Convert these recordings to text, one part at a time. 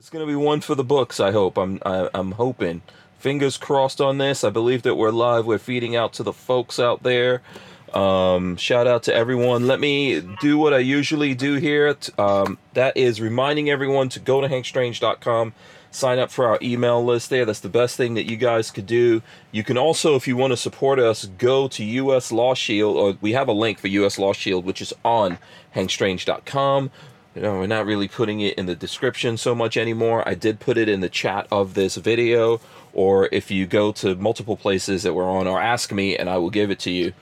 It's gonna be one for the books. I hope. I'm. I, I'm hoping. Fingers crossed on this. I believe that we're live. We're feeding out to the folks out there. Um, shout out to everyone. Let me do what I usually do here. Um, that is reminding everyone to go to hankstrange.com, sign up for our email list there. That's the best thing that you guys could do. You can also, if you want to support us, go to US Law Shield, or we have a link for US Law Shield, which is on hankstrange.com. You know, we're not really putting it in the description so much anymore. I did put it in the chat of this video, or if you go to multiple places that we're on, or ask me and I will give it to you.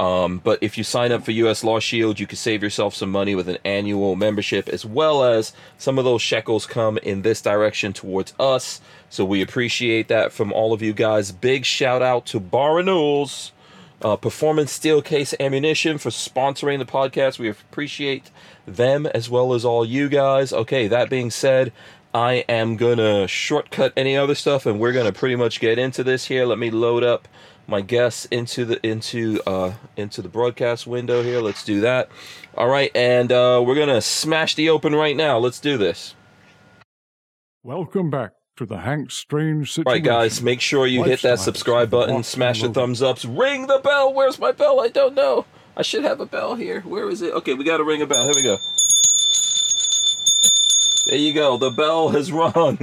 Um, but if you sign up for US Law Shield, you can save yourself some money with an annual membership, as well as some of those shekels come in this direction towards us. So we appreciate that from all of you guys. Big shout out to Bar Renewals, uh, Performance Steel Case Ammunition for sponsoring the podcast. We appreciate them as well as all you guys. Okay, that being said, I am gonna shortcut any other stuff, and we're gonna pretty much get into this here. Let me load up my guests into the into uh into the broadcast window here. Let's do that. All right, and uh, we're gonna smash the open right now. Let's do this. Welcome back to the Hank Strange situation. Right, guys, make sure you hit that subscribe button, smash the thumbs ups, ring the bell. Where's my bell? I don't know. I should have a bell here. Where is it? Okay, we got to ring a bell. Here we go. There you go. The bell has rung.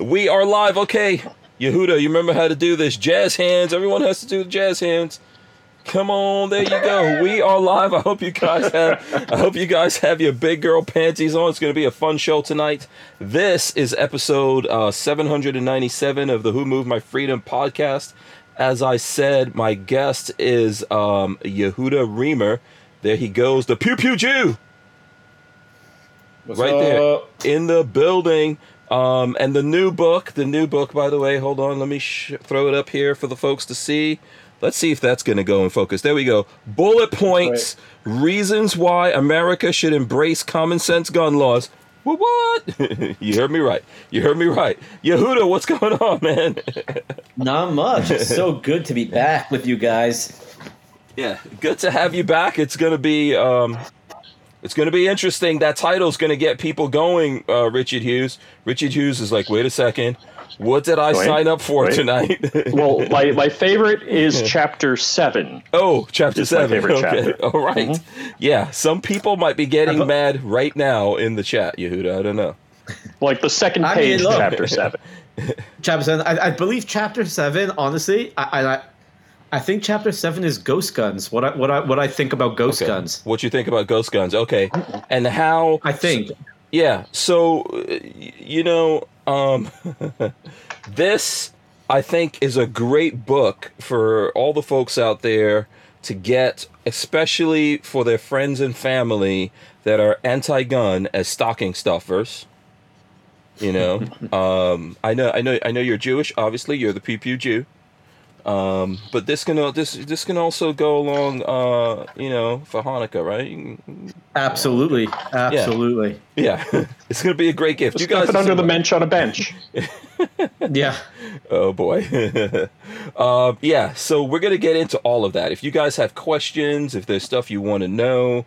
we are live. Okay, Yehuda, you remember how to do this? Jazz hands. Everyone has to do the jazz hands. Come on, there you go. We are live. I hope you guys have. I hope you guys have your big girl panties on. It's going to be a fun show tonight. This is episode uh, 797 of the Who Moved My Freedom podcast. As I said, my guest is um, Yehuda Remer. There he goes, the Pew Pew Jew. What's right up? there in the building. Um, and the new book, the new book, by the way, hold on, let me sh- throw it up here for the folks to see. Let's see if that's going to go in focus. There we go. Bullet points, reasons why America should embrace common sense gun laws. What? What? you heard me right. You heard me right. Yehuda, what's going on, man? Not much. It's so good to be back with you guys. yeah, good to have you back. It's going to be um, it's going to be interesting. That title's going to get people going. Uh, Richard Hughes. Richard Hughes is like, wait a second. What did I Wait, sign up for wait. tonight? well, my, my favorite is chapter seven. oh, chapter It's my seven. favorite okay, chapter. all right. Yeah, some people might be getting thought- mad right now in the chat, Yehuda. I don't know. Like the second I page, mean, look. chapter seven. Chapter seven. I, I believe chapter seven. Honestly, I, I I think chapter seven is ghost guns. What I what I what I think about ghost Okay. guns. What you think about ghost guns? Okay, and how? I think. Yeah. So, uh, y- you know, um, this I think is a great book for all the folks out there to get, especially for their friends and family that are anti-gun as stocking stuffers. You know, um, I know, I know, I know you're Jewish. Obviously, you're the pew pew Jew. Um, but this can this this can also go along, uh, you know, for Hanukkah, right? Absolutely. Absolutely. yeah, it's gonna be a great gift. You Stuff guys it under the bench on a bench. Yeah. Oh boy. um, yeah, so we're gonna get into all of that. If you guys have questions, if there's stuff you want to know,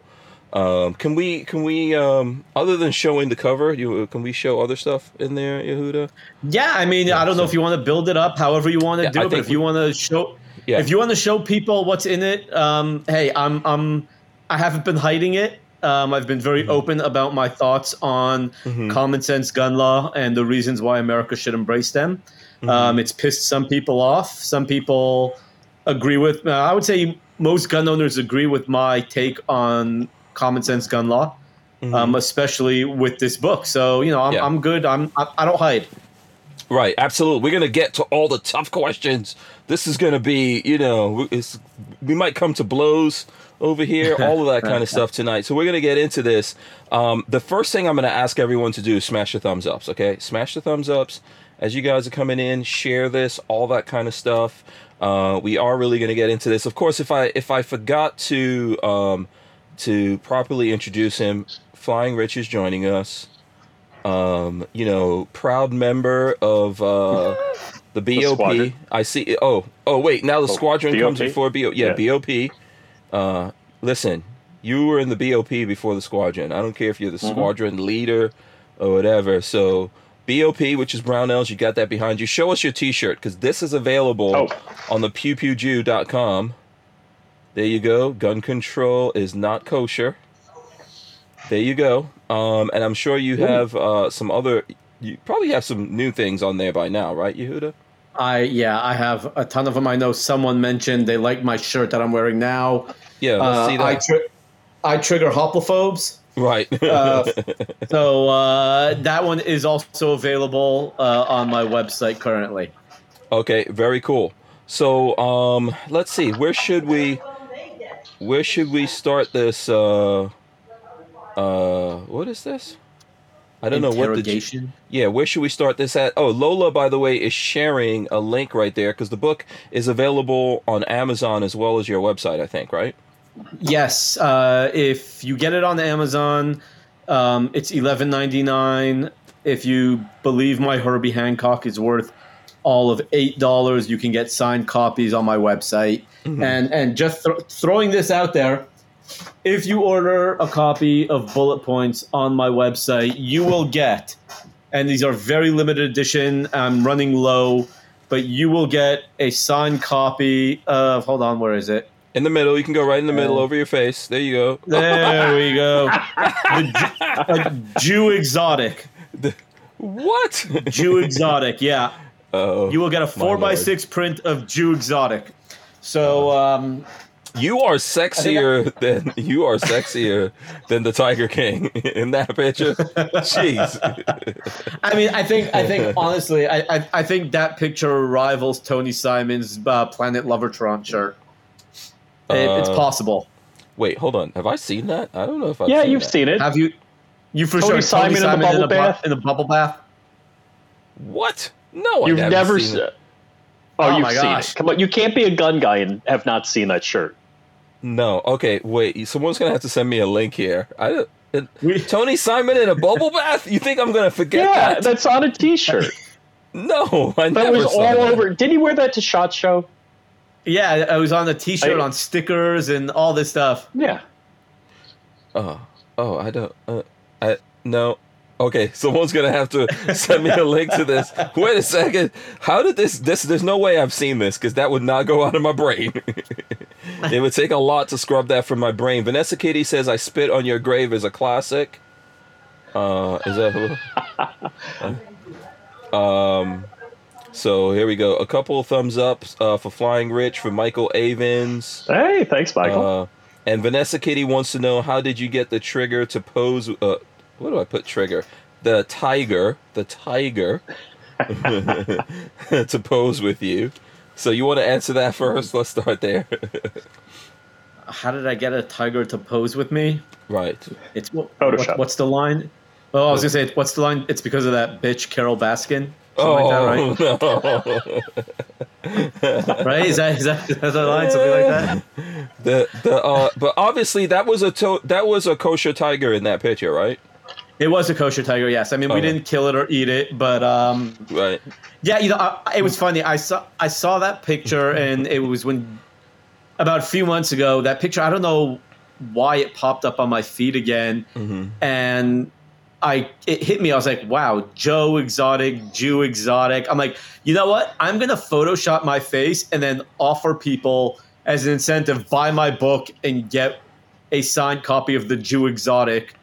um, can we can we um, other than showing the cover, you can we show other stuff in there, Yehuda? Yeah. I mean, I don't know if you want to build it up, however you want to Yeah, do I it, but if you want to show, Yeah. if you want to show people what's in it, um, hey, I'm I'm I haven't been hiding it. Um, I've been Mm-hmm. very open about my thoughts on common sense gun law and the reasons why America should embrace them. Mm-hmm. Um, it's pissed some people off. Some people agree with. Uh, I would say most gun owners agree with my take on common sense gun law, um, especially with this book. So you know, I'm, Mm-hmm. Yeah. I'm good. I'm I, I don't hide. Right, absolutely. We're gonna get to all the tough questions. This is gonna be, you know, it's, we might come to blows over here, all of that kind of stuff tonight. So we're gonna get into this. Um, the first thing I'm gonna ask everyone to do is smash the thumbs ups. Okay, smash the thumbs ups as you guys are coming in. Share this, all that kind of stuff. Uh, we are really gonna get into this. Of course, if I if I forgot to um, to properly introduce him, Flying Rich is joining us um, you know, proud member of uh, the BOP. squadron. I see. Oh, oh, wait. Now the squadron comes before BOP. Yeah, BOP. Uh, listen, you were in the BOP before the squadron. I don't care if you're the squadron leader or whatever. So BOP, which is Brownells, you got that behind you. Show us your T-shirt because this is available Oh. on the pewpewjew.com. There you go. Gun control is not kosher. There you go. Um, and I'm sure you have uh, some other. You probably have some new things on there by now, right, Yehuda? I yeah, I have a ton of them. I know someone mentioned they like my shirt that I'm wearing now. Yeah, Uh, see that. I tri- I trigger homophobes. right. Uh, so uh, that one is also available uh, on my website currently. Okay, very cool. So, um, let's see. Where should we? Where should we start this? Uh, uh, what is this? I don't know what the. Yeah, where should we start this at? Oh, Lola, by the way, is sharing a link right there because the book is available on Amazon as well as your website. I think, right? Yes, uh, if you get it on Amazon, um, it's eleven ninety nine. If you believe my Herbie Hancock is worth all of eight dollars, you can get signed copies on my website. Mm-hmm. And and just th- throwing this out there, if you order a copy of Bullet Points on my website, you will get, and these are very limited edition. I'm running low, but you will get a signed copy of. Hold on, where is it? In the middle, you can go right in the middle Oh. over your face. There you go. There we go. The Jew, Jew exotic. What? Jew exotic. Yeah, Oh, you will get a four by six print of Jew exotic. So um, You are sexier than you are sexier than the Tiger King in that picture. Jeez. I mean, I think I think honestly, I I, I think that picture rivals Tony Simon's uh, Planet Lovertron shirt. It- it's Uh, possible. Wait, hold on. Have I seen that? I don't know if I've yeah, seen you've that. seen it. Have you? You for Tony sure Simon in the bubble bu- bath? in the bubble bath. What? No, You've haven't never seen seen it. It. Oh, Oh you've my seen gosh. it. Come on, you can't be a gun guy and have not seen that shirt. No. Okay, wait. Someone's gonna have to send me a link here. I don't. it- We- Tony Simon in a bubble bath? You think I'm gonna forget Yeah, that? that's on a T-shirt. No, I That never was saw all that. over. Did he wear that to Shot Show? Yeah, I was on the T-shirt, I- on stickers, and all this stuff. Yeah. Oh, oh, I don't. Uh, I no. Okay, someone's gonna have to send me a link to this. Wait a second. How did this? This? There's no way I've seen this because that would not go out of my brain. it would take a lot to scrub that from my brain. Vanessa Kitty says, "I spit on your grave" is a classic. Uh, is that? who? Um. So here we go. A couple of thumbs up uh, for Flying Rich for Michael Avens. Hey, thanks, Michael. Uh, and Vanessa Kitty wants to know how did you get the trigger to pose? Uh, what do I put trigger? The tiger, the tiger, to pose with you. So you want to answer that first? Let's start there. How did I get a tiger to pose with me? right. It's what, Photoshop. what- what's the line? Oh, I was gonna say, what's the line? It's because of that bitch Carole Baskin. Something Oh like that, no! right? Right? Is that is that, is that the line? Something like that. the the uh, but obviously that was a to- that was a kosher tiger in that picture, right? It was a kosher tiger. Yes. I mean, we Okay. didn't kill it or eat it, but um, Right. yeah, you know, I, it was funny. I saw I saw that picture, and it was when about a few months ago. That picture, I don't know why it popped up on my feed again, hmm and I it hit me. I was like, "Wow, Joe Exotic, Jew Exotic." I'm like, you know what? I'm gonna Photoshop my face and then offer people as an incentive buy my book and get a signed copy of the Jew Exotic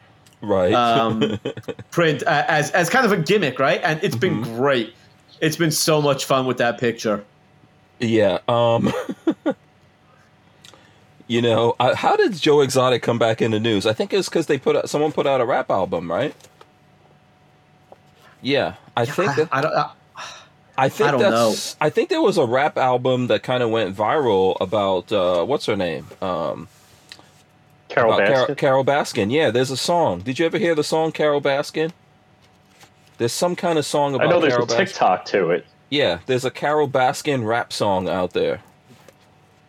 Right. um, print a- as as kind of a gimmick, right? And it's been great. It's been so much fun with that picture. Yeah. Um. you know, I, how did Joe Exotic come back in the news? I think it's because they put out, someone put out a rap album, right? Yeah, I think I, that I don't. I, I think I don't that's I think there was a rap album that kind of went viral about uh, what's her name? Um, Carol about Carol, Baskin. Carole Baskin. Yeah, there's a song. Did you ever hear the song Carole Baskin? There's some kind of song about I know there's Carol a Baskin. TikTok to it. Yeah, there's a Carole Baskin rap song out there.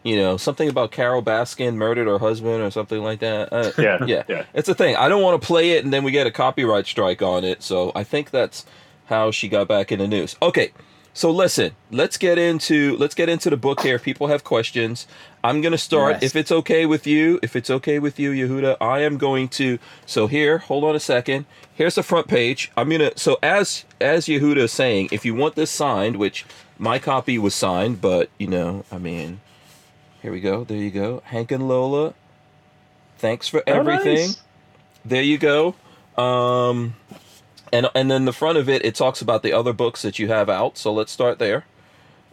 You know, something about Carole Baskin murdered her husband or something like that. Uh, Yeah, yeah, yeah. It's a thing. I don't want to play it and then we get a copyright strike on it. So I think that's how she got back in the news. Okay, So listen, let's get into let's get into the book here. People have questions. I'm gonna start. Yes. If it's okay with you, if it's okay with you, Yehuda, I am going to. So here, hold on a second. Here's the front page. I'm gonna. So as as Yehuda is saying, if you want this signed, which my copy was signed, but you know, I mean, here we go. There you go. Hank and Lola. Thanks for Oh, everything. nice. There you go. Um, and and then the front of it, it talks about the other books that you have out. So let's start there.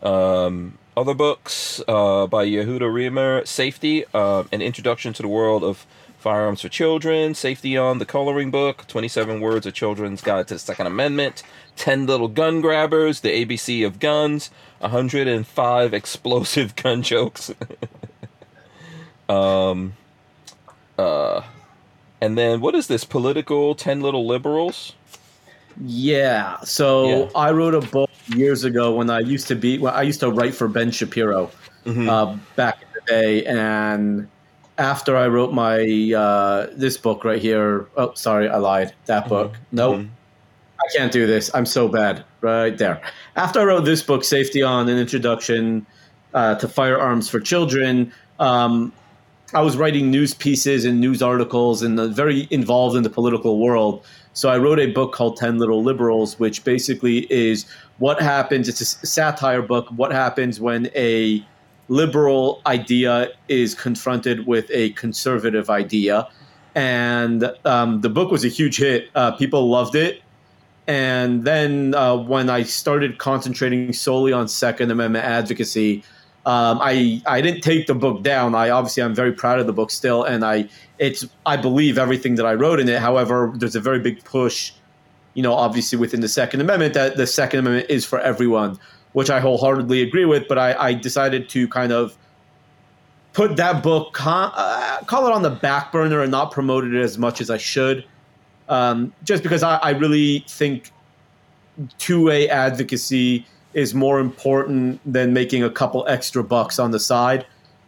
Um, other books uh, by Yehuda Remer, Safety, uh, an introduction to the world of firearms for children. Safety on the coloring book, 27 words, a children's guide to the Second Amendment. 10 little gun grabbers, the ABC of guns, 105 explosive gun jokes. um, uh, and then what is this? Political 10 little liberals? Yeah. So Yeah. I wrote a book years ago when I used to be. Well, I used to write for Ben Shapiro Mhm. uh, back in the day, and after I wrote my uh, this book right here. Oh, sorry, I lied. That book. Nope. Mhm. I can't do this. I'm so bad. Right there. After I wrote this book, Safety on an Introduction uh, to Firearms for Children, um, I was writing news pieces and news articles and very involved in the political world. So I wrote a book called 10 Little Liberals, which basically is what happens. It's a satire book. What happens when a liberal idea is confronted with a conservative idea. And um, the book was a huge hit. Uh, people loved it. And then uh, when I started concentrating solely on Second Amendment advocacy, um, I I didn't take the book down. I obviously I'm very proud of the book still, and I it's I believe everything that I wrote in it. However, there's a very big push, you know, obviously within the Second Amendment that the Second Amendment is for everyone, which I wholeheartedly agree with. But I, I decided to kind of put that book con- uh, call it on the back burner and not promote it as much as I should, um, just because I, I really think 2A advocacy is more important than making a couple extra bucks on the side,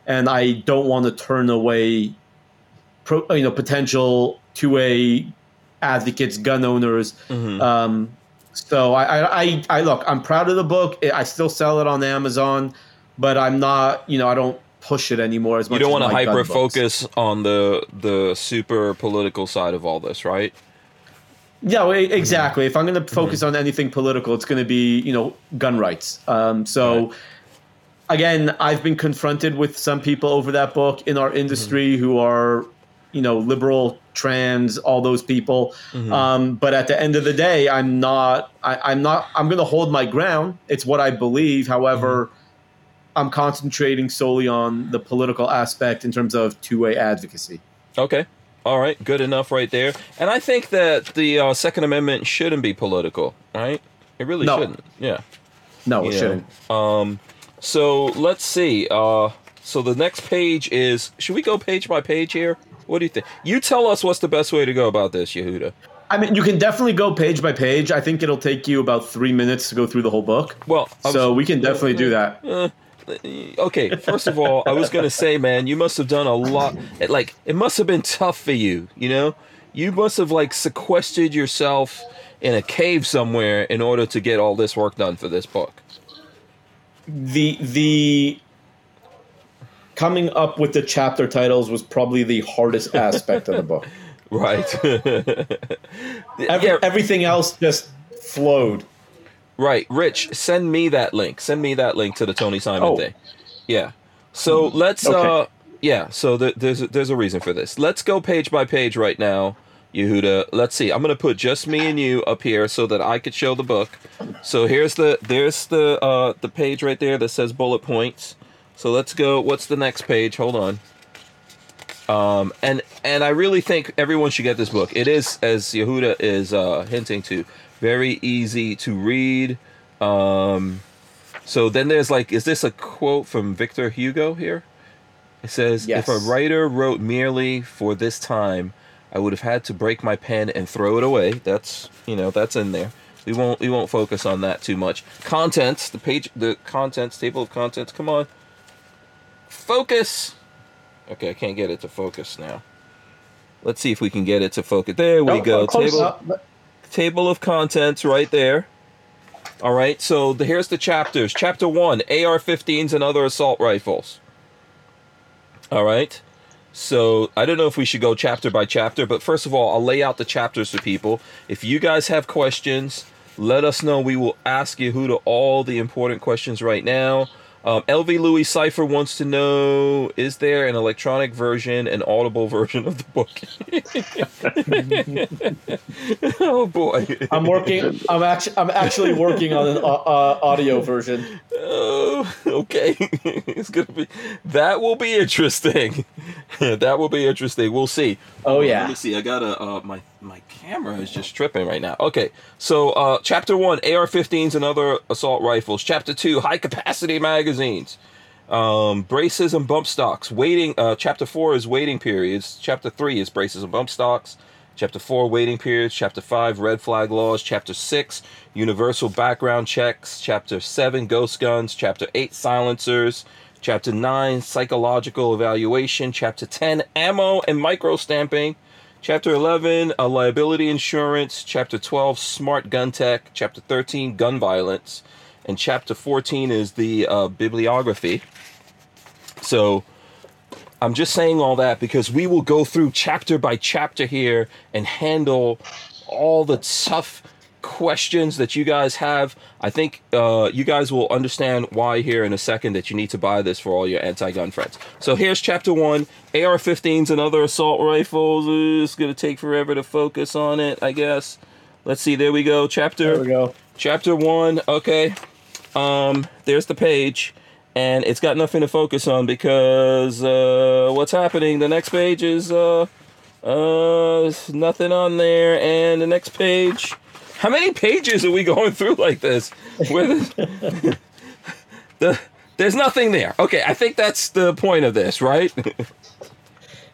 and I don't want to turn away, pro, you know, potential 2A advocates, gun owners. Mhm. Um, so I, I, I, look, I'm proud of the book. I still sell it on Amazon, but I'm not, you know, I don't push it anymore as much. you don't want to hyper books. focus on the the super political side of all this, right? Yeah, exactly. If I'm going to focus on anything political, it's going to be you know gun rights. Um, so again, I've been confronted with some people over that book in our industry who are you know liberal, trans, all those people. Um, but at the end of the day, I'm not. I, I'm not. I'm going to hold my ground. It's what I believe. However. I'm concentrating solely on the political aspect in terms of 2A advocacy. Okay. All right. Good enough right there. And I think that the uh, Second Amendment shouldn't be political, right? It really No. shouldn't. Yeah. No, it shouldn't. Um, so let's see. Uh, so the next page is. Should we go page by page here? What do you think? You tell us what's the best way to go about this, Yehuda. I mean, you can definitely go page by page. I think it'll take you about three minutes to go through the whole book. Well, I was- So we can definitely do that. Uh, okay, first of all, I was gonna say, man, you must have done a lot. It, like, it must have been tough for you. You know, you must have like sequestered yourself in a cave somewhere in order to get all this work done for this book. The the coming up with the chapter titles was probably the hardest aspect of the book. Right. Every, yeah, Everything else just flowed. right. Rich, send me that link. Send me that link to the Tony Simon Oh. thing. Yeah. So let's. Okay. uh Yeah. So th- there's a, there's a reason for this. Let's go page by page right now. Yehuda, let's see. I'm gonna put just me and you up here so that I could show the book. So here's the there's the uh the page right there that says bullet points. So let's go. What's the next page? Hold on. Um and and I really think everyone should get this book. It is as Yehuda is uh hinting to very easy to read. Um so then there's like is this a quote from Victor Hugo here? It says if a writer wrote merely for this time, I would have had to break my pen and throw it away. That's you know that's in there. We won't we won't focus on that too much. Contents, the page, the contents table of contents. Come on, focus. Okay, I can't get it to focus now. Let's see if we can get it to focus. There we Oh, go. Table up. table of contents right there. All right, so the, here's the chapters. Chapter one: AR-15s and other assault rifles. All right. So I don't know if we should go chapter by chapter, but first of all, I'll lay out the chapters for people. If you guys have questions, let us know. We will ask Yehuda all the important questions right now. Um, LV Louis Cipher wants to know: Is there an electronic version, an audible version of the book? oh boy! I'm working. I'm actually. I'm actually working on an uh, uh, audio version. Oh, okay. it's gonna be. That will be interesting. that will be interesting. We'll see. Oh yeah. Let me see. I got a Uh, my my camera is just tripping right now. Okay. So, uh, chapter one: AR-15s and other assault rifles. Chapter two: high capacity magazines. Um, braces and bump stocks. Waiting. Uh, chapter four is waiting periods. Chapter three is braces and bump stocks. Chapter 4, waiting periods. Chapter 5, red flag laws. Chapter 6, universal background checks. Chapter 7, ghost guns. Chapter 8, silencers. Chapter 9, psychological evaluation. Chapter 10, ammo and micro stamping. Chapter 11, uh, liability insurance. Chapter 12, smart gun tech. Chapter 13, gun violence. And chapter 14 is the uh, bibliography. So, I'm just saying all that because we will go through chapter by chapter here and handle all the tough questions that you guys have. I think uh, you guys will understand why here in a second that you need to buy this for all your anti-gun friends. So here's chapter one: AR-15s and other assault rifles. It's gonna take forever to focus on it, I guess. Let's see. There we go. Chapter. There we go. Chapter one. Okay. Um. There's the page and it's got nothing to focus on because uh, what's happening? The next page is uh, uh, nothing on there, and the next page. How many pages are we going through like this? With the, the there's nothing there. Okay, I think that's the point of this, right?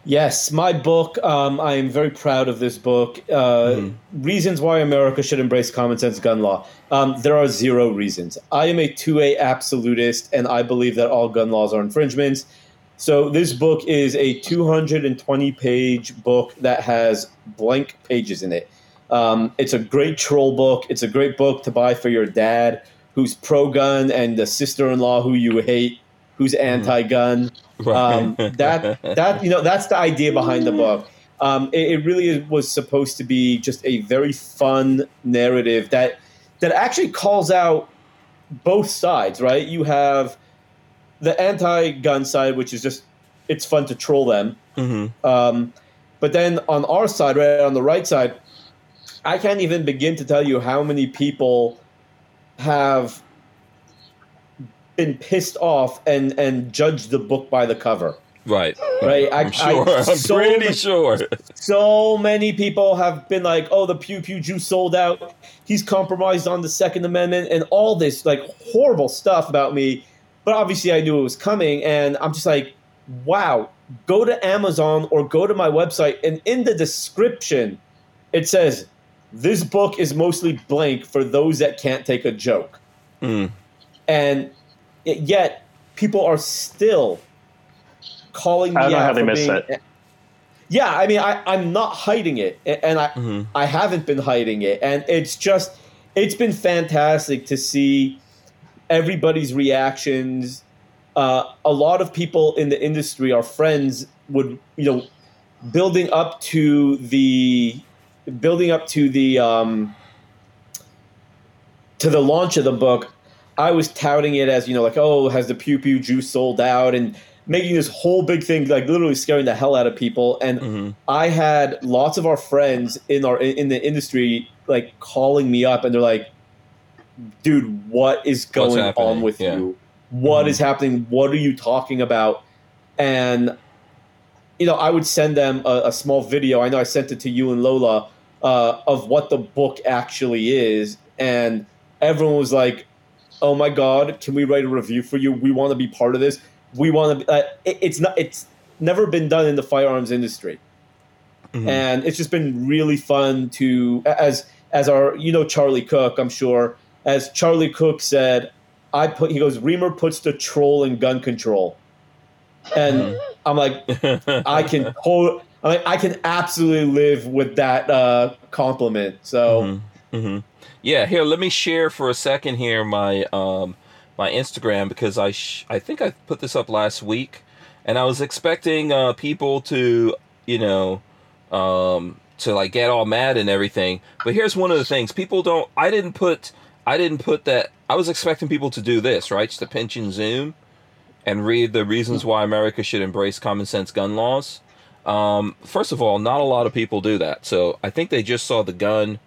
Yes, my book. Um, I am very proud of this book. Uh, mm. Reasons why America should embrace common sense gun law. Um, there are zero reasons. I am a 2A absolutist, and I believe that all gun laws are infringements. So this book is a 220 page book that has blank pages in it. Um, it's a great troll book. It's a great book to buy for your dad who's pro gun and the sister in law who you hate who's anti gun. Um, that that you know that's the idea behind the book. Um, it, it, really was supposed to be just a very fun narrative that that actually calls out both sides. Right? You have the anti-gun side, which is just it's fun to troll them. Mm-hmm. Um, but then on our side, right on the right side, I can't even begin to tell you how many people have been pissed off and and judged the book by the cover. Right. Right. I, am sure. I, am so pretty many, sure. So many people have been like, "Oh, the Pew Pew Jew sold out. He's compromised on the Second Amendment and all this like horrible stuff about me." But obviously, I knew it was coming, and I'm just like, "Wow." Go to Amazon or go to my website, and in the description, it says, "This book is mostly blank for those that can't take a joke." Mm. And yet people are still calling me I don't know how they missed being, it. Yeah, I mean, I, I'm not hiding it, and I mm-hmm. I haven't been hiding it, and it's just it's been fantastic to see everybody's reactions. Uh, a lot of people in the industry, our friends, would you know, building up to the building up to the um, to the launch of the book I was touting it as you know, like, oh, has the Pew Pew juice sold out, and making this whole big thing, like literally scaring the hell out of people. And mm-hmm. I had lots of our friends in our in the industry like calling me up, and they're like, "Dude, what is going on with yeah. you? What mm-hmm. is happening? What are you talking about?" And you know, I would send them a, a small video. I know I sent it to you and Lola uh, of what the book actually is, and everyone was like, oh my god, can we write a review for you? We want to be part of this. We want to. Uh, it, it's not. It's never been done in the firearms industry, mm-hmm. and it's just been really fun to as as our you know Charlie Cook. I'm sure as Charlie Cook said, I put. He goes, Remer puts the troll in gun control, and mm-hmm. I'm like, I can. Hold, I mean, I can absolutely live with that uh, compliment. So. Mm-hmm. mm-hmm. Yeah, here, let me share for a second here my um my Instagram because I sh- I think I put this up last week, and I was expecting uh, people to you know um to like get all mad and everything. But here's one of the things: people don't. I didn't put I didn't put that. I was expecting people to do this right, just to pinch and zoom, and read the reasons why America should embrace common sense gun laws. Um, first of all, not a lot of people do that. So I think they just saw the gun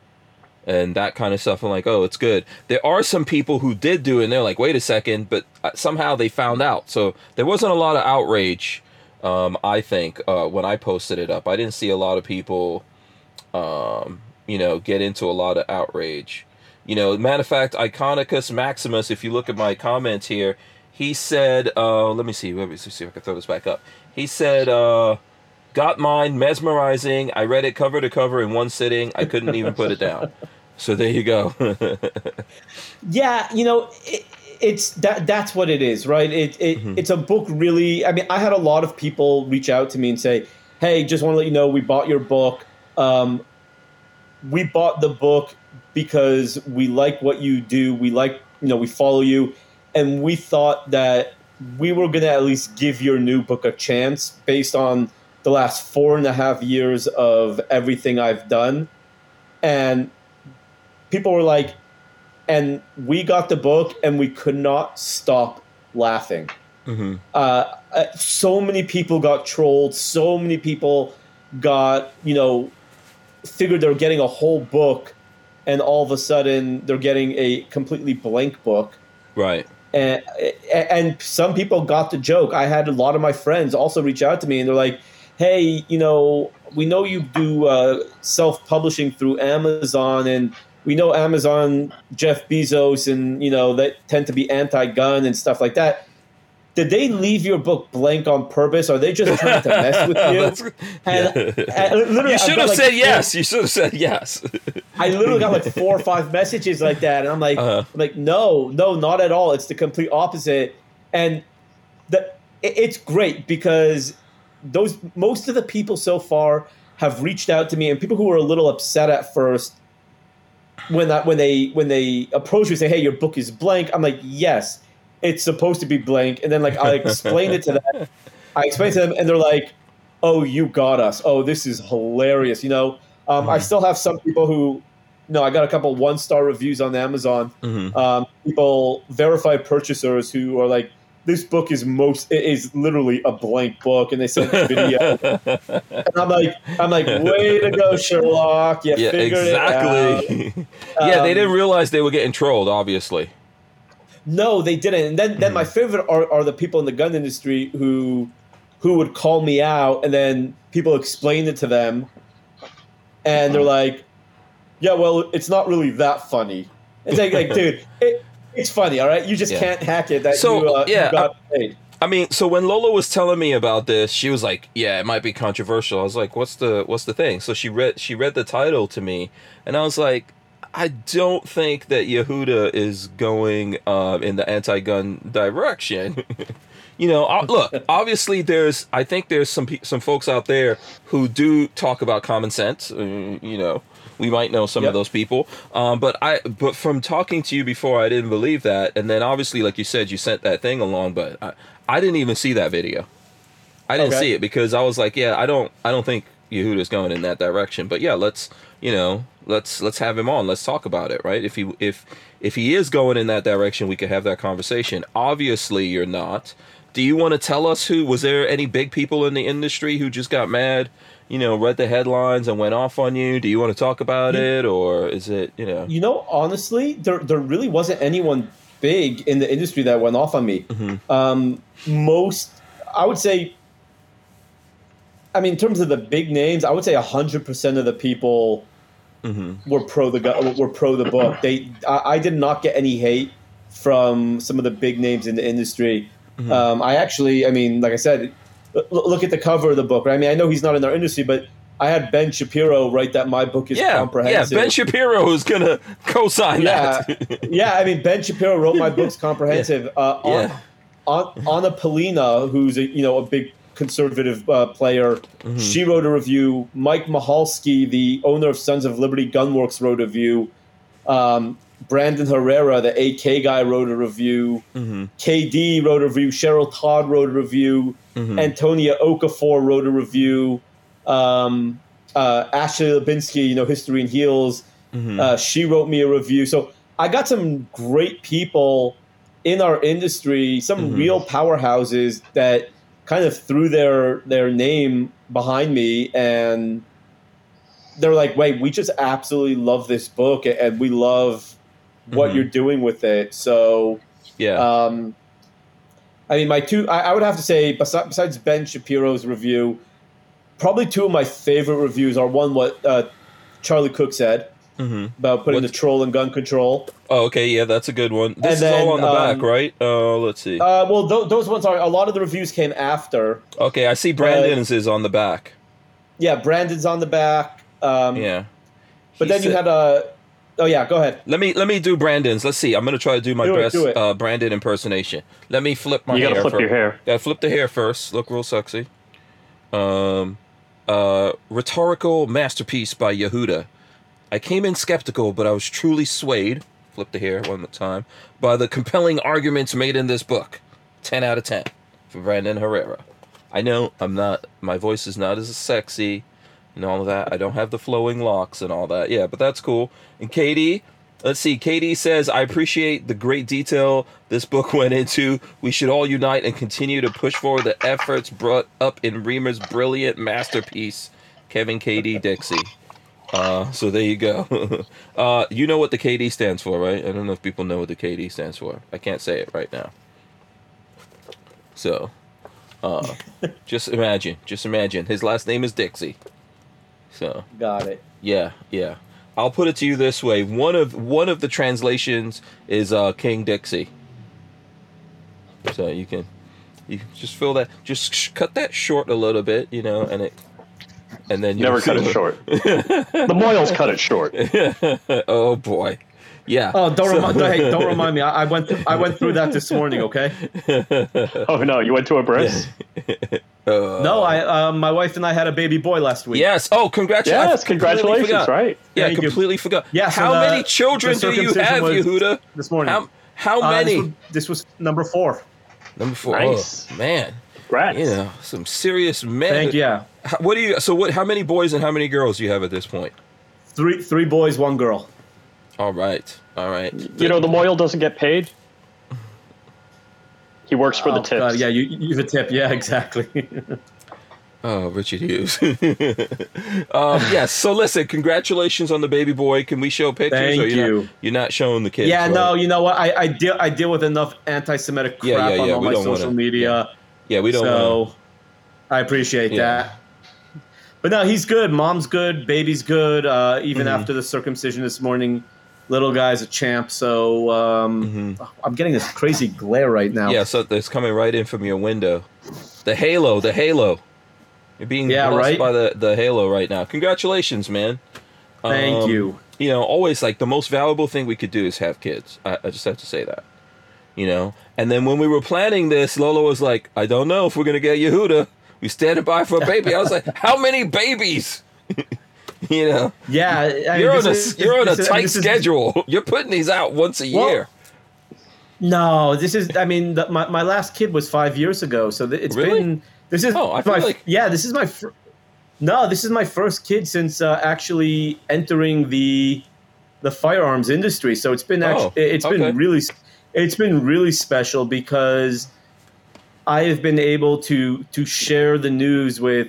and that kind of stuff and like, oh, it's good. There are some people who did do it and they're like, wait a second, but uh, somehow they found out. So there wasn't a lot of outrage, um, I think, uh, when I posted it up. I didn't see a lot of people, um, you know, get into a lot of outrage. You know, matter of fact, Iconicus Maximus, if you look at my comments here, he said, uh, let me see, let me see if I can throw this back up. He said, uh, got mine, mesmerizing. I read it cover to cover in one sitting. I couldn't even put it down. So there you go. yeah, you know, it, it's that that's what it is, right? It, it Mm-hmm. it's a book really. I mean, I had a lot of people reach out to me and say, "Hey, just want to let you know we bought your book. Um, we bought the book because we like what you do. We like, you know, we follow you, and we thought that we were going to at least give your new book a chance based on the last four and a half years of everything I've done. And people were like, and we got the book and we could not stop laughing. hmm Uh, uh, so many people got trolled. So many people got, you know, figured they were getting a whole book, and all of a sudden they're getting a completely blank book. Right. And and some people got the joke. I had a lot of my friends also reach out to me, and they're like, "Hey, you know, we know you do uh, self-publishing through Amazon, and we know Amazon, Jeff Bezos, and you know that tend to be anti-gun and stuff like that. Did they leave your book blank on purpose? Are they just trying to mess with you? yeah. And, and literally, you should have like, said yes. You should have said yes. I literally got like four or five messages like that, and I'm like, Uh-huh. I'm like, no, no, not at all. It's the complete opposite, and the it- it's great because those most of the people so far have reached out to me, and people who were a little upset at first when that when they when they approach me and say, hey, your book is blank. I'm like, yes, it's supposed to be blank, and then like I explain it to them. I explain to them, and they're like, "Oh, you got us! Oh, this is hilarious!" You know, um, I still have some people who, no, I got a couple one star reviews on Amazon. Mhm. Um, people, verified purchasers who are like, "This book is most it is literally a blank book," and they sent video. and I'm like, I'm like, "Way to go, Sherlock! You yeah, figured it out." exactly. yeah, they Um, didn't realize they were getting trolled. Obviously. No, they didn't. And then, then my favorite are, are the people in the gun industry who who would call me out, and then people explain it to them, and they're like, "Yeah, well, it's not really that funny." It's like, like dude, it, it's funny, all right. You just Yeah. can't hack it. That So, you, uh, yeah, paid. I mean, so when Lola was telling me about this, she was like, "Yeah, it might be controversial." I was like, "What's the what's the thing?" So she read she read the title to me, and I was like, "I don't think that Yehuda is going um, in the anti-gun direction." you know, uh, look, obviously there's I think there's some some folks out there who do talk about common sense. uh, you know, we might know some Yep. of those people. Um, but I but from talking to you before, I didn't believe that. And then obviously, like you said, you sent that thing along, but I, I didn't even see that video. I didn't Okay. see it because I was like, yeah, I don't I don't think Yehuda's going in that direction. But yeah, let's you know let's let's have him on. Let's talk about it, right? If he if if he is going in that direction, we could have that conversation. Obviously, you're not. Do you want to tell us who was there any big people in the industry who just got mad? You know, read the headlines and went off on you. Do you want to talk about it, or is it you know? You know, honestly, there there really wasn't anyone big in the industry that went off on me. Mm-hmm. Um, most, I would say, I mean, in terms of the big names, I would say hundred percent of the people Mm-hmm. were pro the were pro the book. They, I, I did not get any hate from some of the big names in the industry. Mm-hmm. Um, I actually, I mean, like I said, look at the cover of the book. Right? I mean, I know he's not in our industry, but I had Ben Shapiro write that my book is Yeah, yeah. Ben Shapiro is gonna co-sign Yeah, that. yeah. I mean, Ben Shapiro wrote my book's comprehensive. Uh, on, Yeah. on, Anna Paulina, who's a you know a big conservative uh, player, Mm-hmm. she wrote a review. Mike Mihalski, the owner of Sons of Liberty Gunworks, wrote a review. Um, Brandon Herrera, the AK guy, wrote a review. Mm-hmm. KD wrote a review. Cheryl Todd wrote a review. Mhm. Antonia Okafor wrote a review. Um, uh, Ashley Hlebinsky, you know, History and Heels, Mhm. uh, she wrote me a review. So I got some great people in our industry, some Mhm. real powerhouses that kind of threw their their name behind me and they're like, wait, we just absolutely love this book and we love what Mhm. you're doing with it. So yeah. um, I mean, my two, I, I would have to say, besi- besides Ben Shapiro's review, probably two of my favorite reviews are one, what uh, Charlie Cook said hmm about putting What's- the troll in gun control. Oh, okay. Yeah, that's a good one. This And is then, all on the back, um, right? Uh, let's see. Uh, well, th- those ones are, a lot of the reviews came after. okay, I see Brandon's is on the back. Yeah, Brandon's on the back. Um, Yeah. But He then you had a, oh yeah, go ahead. Let me let me do Brandon's. Let's see. I'm gonna try to do my Do it, best do it. uh, Brandon impersonation. Let me flip my hair. You hair. gotta flip fir- your hair. Gotta flip the hair first. Look real sexy. Um, uh, rhetorical masterpiece by Yehuda. I came in skeptical, but I was truly swayed. Flip the hair one more time by the compelling arguments made in this book. Ten out of ten for Brandon Herrera. I know I'm not. My voice is not as sexy and all of that. I don't have the flowing locks and all that. Yeah, but that's cool. And Katie, let's see. Katie says, I appreciate the great detail this book went into. We should all unite and continue to push forward the efforts brought up in Remer's brilliant masterpiece, Kevin KD Dixie. Uh, so there you go. uh, you know what the KD stands for, right? I don't know if people know what the KD stands for. I can't say it right now. So, uh, just imagine, just imagine. His last name is Dixie. So, Got it. yeah, yeah. I'll put it to you this way: one of one of the translations is uh, King Dixie. So you can, you can just fill that, just sh- cut that short a little bit, you know, and it, and then you Never cut it short. the mohels cut it short. oh boy, yeah. Oh, don't remind, hey, don't remind me. I, I went, I went through that this morning. Okay. Oh no, you went to a bris? Uh, No, I, uh, my wife and I had a baby boy last week. Yes. Oh, congratulations! Yes, congratulations, right? Yeah, Thank you. completely forgot. Yeah, so How the- many children do you have, Yehuda? This morning. How how Uh, many? this, was, this was number four. Number four. Nice. Oh, man, Congrats. you know some serious men. Thank yeah. What do you? So what? How many boys and how many girls do you have at this point? Three, three boys, one girl. All right, all right. You know the mohel doesn't get paid. He works for the Oh, tips. God, yeah, you, you have a tip. Yeah, exactly. Oh, Richard Hughes. um, yes. So listen, congratulations on the baby boy. Can we show pictures? Thank or you're you. Not, you're not showing the kids. yeah, right? no, you know what? I, I deal I deal with enough anti-Semitic crap Yeah, yeah, on all we my social wanna- media. Yeah, we don't. so wanna- I appreciate Yeah. that. But no, he's good. Mom's good. Baby's good. Uh, even Mhm. after the circumcision this morning, little guy's a champ. So um, I'm getting this crazy glare right now. Mm-hmm. Yeah, so it's coming right in from your window. The halo, the halo. You're being Yeah, blessed right? by the the halo right now. Congratulations, man. Thank Um, you. You know, always like the most valuable thing we could do is have kids. I, I just have to say that. You know, and then when we were planning this, Lola was like, "I don't know if we're gonna get Yehuda. We standing by for a baby." I was like, "How many babies?" you know, Yeah, I you're on a is- you're on a tight is- schedule. You're putting these out once a Well, year. No, this is. I mean, the, my my last kid was five years ago, so th- it's Really? been. This is Oh, I feel my like- yeah. This is my. Fir- no, this is my first kid since uh, actually entering the the firearms industry. So it's been Oh, actually it's okay. been really it's been really special because I have been able to to share the news with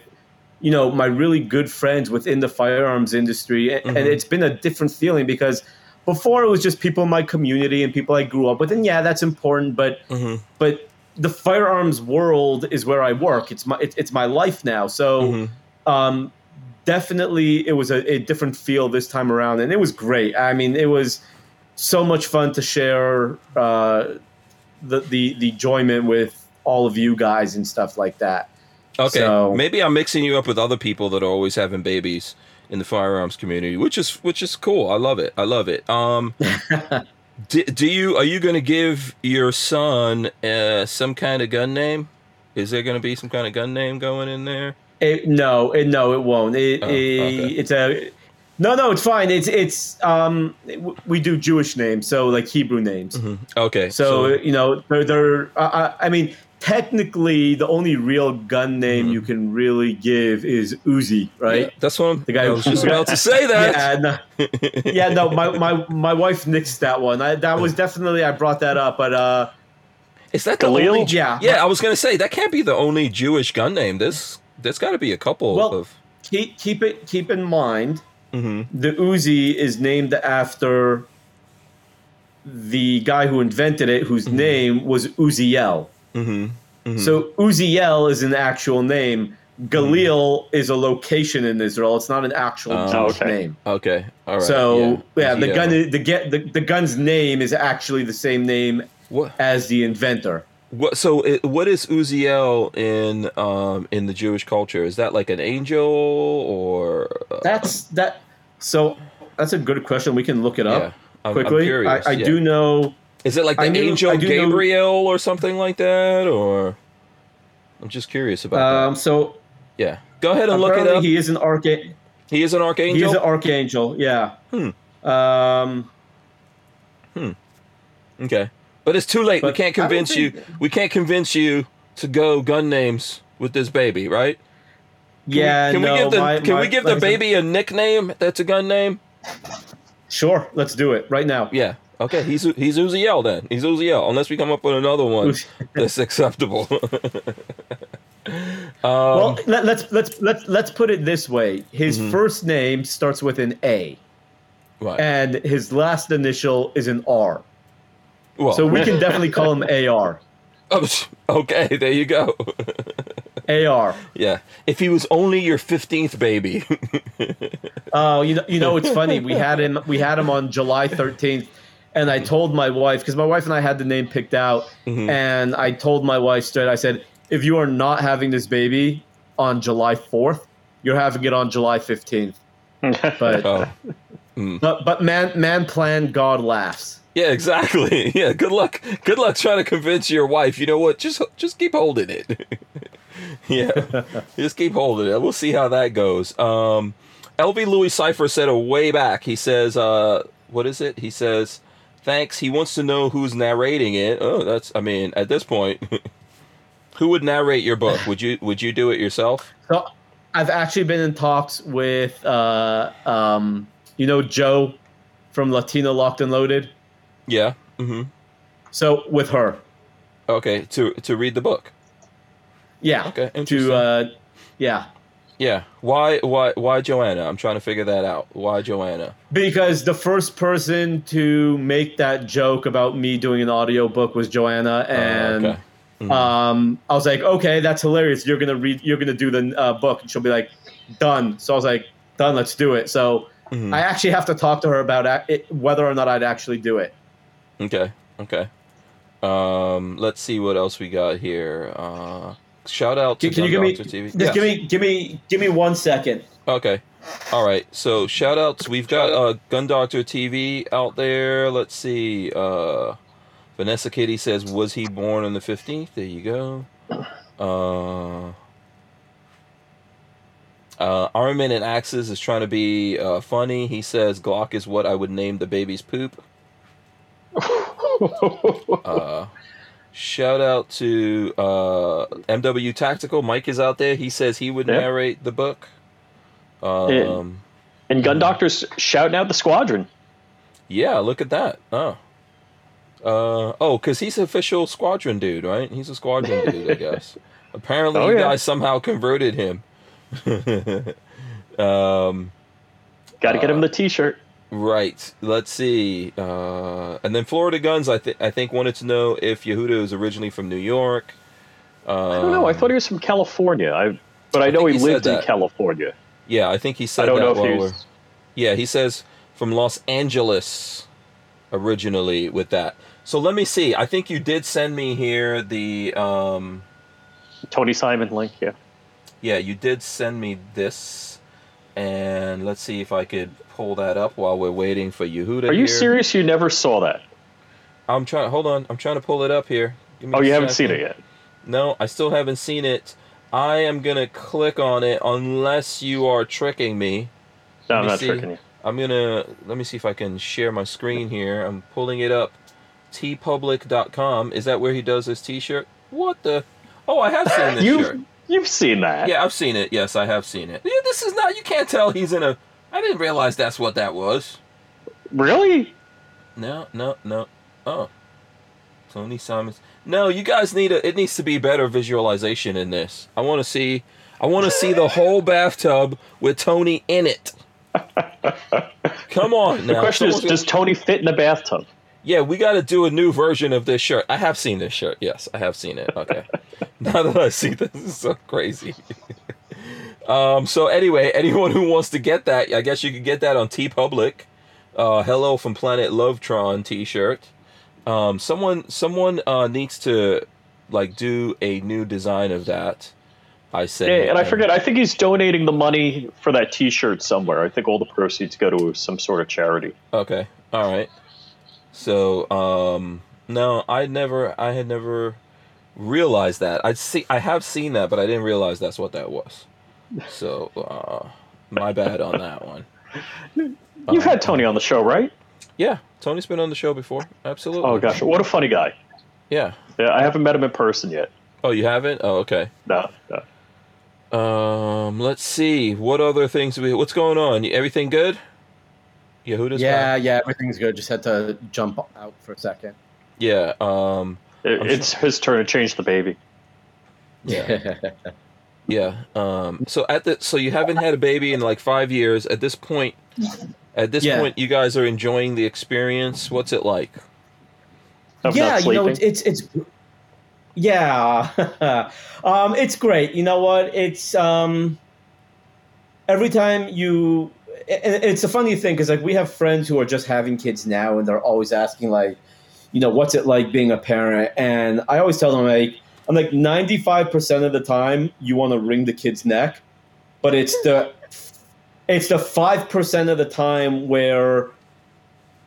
you know my really good friends within the firearms industry, and, and Mhm. it's been a different feeling because before it was just people in my community and people I grew up with, and yeah, that's important, but hmm but the firearms world is where I work. It's my it, it's my life now. So Mhm. um, definitely it was a, a different feel this time around, and it was great. I mean, it was so much fun to share uh, the the the enjoyment with all of you guys and stuff like that. Okay, So- maybe I'm mixing you up with other people that are always having babies in the firearms community, which is which is cool. I love it. I love it. Um, do, do you are you going to give your son uh, some kind of gun name? Is there going to be some kind of gun name going in there? It, no, it, no, it won't. It, Oh, it- okay. It's a No, no, it's fine. It's it's um we do Jewish names, so like Hebrew names. Okay. So, you know, they're, they're uh, I I mean, technically, the only real gun name you can really give is Uzi, right? Yeah, that's one. The guy I who- was just about to say that. Yeah, no, yeah, no. My, my my wife nixed that one. I, that was definitely I brought that up, but uh, Is that the Khalil? only? Yeah. Yeah, I was gonna say that can't be the only Jewish gun name. There's there's got to be a couple Well- of. keep keep it keep in mind Mhm. the Uzi is named after the guy who invented it, whose name was Uziel. Mm-hmm. So Uziel is an actual name. Galil is a location in Israel. It's not an actual Oh, Jewish okay. name. Okay. All right. So yeah, the Yeah. gun the get the, the gun's name is actually the same name What? as the inventor. What? So it, what is Uziel in um in the Jewish culture? Is that like an angel or? Uh, That's that. So that's a good question. We can look it up yeah. I'm, I'm quickly. curious, I, I yeah. do know. Is it like the knew- angel do know- Gabriel or something like that, or? I'm just curious about Um, so. Yeah. Go ahead and look it up. He, he is an archangel. is an archangel. He is an archangel. Yeah. Hmm. Um, Hmm. Okay, but it's too late. we can't convince you. We can't convince you to go gun names with this baby, right? Can yeah. We, can no, we give the my- Can my- we give the like I said- baby a nickname that's a gun name? Sure. Let's do it right now. Yeah. Okay. He's he's Uziel then. He's Uziel. Unless we come up with another one that's acceptable. um, Well, let, let's let's let's let's put it this way. His Mm-hmm. first name starts with an A, right. and his last initial is an R. well, So we can definitely call him AR. oh, okay. There you go. AR. yeah. If he was only your fifteenth baby. Oh, you know, you know, it's funny. We had him. We had him on July thirteenth, and I told my wife because my wife and I had the name picked out, Mm-hmm. and I told my wife straight. I said, if you are not having this baby on July fourth, you're having it on July fifteenth. But oh. but but man man plan, God laughs. Yeah, exactly. Yeah, good luck. Good luck trying to convince your wife. You know what? Just just keep holding it. yeah, just keep holding it. We'll see how that goes. Um, LV Louis Cipher said a way back. He says, uh, "What is it?" He says, "Thanks." He wants to know who's narrating it. Oh, that's. I mean, at this point, who would narrate your book? Would you Would you do it yourself? So I've actually been in talks with uh um you know Joe from Latino Locked and Loaded. Yeah. Mm-hmm. So with her. Okay. To to read the book. Yeah. Okay, interesting. To uh yeah. Yeah. Why Why Why Joanna? I'm trying to figure that out. Why Joanna? Because the first person to make that joke about me doing an audiobook was Joanna and Oh, okay. Mhm. um I was like, "Okay, that's hilarious. You're going to read you're going to do the uh, book." And she'll be like, "Done." So I was like, "Done, let's do it." So Mhm. I actually have to talk to her about ac- it, whether or not I'd actually do it. Okay. Okay. Um, let's see what else we got here. Uh, shout out to Can, can you give me Gun Doctor TV. just Yes. give me give me give me one second? Okay. All right. So shout outs. We've got uh, Gun Doctor TV out there. Let's see. Uh, Vanessa Kitty says, "Was he born on the 15th?" There you go. Uh, uh, Armin and Axes is trying to be uh, funny. He says, "Glock is what I would name the baby's poop." Uh, shout out to uh, MW Tactical. Mike is out there. He says he would Yeah. narrate the book. Um, and Gun Doctor's shouting out the squadron. yeah, look at that. Oh, uh, oh, because he's official squadron dude, right? He's a squadron dude, I guess. Apparently, Oh, you yeah. guys somehow converted him. um, Got to get Uh, him the T-shirt. Right. Let's see. Uh, and then Florida Guns, I think I think wanted to know if Yehuda is originally from New York. Um, I don't know. I thought he was from California. I, but I, I know he, he lived in. California. Yeah, I think he said I don't that know if while he we're- was. Yeah, he says from Los Angeles originally with that. So let me see. I think you did send me here the um Tony Simon link. Yeah. yeah, you did send me this and let's see if I could pull that up while we're waiting for Yehuda Are you here. serious? You never saw that? I'm trying hold on. I'm trying to pull it up here. Oh, you haven't seen it yet. No, I still haven't seen it. I am gonna click on it unless you are tricking me. No, I'm not see. tricking you. I'm gonna let me see if I can share my screen here. I'm pulling it up. teepublic.com. Is that where he does his T-shirt? What the? Oh, I have seen this you shirt. you've seen that. Yeah, I've seen it. Yes, I have seen it. Yeah, this is not. You can't tell he's in a. I didn't realize that's what that was. Really? No, no, no. Oh, Tony Simons. No, you guys need a. It needs to be better visualization in this. I want to see. I want to see the whole bathtub with Tony in it. Come on The now. question is, Someone's does Tony fit in a bathtub? Yeah, we got to do a new version of this shirt. I have seen this shirt. Yes, I have seen it. Okay. now that I see this, is so crazy. um. So anyway, anyone who wants to get that, I guess you could get that on TeePublic. Uh, Hello from Planet Lovetron T-shirt. Um. Someone, someone uh, needs to like do a new design of that. I said. Yeah, and I forget. I think he's donating the money for that T-shirt somewhere. I think all the proceeds go to some sort of charity. Okay. All right. So, um, no, I never, I had never realized that. I see, I have seen that, but I didn't realize that's what that was. So, uh, my bad on that one. You've had Tony on the show, right? Yeah, Tony's been on the show before. Absolutely. Oh gosh, what a funny guy. Yeah. Yeah, I haven't met him in person yet. Oh, you haven't? Oh, okay. No, no. Um, let's see. What other things we? What's going on? Everything good? Yehuda's yeah, back? yeah, yeah. everything's good. Just had to jump out for a second. Yeah. Um. It- I'm it's his turn to change the baby. Yeah. Yeah. Um. So at the so you haven't had a baby in like five years. At this point, at this Yeah. point, you guys are enjoying the experience. What's it like? Of yeah, you know, it's it's, it's yeah, um, it's great. You know what? It's um, every time you, and it's a funny thing because like we have friends who are just having kids now, and they're always asking like, you know, what's it like being a parent? And I always tell them like, I'm like ninety five percent of the time you want to wring the kid's neck, but it's the it's the five percent of the time where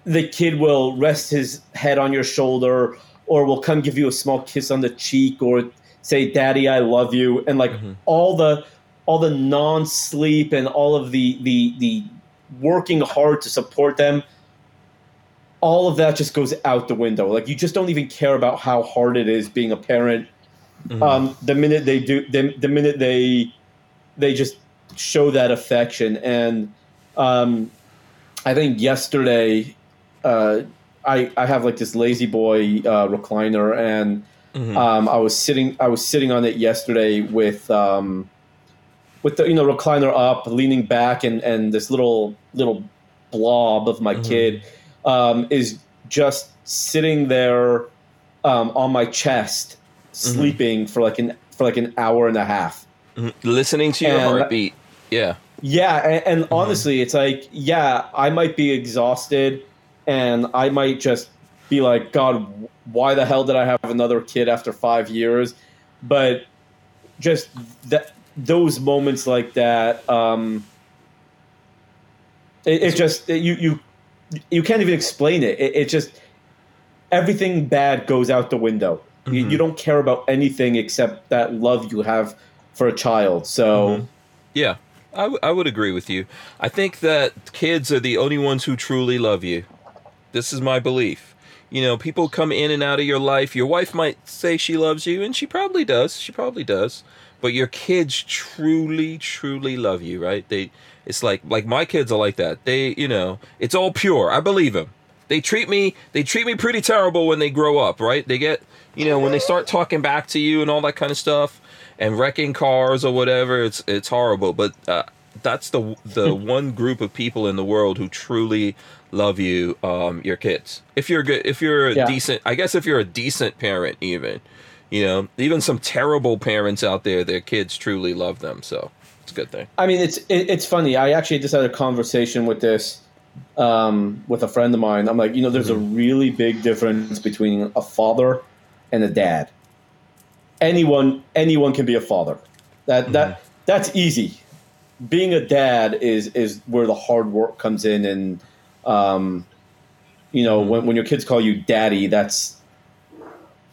the kid will rest his head on your shoulder or will come give you a small kiss on the cheek or say daddy i love you and like Mhm. all the all the non-sleep and all of the the the working hard to support them all of that just goes out the window like you just don't even care about how hard it is being a parent Mhm. um, the minute they do the, the minute they they just show that affection and um, i think yesterday uh, I, I have like this La-Z-Boy uh, recliner and Mhm. um, I was sitting I was sitting on it yesterday with um, with the you know recliner up leaning back and, and this little little blob of my Mhm. kid um, is just sitting there um, on my chest sleeping for like an for like an hour and a half Mhm. Listening to your and- heartbeat. Yeah. yeah, and, and Mm-hmm. honestly, it's like, yeah, I might be exhausted, and I might just be like, God, why the hell did I have another kid after five years? But just that those moments like that, um, it, it just you you you can't even explain it. It, it just everything bad goes out the window. You, Mhm. you don't care about anything except that love you have for a child. So. Mhm. Yeah, I, w- I would agree with you. I think that kids are the only ones who truly love you. This is my belief. You know, people come in and out of your life. Your wife might say she loves you, and she probably does. She probably does. But your kids truly, truly love you, right? They, it's like like my kids are like that. They, you know, it's all pure. I believe them. They treat me they treat me pretty terrible when they grow up, right? They get, you know, when they start talking back to you and all that kind of stuff and wrecking cars or whatever, it's it's horrible, but uh, that's the the one group of people in the world who truly love you, um, your kids. If you're good, if you're a Yeah. decent, I guess if you're a decent parent, even, you know, even some terrible parents out there, their kids truly love them. So it's a good thing. I mean, it's it, it's funny. I actually just had a conversation with this um, with a friend of mine. I'm like, you know, there's a really big difference between a father and a dad. Anyone anyone can be a father. That that that's easy. Being a dad is is where the hard work comes in, and um, you know, when when your kids call you daddy, that's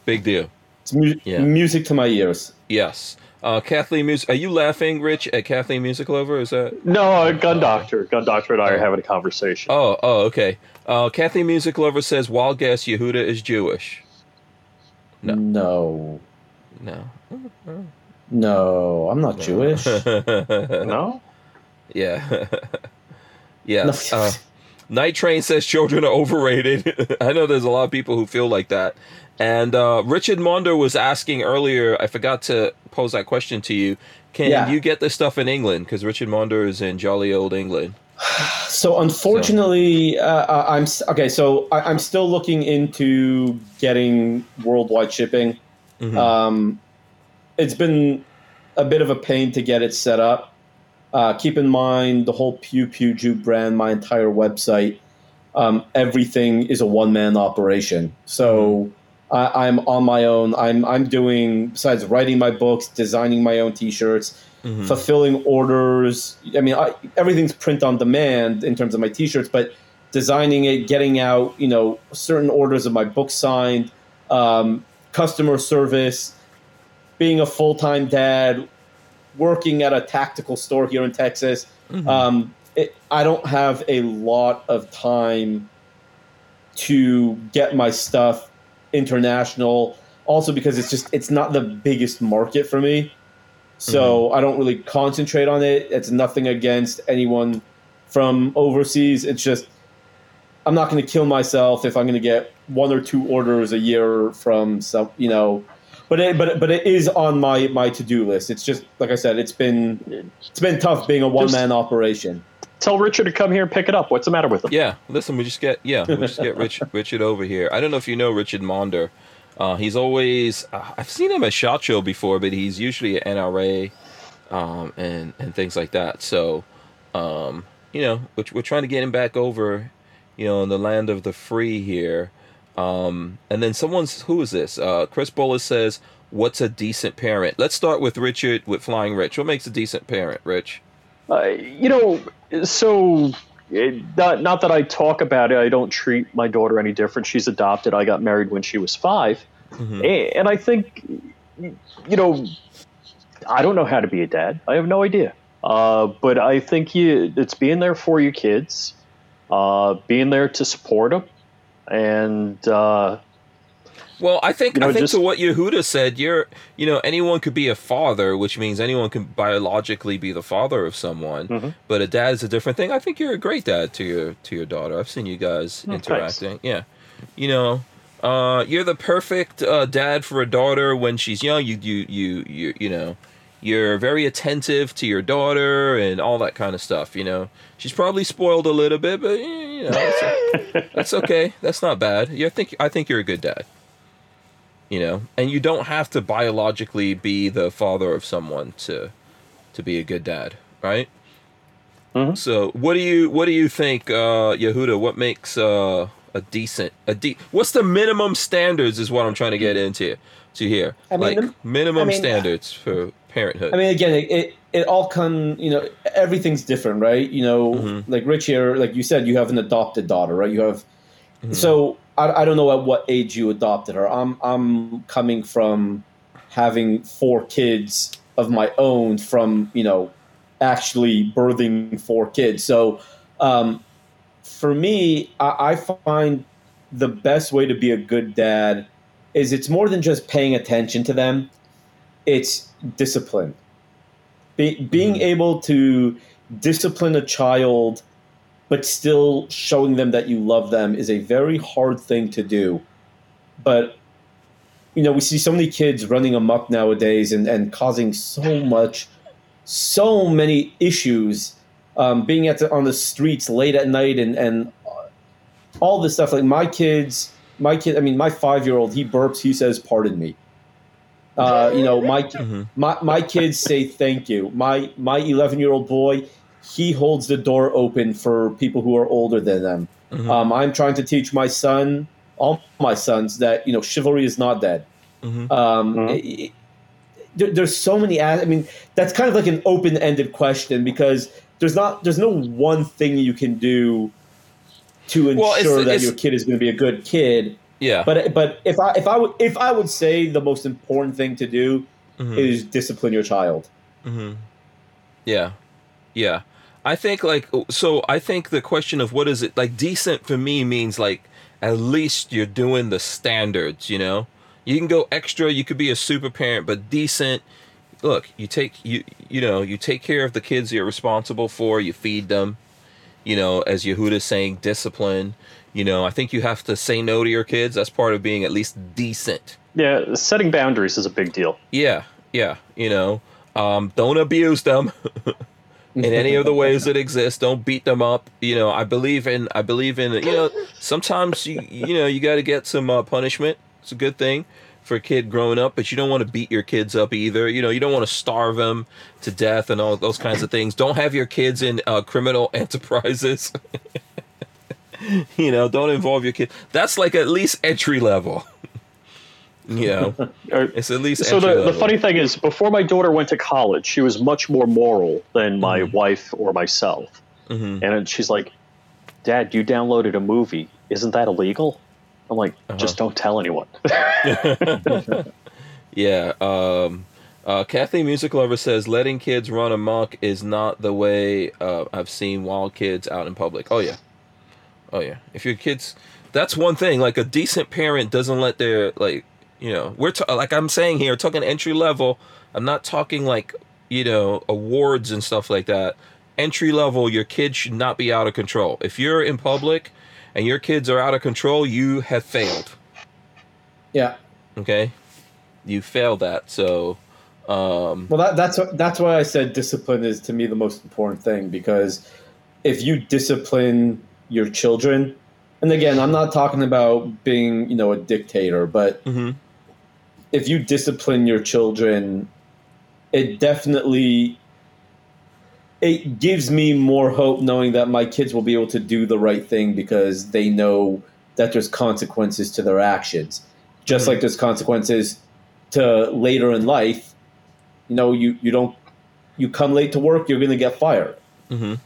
Big deal. it's mu- Yeah. music to my ears. Yes. Uh, Kathleen Music. Are you laughing, Rich, at Kathleen Music Lover? Is that? No, uh, Gun Doctor. Gun Doctor and I are having a conversation. Oh, oh, okay. Uh, Kathleen Music Lover says wild guess Yehuda is Jewish. No. No. No. No, I'm not Jewish. No? yeah. yeah. Uh, Night Train says children are overrated. I know there's a lot of people who feel like that. And uh, Richard Mondo was asking earlier, I forgot to pose that question to you. Can Yeah. you get this stuff in England? Because Richard Mondo is in jolly old England. So unfortunately, uh, I'm okay. So I, I'm still looking into getting worldwide shipping. Mhm. Um, it's been a bit of a pain to get it set up. Uh, keep in mind the whole Pew Pew Jew brand, my entire website, um, everything is a one man operation. So I, I'm on my own. I'm I'm doing besides writing my books, designing my own T-shirts, Mhm. fulfilling orders. I mean, I, everything's print on demand in terms of my T-shirts, but designing it, getting out, you know, certain orders of my book signed, um, customer service, being a full time dad, working at a tactical store here in Texas. Mhm. Um, it, I don't have a lot of time to get my stuff international. Also, because it's just it's not the biggest market for me, so mm-hmm. I don't really concentrate on it. It's nothing against anyone from overseas. It's just I'm not going to kill myself if I'm going to get one or two orders a year from some, you know. But it, but but it is on my my to do list. It's just like I said. It's been it's been tough being a one man operation. Tell Richard to come here and pick it up. What's the matter with him? Yeah, listen, we just get yeah, we just get Rich, Richard over here. I don't know if you know Richard Monder. Uh, he's always uh, I've seen him at Shot Show before, but he's usually at NRA um, and and things like that. So, um, you know, we're, we're trying to get him back over, you know, in the land of the free here. Um, and then someone's who is this? Uh, Chris Bolles says, "What's a decent parent?" Let's start with Richard with Flying Rich. What makes a decent parent, Rich? Uh, you know, so it, not, not that I talk about it. I don't treat my daughter any different. She's adopted. I got married when she was 5 Mhm. And I think, you know, I don't know how to be a dad. I have no idea. Uh, but I think you, it's being there for your kids, uh, being there to support them, and uh, Well, I think You know, I think just- to what Yehuda said, you're you know anyone could be a father, which means anyone can biologically be the father of someone. Mhm. But a dad is a different thing. I think you're a great dad to your to your daughter. I've seen you guys Oh, thanks. interacting. Yeah, you know, uh, you're the perfect uh, dad for a daughter when she's young. You you you you you know. You're very attentive to your daughter and all that kind of stuff. You know, she's probably spoiled a little bit, but eh, you know, that's, that's okay. That's not bad. You think I think you're a good dad you know and you don't have to biologically be the father of someone to to be a good dad right Mhm. so what do you what do you think uh yehuda what makes uh a decent a de- what's the minimum standards is what i'm trying to get into to here I mean, like the- minimum I mean, standards for parenthood I mean, again, it, it, it all come, you know, everything's different, right? You know, Mhm. like Rich here, like you said, you have an adopted daughter, right? You have, Mhm. so I, I don't know at what age you adopted her. I'm, I'm coming from having four kids of my own from, you know, actually birthing four kids. So, um, for me, I, I find the best way to be a good dad is it's more than just paying attention to them it's discipline. Be, being Mhm. able to discipline a child, but still showing them that you love them is a very hard thing to do. But you know, we see so many kids running amok nowadays and, and causing so much, so many issues. Um, being at the, on the streets late at night and and all this stuff. Like my kids, my kid. I mean, my five year old. He burps. He says, "Pardon me." Uh, you know, my Mhm. my my kids say thank you. My my 11 year old boy, he holds the door open for people who are older than them. Mhm. Um, I'm trying to teach my son, all my sons, that you know chivalry is not dead. Mhm. Um, Mhm. it- it- there, there's so many. I mean, that's kind of like an open ended question because there's not there's no one thing you can do to ensure Well, it's- that it's- your kid is going to be a good kid. yeah But but if I if I would if I would say the most important thing to do Mhm. is discipline your child. hmm Yeah, yeah. I think like so. I think the question of what is it like decent for me means like at least you're doing the standards. You know, you can go extra. You could be a super parent, but decent. Look, you take you you know you take care of the kids you're responsible for. You feed them. You know, as Yehuda's saying, discipline. You know, I think you have to say no to your kids. That's part of being at least decent. Yeah, setting boundaries is a big deal. Yeah, yeah. You know, um, don't abuse them in any of the ways that exist. Don't beat them up. You know, I believe in. I believe in. You know, sometimes you you know you got to get some uh, punishment. It's a good thing for a kid growing up, but you don't want to beat your kids up either. You know, you don't want to starve them to death and all those kinds of things. Don't have your kids in uh, criminal enterprises. you know, don't involve your kid. That's like at least entry level. You know, it's at least so entry the, the funny thing is, before my daughter went to college, she was much more moral than my Mm-hmm. wife or myself. Mhm. And she's like, "Dad, you downloaded a movie. Isn't that illegal?" I'm like, Uh-huh. "Just don't tell anyone." Yeah. Um, uh, Kathy Music Lover says letting kids run amok is not the way uh, I've seen wild kids out in public. Oh yeah. Oh yeah. If your kids, that's one thing. Like a decent parent doesn't let their like you know we're ta- like I'm saying here talking entry level. I'm not talking like you know awards and stuff like that. Entry level, your kids should not be out of control. If you're in public and your kids are out of control, you have failed. Yeah. Okay, you failed that. So, um, Well, that, that's that's why I said discipline is to me the most important thing because if you discipline your children, and again, I'm not talking about being you know a dictator, but mhm. If you discipline your children, it definitely it gives me more hope knowing that my kids will be able to do the right thing because they know that there's consequences to their actions. Just Mhm. like there's consequences to later in life. You know, you, you don't you come late to work, you're gonna get fired. Mhm.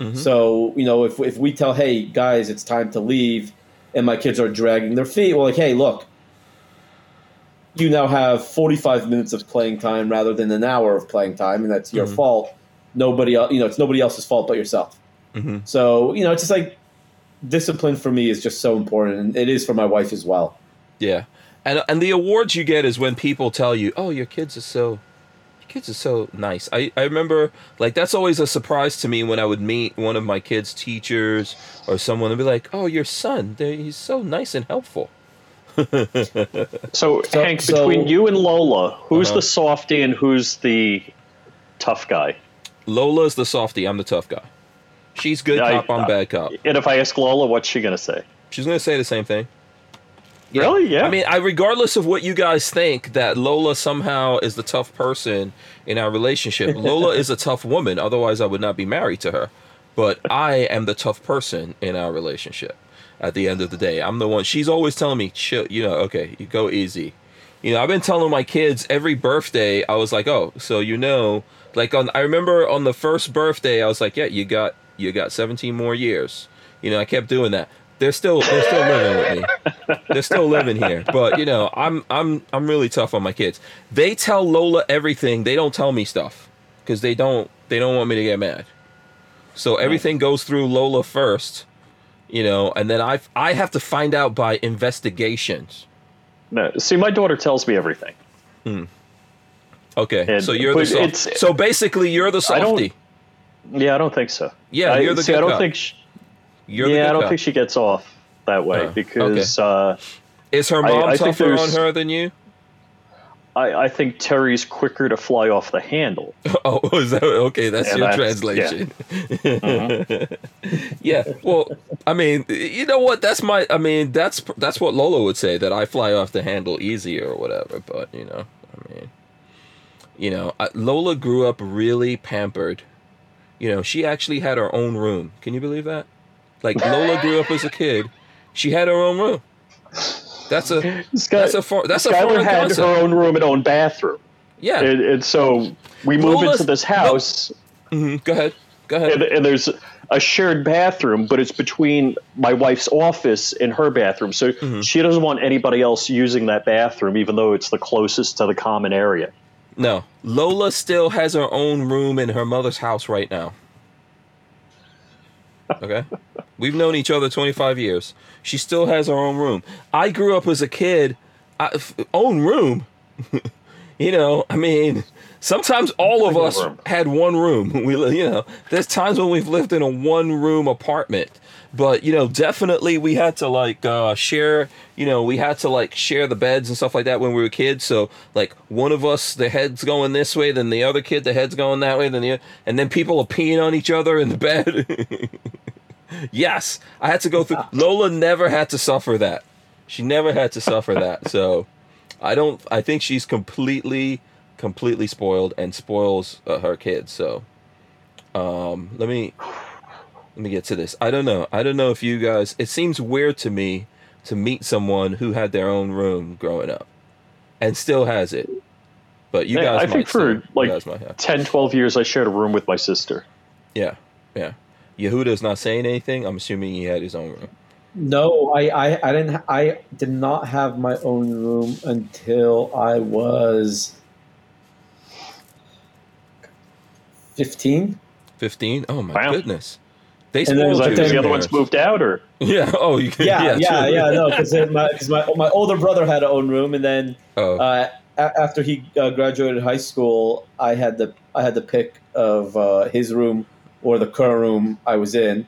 Mhm. So, you know, if if we tell, hey guys, it's time to leave and my kids are dragging their feet, well like, hey, look, you now have 45 minutes of playing time rather than an hour of playing time, and that's your Mhm. fault. Nobody else, you know, it's nobody else's fault but yourself. Mhm. So, you know, it's just like discipline for me is just so important, and it is for my wife as well. Yeah, and and the awards you get is when people tell you, "Oh, your kids are so, your kids are so nice." I I remember like that's always a surprise to me when I would meet one of my kids' teachers or someone and be like, "Oh, your son, he's so nice and helpful." So, So- Hank, so- between you and Lola, who's Uh-huh. the softy and who's the tough guy? Lola's the softie. I'm the tough guy. She's good I- cop. I'm bad cop. And if I ask Lola, what's she gonna say? She's gonna say the same thing. Really? Yeah. I mean, I regardless of what you guys think that Lola somehow is the tough person in our relationship. Lola is a tough woman. Otherwise, I would not be married to her. But I am the tough person in our relationship. At the end of the day, I'm the one. She's always telling me, "Chill, you know, okay, you go easy." You know, I've been telling my kids every birthday. I was like, "Oh, so you know." Like on, I remember on the first birthday, I was like, "Yeah, you got you got 17 more years." You know, I kept doing that. They're still they're still living with me. They're still living here. But you know, I'm I'm I'm really tough on my kids. They tell Lola everything. They don't tell me stuff because they don't they don't want me to get mad. So everything goes through Lola first, you know, and then I I have to find out by investigations. no, see, my daughter tells me everything. Hmm. Okay, And- so you're the soft. So basically, you're the I. Yeah, I don't think so. Yeah, I, you're the see, good I don't cop. think. She, You're the yeah, I don't cop. think she gets off that way Oh, because uh, Is her mom I tougher on her than you? I, I think Terry's quicker to fly off the handle. Oh, is that okay? That's Yeah, your that's- translation. yeah. Well, I mean, you know what? That's my. I mean, that's that's what Lola would say that I fly off the handle easier or whatever. But you know, I mean, you know, I, Lola grew up really pampered. You know, she actually had her own room. Can you believe that? Like Lola grew up as a kid, she had her own room. That's a Sky, that's a for, that's a Skylar foreign had concept. her own room and own bathroom, yeah. and, and so we move Lola's- into this house, Mhm. Go ahead. Go ahead. and, and there's a shared bathroom, but it's between my wife's office and her bathroom. So Mm-hmm. she doesn't want anybody else using that bathroom, even though it's the closest to the common area. No, Lola still has her own room in her mother's house right now. Okay, we've known each other 25 years. She still has her own room. I grew up as a kid, I, f- own room. you know, I mean, sometimes all of us room. had one room. We, you know, there's times when we've lived in a one room apartment, but you know, definitely we had to like uh, share. You know, we had to like share the beds and stuff like that when we were kids. So like one of us, the head's going this way, then the other kid, the head's going that way, then the and then people are peeing on each other in the bed. yes, I had to go through. Lola never had to suffer that. She never had to suffer that. So I don't. I think she's completely, completely spoiled and spoils uh, her kids. So, um, let me let me get to this. I don't know. I don't know if you guys. It seems weird to me to meet someone who had their own room growing up and still has it. But you Hey, guys, I might think for, still- like, you might have. 10, 12 years, I shared a room with my sister. Yeah, yeah. Yehuda's not saying anything. I'm assuming he had his own room. No, I, I, I didn't. I did not have my own room until I was fifteen. Fifteen. Oh my Wow. goodness. They And then spoiled But you. The other ones moved out, or Yeah. Oh, you can. Yeah, yeah, yeah. true. no, because my, 'cause my my older brother had an own room, and then Oh, uh, a- after he uh, graduated high school, I had the I had the pick of uh, his room or the current room I was in,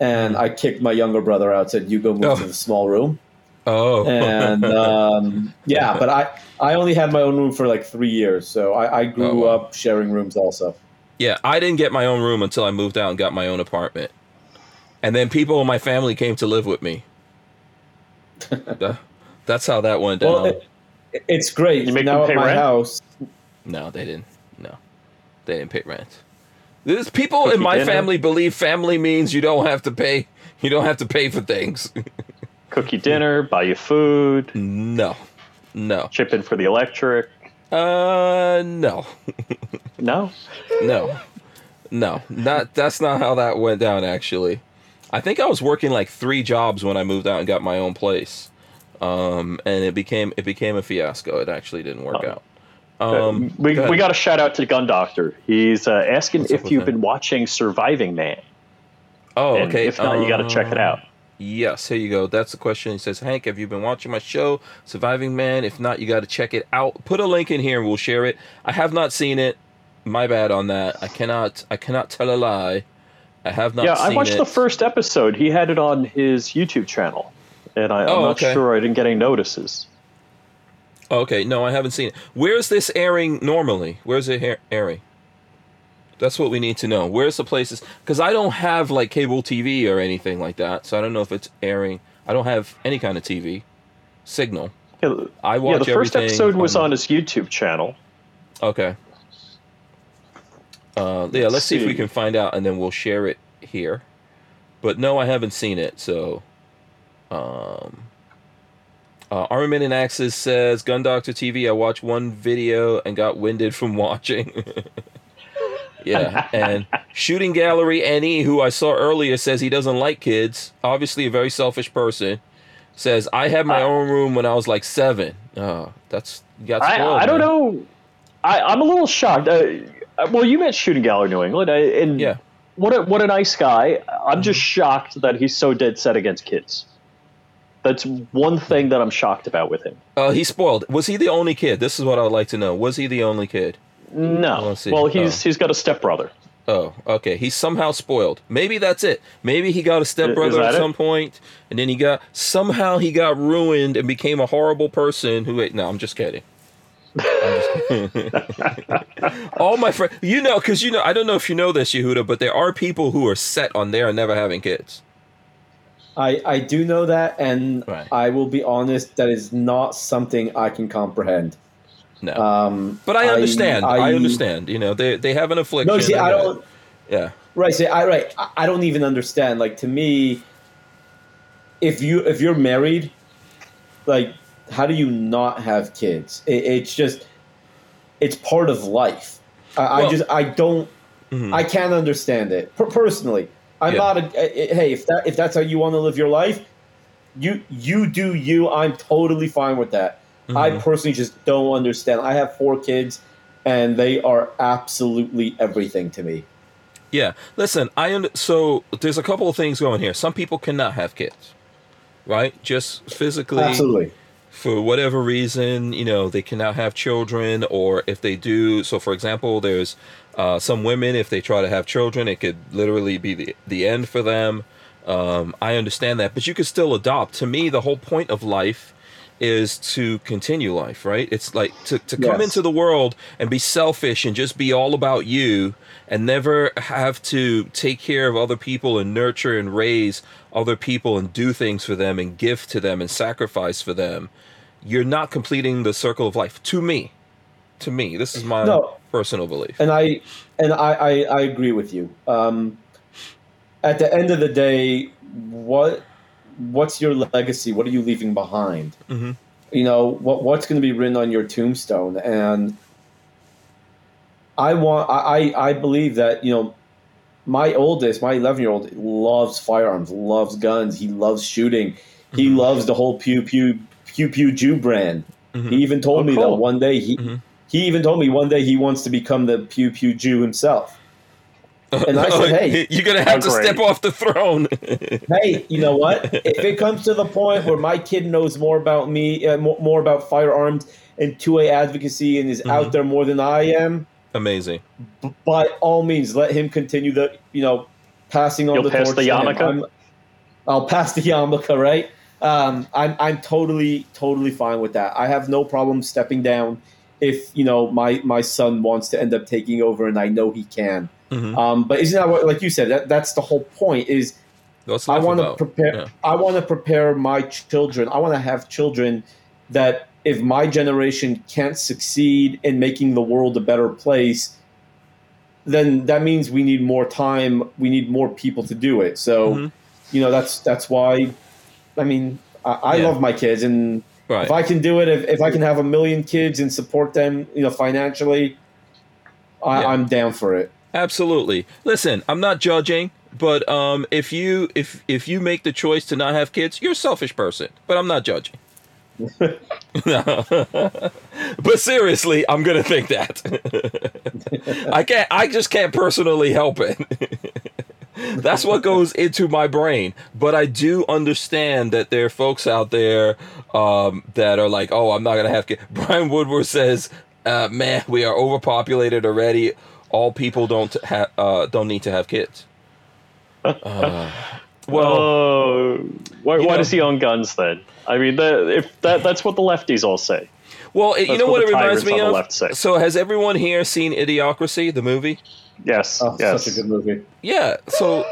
and I kicked my younger brother out. Said, "You go move Oh. to the small room." oh. and um, yeah, but I I only had my own room for like three years, so I, I grew Oh, wow. up sharing rooms also. Yeah, I didn't get my own room until I moved out and got my own apartment. And then people in my family came to live with me. That's how that went down. Well, it, it's great. You make now them pay my rent? house. no, they didn't. No. They didn't pay rent. There's people in my dinner? family believe family means you don't have to pay you don't have to pay for things. cook you dinner, buy you food, no. No. chip in for the electric. Uh no. No, No, no, not that's not how that went down. Actually, I think I was working like three jobs when I moved out and got my own place, um, and it became it became a fiasco. It actually didn't work Oh. out. Um, we, go we got a shout out to the Gun Doctor. He's uh, asking What's if you've that? been watching Surviving Man. Oh, And okay. If not, you got to check it uh, out. Yes, here you go. That's the question. He says, Hank, have you been watching my show, Surviving Man? If not, you got to check it out. Put a link in here and we'll share it. I have not seen it. My bad on that. I cannot. I cannot tell a lie. I have not. Yeah, I watched it. the first episode. He had it on his YouTube channel, and I, Oh, I'm not okay. sure I didn't get any notices. Okay, no, I haven't seen it. Where's this airing normally? Where's it airing? That's what we need to know. Where's the places? Because I don't have like cable TV or anything like that, so I don't know if it's airing. I don't have any kind of TV signal. Yeah, the- I watch yeah, the first episode was on- his YouTube channel. Okay. Uh, yeah, let's see if we can find out, and then we'll share it here. But no, I haven't seen it. So, um, uh, Armament and Axis says Gun Doctor TV. I watched one video and got winded from watching. Yeah, and Shooting Gallery Ne, who I saw earlier, says he doesn't like kids. Obviously, a very selfish person. Says I had my own room when I was like seven. Oh, that's you got I, spoiled, I don't man. know. I, I'm a little shocked. Uh, uh, well, you met Shooting Gallery New England, uh, and Yeah. what a, what a nice guy. I'm just shocked that he's so dead set against kids. That's one thing that I'm shocked about with him. Uh, he's spoiled. Was he the only kid? This is what I would like to know. Was he the only kid? No, well, he's Oh. he's got a stepbrother. Oh, okay. He's somehow spoiled. Maybe that's it. Maybe he got a stepbrother that at it? some point, and then he got somehow he got ruined and became a horrible person. Who? Wait, no, I'm just kidding. I'm just. All my friends, you know, because you know, I don't know if you know this, Yehuda, but there are people who are set on there and never having kids. I, I do know that, and Right. I will be honest, that is not something I can comprehend. No, Um, but I understand. I, I- understand. You know, they they have an affliction. No, see, I don't. Yeah. Right, see, I right, I- I don't even understand. Like to me, if you if you're married, like how do you not have kids? It, it's just it's part of life. I, I just I don't Mhm. I can't understand it per- personally. I'm Yeah. not a eh, hey if that if that's how you want to live your life, you you do you. I'm totally fine with that. I Mhm. personally just don't understand. I have four kids, and they are absolutely everything to me. Yeah. Listen, I und- so there's a couple of things going here. Some people cannot have kids, right? Just physically, Absolutely. for whatever reason, you know, they cannot have children, or if they do. So, for example, there's uh, some women, if they try to have children, it could literally be the the end for them. Um, I understand that, but you could still adopt. To me, the whole point of life is to continue life, right? It's like to, to come Yes. into the world and be selfish and just be all about you and never have to take care of other people and nurture and raise other people and do things for them and give to them and sacrifice for them. You're not completing the circle of life. To me. To me. This is my No. personal belief. and I and I, I, I agree with you. Um, at the end of the day, what what's your legacy? What are you leaving behind? hmm You know what what's going to be written on your tombstone? And I want I I believe that you know my oldest, my eleven year old, loves firearms, loves guns, he loves shooting, he Mhm. loves the whole pew pew pew pew Jew brand. Mhm. He even told Oh, me that one day he Mhm. he even told me one day he wants to become the pew pew Jew himself. And I said, hey, you're gonna have Oh, to great. step off the throne. hey, you know what? if it comes to the point where my kid knows more about me, uh, more, more about firearms and 2A advocacy and is Mhm. out there more than I am, Amazing. b- by all means, let him continue the, you know, passing on You'll the pass torch. the to yarmulke? I'm- I'll pass the yarmulke, right? Um, I'm, I'm totally, totally fine with that. I have no problem stepping down if, you know, my, my son wants to end up taking over and I know he can. Hmm Um, but isn't that what, like you said, that, that's the whole point is What's I want to prepare. Yeah. I want to prepare my children. I want to have children that, if my generation can't succeed in making the world a better place, then that means we need more time. We need more people to do it. So, Mhm. you know, that's that's why. I mean, I, I Yeah. love my kids, and Right. if I can do it, if, if I can have a million kids and support them, you know, financially, I, Yeah. I'm down for it. Absolutely. Listen, I'm not judging, but um, if you if if you make the choice to not have kids, you're a selfish person. But I'm not judging. But seriously, I'm gonna think that. I can't. I just can't personally help it. That's what goes into my brain. But I do understand that there are folks out there um, that are like, "Oh, I'm not gonna have kids." Brian Woodward says, uh, "Man, we are overpopulated already. All people don't ha- uh, don't need to have kids." Uh, well, oh, why, why know- does he own guns then? I mean, the, if that that's what the lefties all say. well, it, you know what what, it reminds me of. left say. So, has everyone here seen Idiocracy, the movie? Yes, Oh, yes. such a good movie. Yeah. So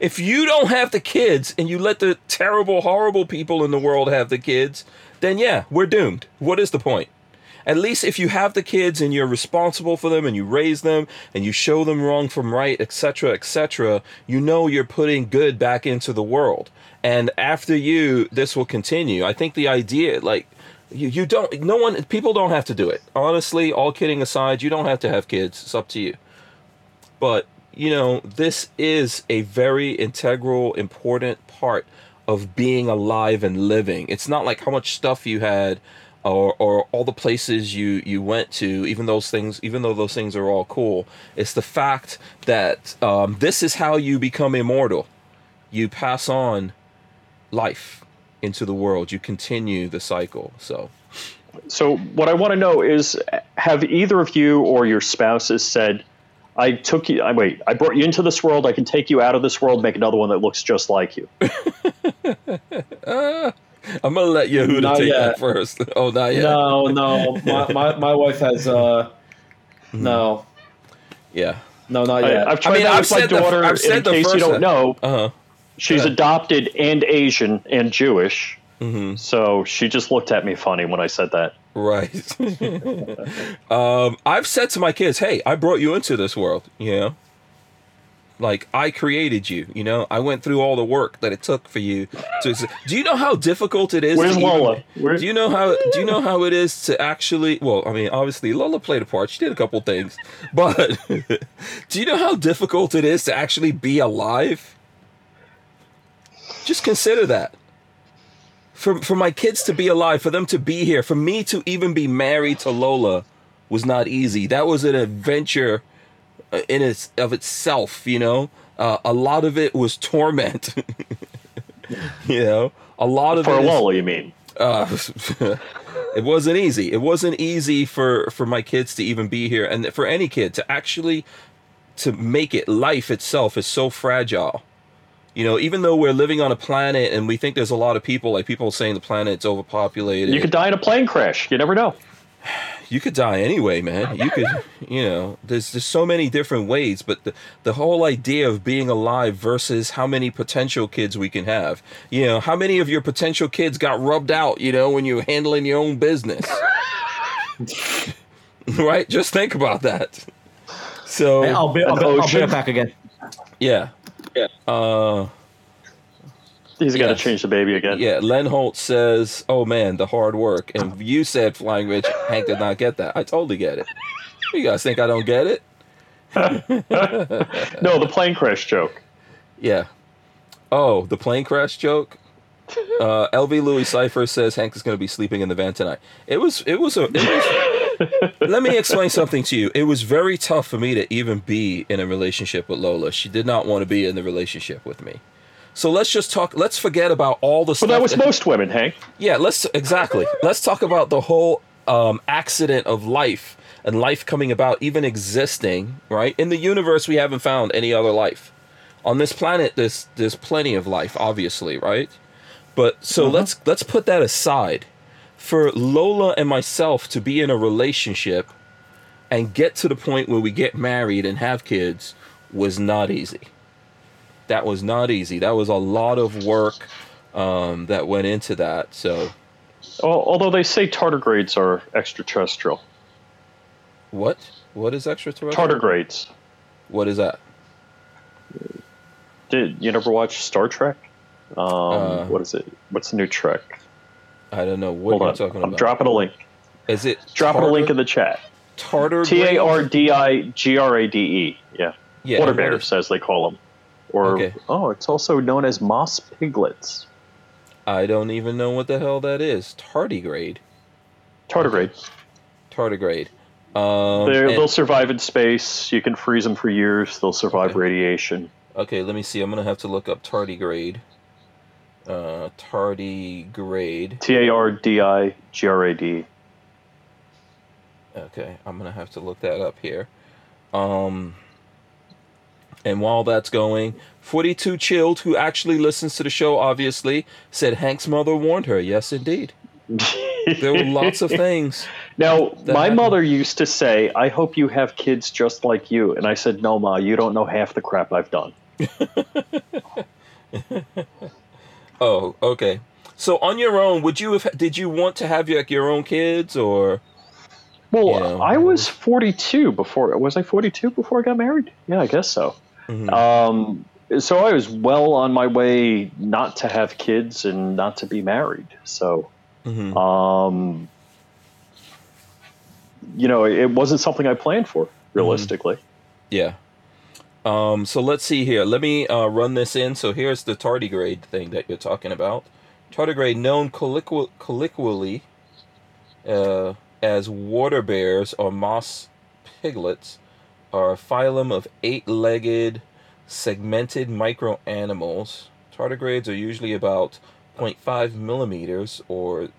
if you don't have the kids and you let the terrible, horrible people in the world have the kids, then yeah, we're doomed. What is the point? At least if you have the kids and you're responsible for them and you raise them and you show them wrong from right, etc., etc., you know you're putting good back into the world. And after you, this will continue. I think the idea, like, you, you don't, no one, people don't have to do it. Honestly, all kidding aside, you don't have to have kids. It's up to you but you know this is a very integral important part of being alive and living it's not like how much stuff you had or, or all the places you you went to even those things even though those things are all cool it's the fact that um, this is how you become immortal you pass on life into the world you continue the cycle so So what I want to know is, have either of you or your spouses said, "I took you. I wait. I brought you into this world. I can take you out of this world, make another one that looks just like you." i'm gonna let Yehuda Not take yet. that first oh not yet No, no. My, my, my wife has uh no. yeah No, not yet. I've tried I mean, that I've with my said the- I've said in the case you first don't one. know, uh-huh she's adopted and Asian and Jewish. hmm So she just looked at me funny when I said that. Right. um, I've said to my kids, "Hey, I brought you into this world. You know, like I created you. You know, I went through all the work that it took for you to. Do you know how difficult it is? Where's to Lola? Where- do you know how? Do you know how it is to actually? Well, I mean, obviously Lola played a part. She did a couple things, but do you know how difficult it is to actually be alive? Just consider that for for my kids to be alive, for them to be here, for me to even be married to Lola, was not easy. That was an adventure in its of itself. You know, uh, a lot of it was torment. you know, a lot of For a it is- lull, you mean? uh, it wasn't easy. It wasn't easy for for my kids to even be here, and for any kid to actually to make it. Life itself is so fragile. You know, even though we're living on a planet and we think there's a lot of people, like people saying the planet's overpopulated. You could die in a plane crash. You never know. You could die anyway, man. You could, you know, there's there's so many different ways, but the the whole idea of being alive versus how many potential kids we can have. You know, how many of your potential kids got rubbed out, you know, when you're handling your own business? right? Just think about that. So, Hey, I'll be, I'll, be, I'll ocean. bring it back again. yeah. Yeah. Uh He's got to Yes. change the baby again. yeah, Len Holt says, "Oh man, the hard work." And you said Flying Rich Hank did not get that. I totally get it. You guys think I don't get it? No, the plane crash joke. Yeah. Oh, the plane crash joke. Uh, LV Louis Cipher says Hank is going to be sleeping in the van tonight. It was. It was a. It was, let me explain something to you. It was very tough for me to even be in a relationship with Lola. She did not want to be in the relationship with me. So let's just talk. Let's forget about all the But stuff. that was most women, Hank. Yeah, let's exactly. Let's talk about the whole um, accident of life and life coming about, even existing. Right in the universe, we haven't found any other life. On this planet, there's there's plenty of life, obviously, right? But so let's let's put that aside. For Lola and myself to be in a relationship and get to the point where we get married and have kids was not easy. That was not easy. That was a lot of work um, that went into that. So Although they say tardigrades are extraterrestrial. What? What is extraterrestrial? Tardigrades. What is that? Did you never watch Star Trek? Um, Uh, what is it? What's the new Trek? I don't know what Hold you're on. talking I'm about. dropping a link. is it Dropping a link in the chat. tartar? T A R D I G R A D E. Yeah. Yeah. Water bears, as they call them. Or Okay. oh, it's also known as moss piglets. I don't even know what the hell that is. Tardigrade. Tardigrade. Tardigrade. Um, they'll survive in space. You can freeze them for years. They'll survive Okay. radiation. okay, let me see. I'm gonna have to look up tardigrade. Uh, tardigrade. T a r d i g r a d. Okay, I'm gonna have to look that up here. Um, and while that's going, 42 Chilled, who actually listens to the show, obviously said Hank's mother warned her. Yes, indeed. There were lots of things. Now, my happened. mother used to say, I hope you have kids just like you. And I said, No, Ma, you don't know half the crap I've done. Oh, okay. So on your own, would you have? Did you want to have like your own kids or? Well, Yeah. I was 42 before. Was I 42 before I got married? Yeah, I guess so. Mhm. Um, so I was well on my way not to have kids and not to be married. So, Mhm. um, you know, it wasn't something I planned for realistically. Yeah. Um, so let's see here. Let me uh, run this in. So here's the tardigrade thing that you're talking about. Tardigrade, known colloquial, colloquially uh, as water bears or moss piglets, are a phylum of eight-legged, segmented microanimals. Tardigrades are usually about 0.5 millimeters or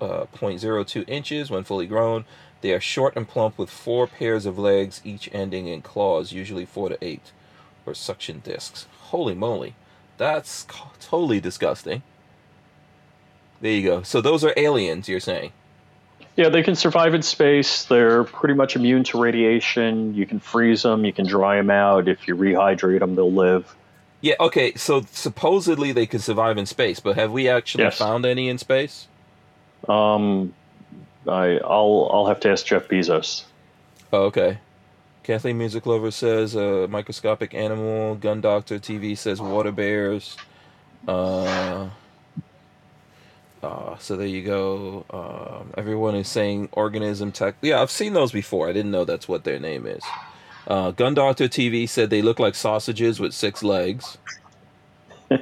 uh, 0.02 inches when fully grown. They are short and plump with four pairs of legs, each ending in claws, usually four to eight, or suction discs. Holy moly, that's totally disgusting. There you go. So those are aliens, you're saying? Yeah, they can survive in space. They're pretty much immune to radiation. You can freeze them, you can dry them out. If you rehydrate them, they'll live. Yeah. Okay. So supposedly they can survive in space, but have we actually Yes. found any in space? Um, I, I'll I'll have to ask Jeff Bezos. Oh, okay. Kathleen Music Lover says uh, microscopic animal. Gun Doctor TV says water bears. Uh, uh, so there you go. Um, everyone is saying organism tech. Yeah, I've seen those before. I didn't know that's what their name is. Uh, Gun Doctor TV said they look like sausages with six legs.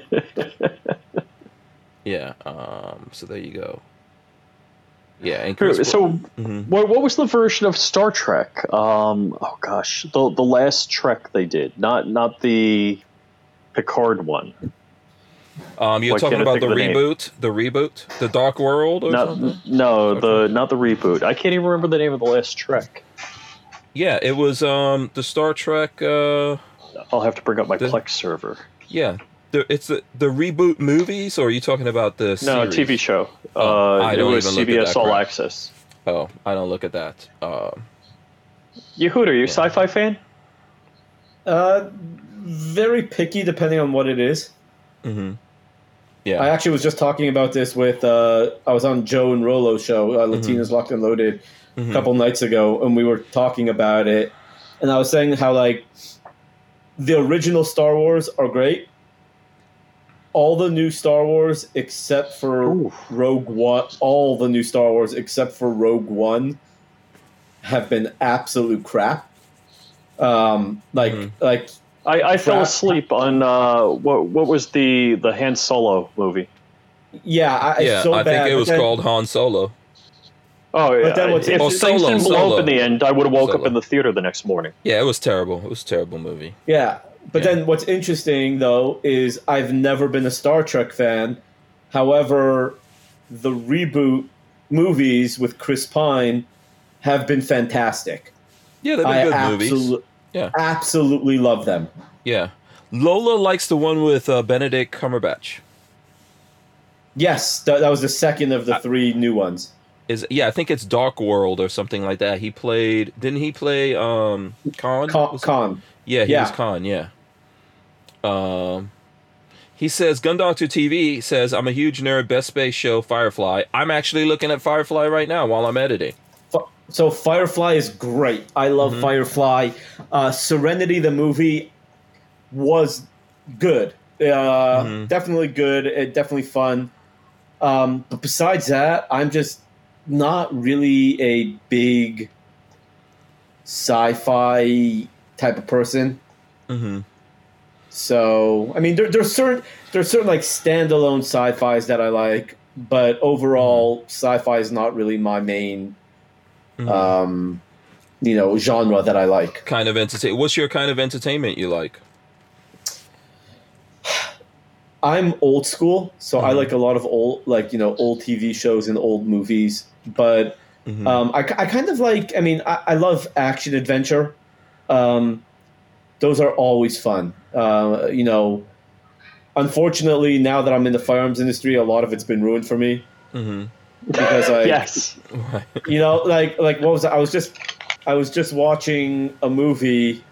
yeah. Um, so there you go. Yeah, and Chris, So, Mhm. what, what was the version of Star Trek? Um, oh gosh, the the last Trek they did, not not the Picard one. Um, you're why talking about the think of the name? reboot, the reboot, the Dark World, or Not, something. no, the not the reboot. I can't even remember the name of the last Trek. Yeah, it was um the Star Trek. Uh, I'll have to bring up my The- Plex server. yeah, the, it's the the reboot movies, or are you talking about the No, series? TV show. Oh, uh, I it don't was even look at CBS that All crap. Access. Oh, I don't look at that. Um, Yehuda, you a sci-fi fan? Uh, very picky depending on what it is. Mhm. I actually was just talking about this with uh, I was on Joe and Rolo's show, uh, Latinas Locked and Loaded, Mhm. a couple nights ago, and we were talking about it, and I was saying how like the original Star Wars are great. All the new Star Wars except for Ooh. Rogue One, all the new Star Wars except for Rogue One have been absolute crap. Um, like Mhm. like I, I fell Crap. asleep on uh, what what was the the Han Solo movie? yeah, I, yeah, so I bad. think it was then- called Han Solo. Oh yeah. then what's if Oh, things Solo, didn't blow Solo. up in the end, I would have woke up in the theater the next morning. Yeah, it was terrible. It was a terrible movie. Yeah. But Yeah. then what's interesting though is I've never been a Star Trek fan. However, the reboot movies with Chris Pine have been fantastic. Yeah, they've been I good movies. Yeah. absolutely love them. Yeah. Lola likes the one with uh, Benedict Cumberbatch. Yes, that, that was the second of the I- three new ones. Is yeah, I think it's Dark World or something like that. He played didn't he play um Khan? Con, Was- Khan. Yeah, he Yeah. was Khan, yeah. Um he says Gun Doctor TV says I'm a huge nerd best space show Firefly. I'm actually looking at Firefly right now while I'm editing. So Firefly is great. I love Mhm. Firefly. Uh, Serenity, the movie, was good. Uh, Mhm. Definitely good. uh, definitely fun. Um, but besides that, I'm just not really a big sci-fi type of person. Mm-hmm. So I mean, there, there's certain there's certain like standalone sci-fi's that I like, but overall, sci-fi is not really my main Mm-hmm. um, you know, genre that I like. kind of entertain. What's your kind of entertainment you like? I'm old school, so I Mhm. like a lot of old, like you know, old TV shows and old movies. But Mhm. um, I, I kind of like. I mean, I, I love action adventure. Um, those are always fun. Uh, you know, unfortunately, now that I'm in the firearms industry, a lot of it's been ruined for me Mhm. Because I, yes. you know, like like what was it? I was just I was just watching a movie,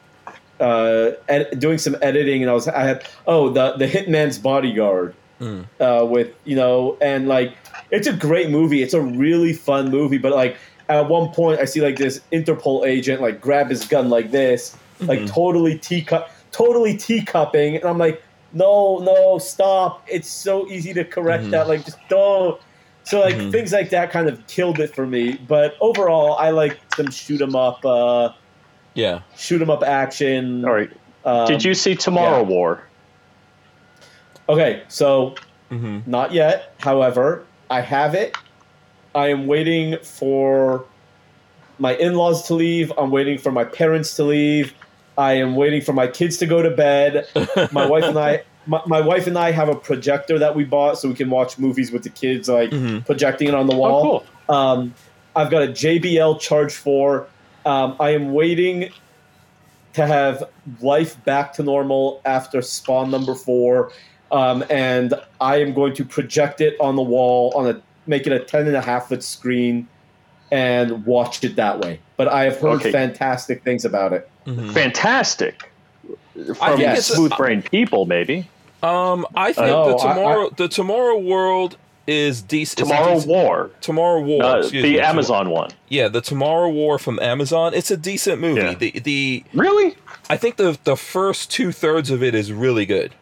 uh, ed- doing some editing, and I was I had oh the the Hitman's Bodyguard, Mm. uh, with you know, and like it's a great movie. It's a really fun movie, but like at one point I see like this Interpol agent like grab his gun like this, like Mhm. totally teacup, totally teacupping, and I'm like, no, no, stop! It's so easy to correct Mhm. that. Like just don't. So like Mhm. things like that kind of killed it for me. But overall, I like some shoot 'em up, uh, Yeah. shoot 'em up action. All right. Um, Did you see Tomorrow yeah. War? Okay, so hmm not yet. However, I have it. I am waiting for my in-laws to leave. I'm waiting for my parents to leave. I am waiting for my kids to go to bed. My wife and I, my, my wife and I have a projector that we bought so we can watch movies with the kids, like Mhm. projecting it on the wall. Oh, cool. Um, I've got a JBL Charge 4. Um, I am waiting to have life back to normal after Spawn number 4. Um, and I am going to project it on the wall on a make it a 10 and a half foot screen and watch it that way. But I have heard Okay. fantastic things about it. Mhm. Fantastic. I From think it's smooth brain people, maybe. Um, I think No, the I- tomorrow the tomorrow world is decent. it's a Tomorrow decent- War. Tomorrow War. Uh, the me, Tom- Amazon one. Yeah, the Tomorrow War from Amazon. It's a decent movie. Yeah. The the Really? I think the the first two thirds of it is really good.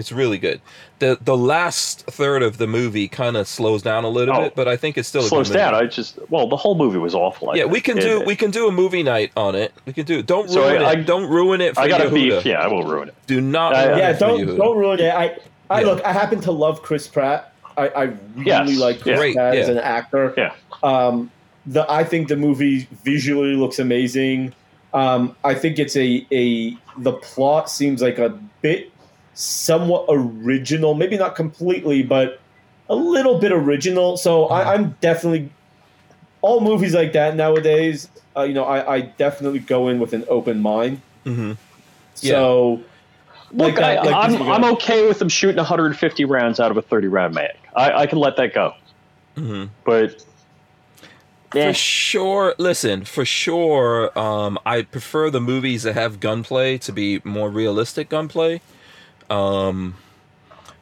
It's really good. the The last third of the movie kind of slows down a little Oh. bit, but I think it's still a Slows good movie. down. I just well, the whole movie was awful. I yeah, think. we can It- do we can do a movie night on it. We can do. Don't So ruin I- it. I- don't ruin it for I got a beef. Yeah, I won't ruin it. Do not. Uh, ruin yeah, it don't Yehuda. don't ruin it. I I Yeah. look. I happen to love Chris Pratt. I, I really Yes. like Chris Great, Pratt as an actor. Yeah. Um, the I think the movie visually looks amazing. Um, I think it's a a the plot seems like a bit somewhat original, maybe not completely, but a little bit original. So I, I'm definitely all movies like that nowadays. Uh, you know, I, I definitely go in with an open mind. hmm So Look, that- I, like I'm, this- I'm okay with them shooting 150 rounds out of a 30 round mag. I, I can let that go. hmm But eh, For sure. Listen, for sure. Um, I prefer the movies that have gunplay to be more realistic gunplay. Um,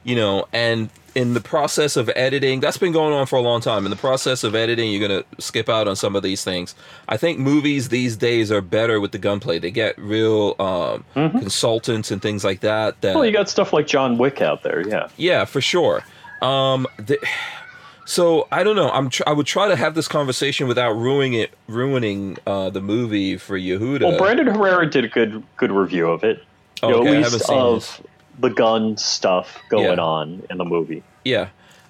you know, and in the process of editing, that's been going on for a long time. In the process of editing, you're gonna skip out on some of these things. I think movies these days are better with the gunplay. They get real um, consultants and things like that. That well, you got stuff like John Wick out there. Yeah. yeah, for sure. Um, the, so I don't know. I'm tr- I would try to have this conversation without ruining it, ruining uh, the movie for Yehuda. Well, Brandon Herrera did a good good review of it. You know, Okay, I at haven't least seen of. The gun stuff going Yeah. on in the movie. Yeah,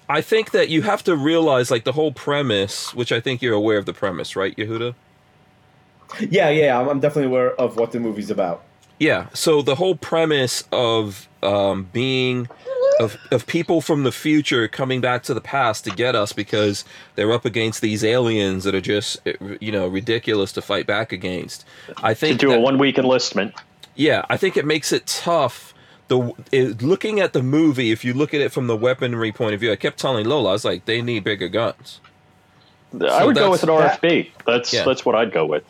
I think that you have to realize like the whole premise, which I think you're aware of the premise, right, Yehuda? yeah, yeah, I'm, I'm definitely aware of what the movie's about. Yeah. So the whole premise of um, being of of people from the future coming back to the past to get us because they're up against these aliens that are just eh, you know ridiculous to fight back against. I think To think do a one week enlistment. Yeah, I think it makes it tough. The it, looking at the movie, if you look at it from the weaponry point of view, I kept telling Lola, I was like, they need bigger guns. I would go with an RFB. That's Yeah. that's what I'd go with.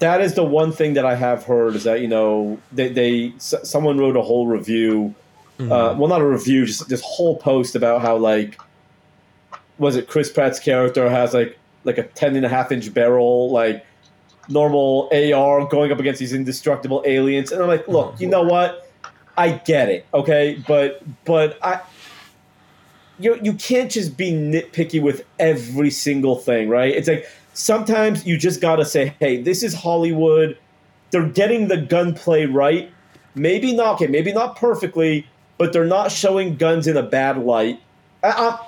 that is the one thing that I have heard is that you know they, they s- someone wrote a whole review, uh, well not a review, just this whole post about how like was it Chris Pratt's character has like like a 10 and a half inch barrel like normal AR going up against these indestructible aliens and I'm like look you know what I get it okay but but I you you can't just be nitpicky with every single thing, right? It's like sometimes you just gotta say, hey, this is Hollywood. They're getting the gunplay right. Maybe not okay, maybe not perfectly, but they're not showing guns in a bad light. I,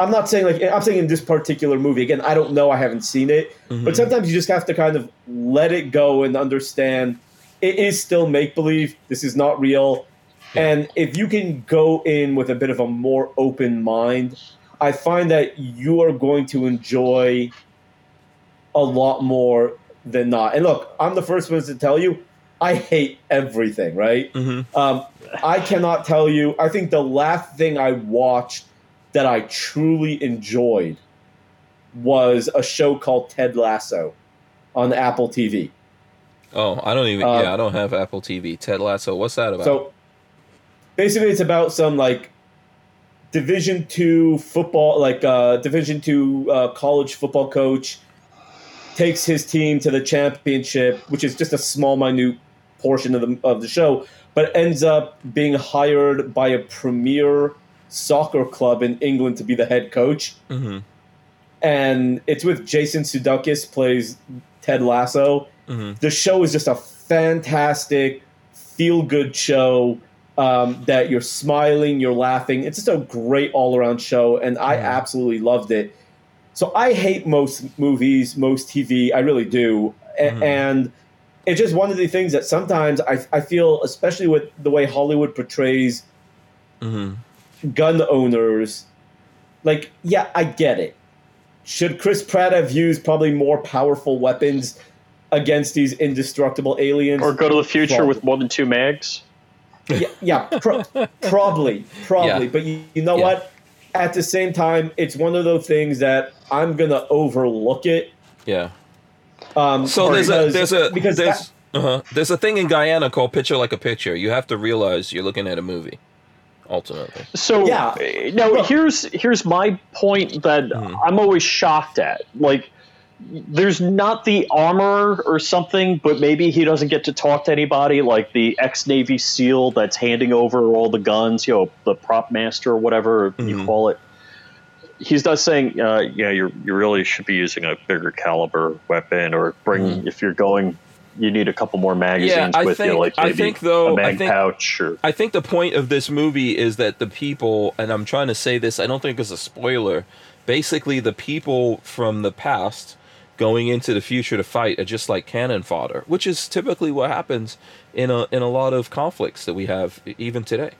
I'm not saying like I'm saying in this particular movie. Again, I don't know. I haven't seen it, mm-hmm. but sometimes you just have to kind of let it go and understand it is still make believe. This is not real. And if you can go in with a bit of a more open mind, I find that you are going to enjoy a lot more than not. And look, I'm the first one to tell you, I hate everything, right? Mhm. Um, I cannot tell you. I think the last thing I watched that I truly enjoyed was a show called Ted Lasso on Apple TV. Oh, I don't even. Uh, yeah, I don't have Apple TV. Ted Lasso. What's that about? So basically, it's about some like Division two football, like uh, Division two uh, college football coach takes his team to the championship, which is just a small, minute portion of the of the show, but ends up being hired by a premier soccer club in England to be the head coach. hmm And it's with Jason Sudeikis plays Ted Lasso. Hmm the show is just a fantastic feel good show um, that you're smiling you're laughing. It's just a great all-around show and i absolutely loved it. So i hate most movies most tv i really do. A- Mhm. and it's just one of the things that sometimes I, I feel especially with the way hollywood portrays hmm gun owners like yeah i get it. Should chris pratt have used probably more powerful weapons against these indestructible aliens? Or go to the future Probably. with more than two mags. Yeah, yeah pro- probably probably Yeah. but you, you know Yeah. what at the same time it's one of those things that i'm gonna overlook it Yeah. um So there's a there's a because there's that- uh-huh. there's a thing in Guyana called picture like a picture. You have to realize you're looking at a movie. Ultimately. So Yeah. now Well- here's here's my point that Mhm. I'm always shocked at. Like there's not the armor or something, but maybe he doesn't get to talk to anybody like the ex Navy SEAL that's handing over all the guns, you know, the prop master or whatever you Mhm. call it. He's not saying, uh, yeah, you you really should be using a bigger caliber weapon or bring Mhm. if you're going you need a couple more magazines I with think- you, like I maybe think, though, a I mag think- pouch or I think the point of this movie is that the people, and I'm trying to say this, I don't think it's a spoiler. Basically, the people from the past going into the future to fight are just like cannon fodder, which is typically what happens in a in a lot of conflicts that we have even today.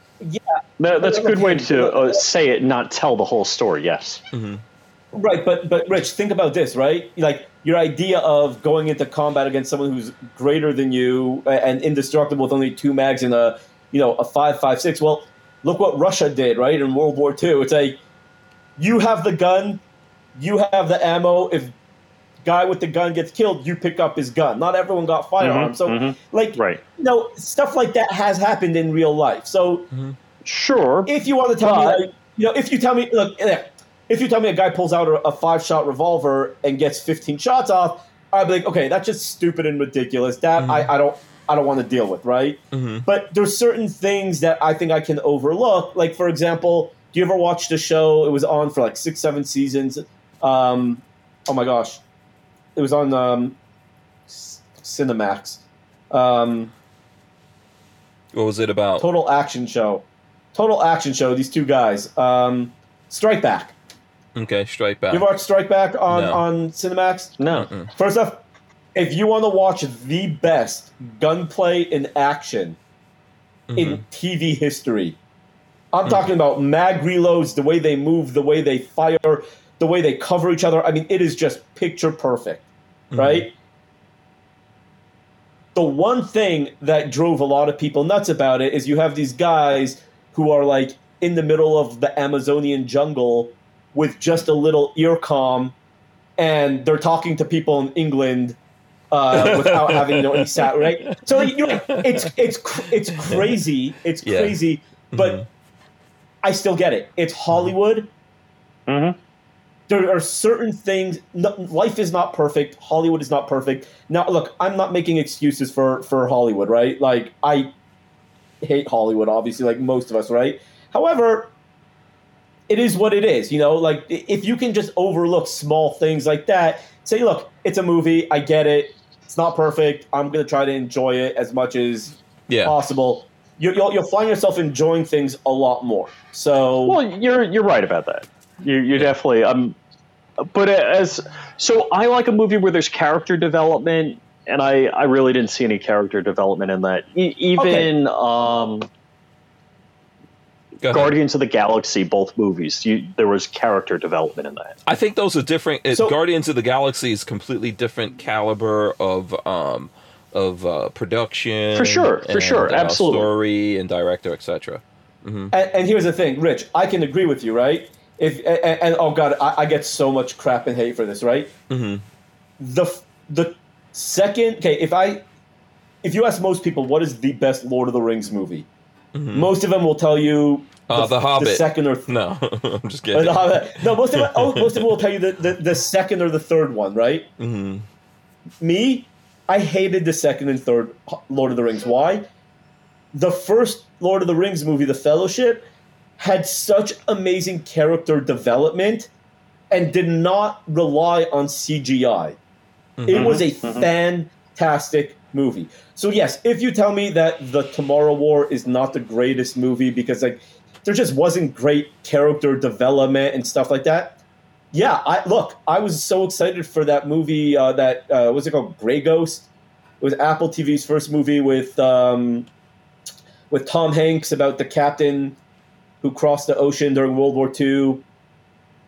No, that's a good way to uh, say it, not tell the whole story. Yes. Right, but but Rich, think about this, right? Like your idea of going into combat against someone who's greater than you and indestructible with only two mags and a you know a five five six. Well, look what Russia did, right? In World War II, it's like you have the gun, you have the ammo. If guy with the gun gets killed, you pick up his gun. Not everyone got firearms, so mhm. like Right. you know stuff like that has happened in real life. So Sure. if you want to tell But- me, like, you know, if you tell me, look, eh, if you tell me a guy pulls out a, a five shot revolver and gets 15 shots off, I'd be like, okay, that's just stupid and ridiculous. That I, I don't, I don't want to deal with, right? Mm-hmm. But there's certain things that I think I can overlook. Like, for example, do you ever watch the show? It was on for like six, seven seasons. Um, oh my gosh, it was on um, Cinemax. Um, What was it about? total action show. Total action show. These two guys. Um, Strike Back. Okay, Strike Back. You ever watched Strike Back on No. on Cinemax? No. First off, if you want to watch the best gunplay in action in TV history, I'm talking about mag reloads, the way they move, the way they fire, the way they cover each other. I mean, it is just picture perfect, right? The one thing that drove a lot of people nuts about it is you have these guys who are like in the middle of the Amazonian jungle with just a little earcom and they're talking to people in England uh, without having you any sat right. So you're like, it's it's it's crazy, it's Yeah. crazy, but I still get it. It's Hollywood. Mhm. There are certain things. No, life is not perfect. Hollywood is not perfect. Now, look, I'm not making excuses for for Hollywood, right? Like I hate Hollywood, obviously, like most of us, right? However, it is what it is. You know, like if you can just overlook small things like that, say, look, it's a movie. I get it. It's not perfect. I'm gonna try to enjoy it as much as Yeah. possible. You, you'll you'll find yourself enjoying things a lot more. So Well, you're you're right about that. You you definitely um, but as so I like a movie where there's character development, and I I really didn't see any character development in that. E- even um, Guardians of the Galaxy, both movies, you, there was character development in that. I think those are different. It, So- Guardians of the Galaxy is completely different caliber of um of uh, production For sure, for and, sure, uh, absolutely. story and director, etc. And, and here's the thing, Rich. I can agree with you, right? If and, and oh god, I, I get so much crap and hate for this, right? Mm-hmm. The the second, okay, if I if you ask most people what is the best Lord of the Rings movie, most of them will tell you Uh, The Hobbit. the second or th- No, I'm just kidding. No, most of them, oh, most of them will tell you the, the, the second or the third one, right? Mhm. Me, I hated the second and third Lord of the Rings. Why? The first Lord of the Rings movie, The Fellowship, had such amazing character development and did not rely on CGI. It was a fantastic movie. So yes, if you tell me that The Tomorrow War is not the greatest movie because like there just wasn't great character development and stuff like that. Yeah, I look, I was so excited for that movie uh, that uh, what's it called? Grey Ghost. It was Apple TV's first movie with um, with Tom Hanks about the captain who crossed the ocean during World War II.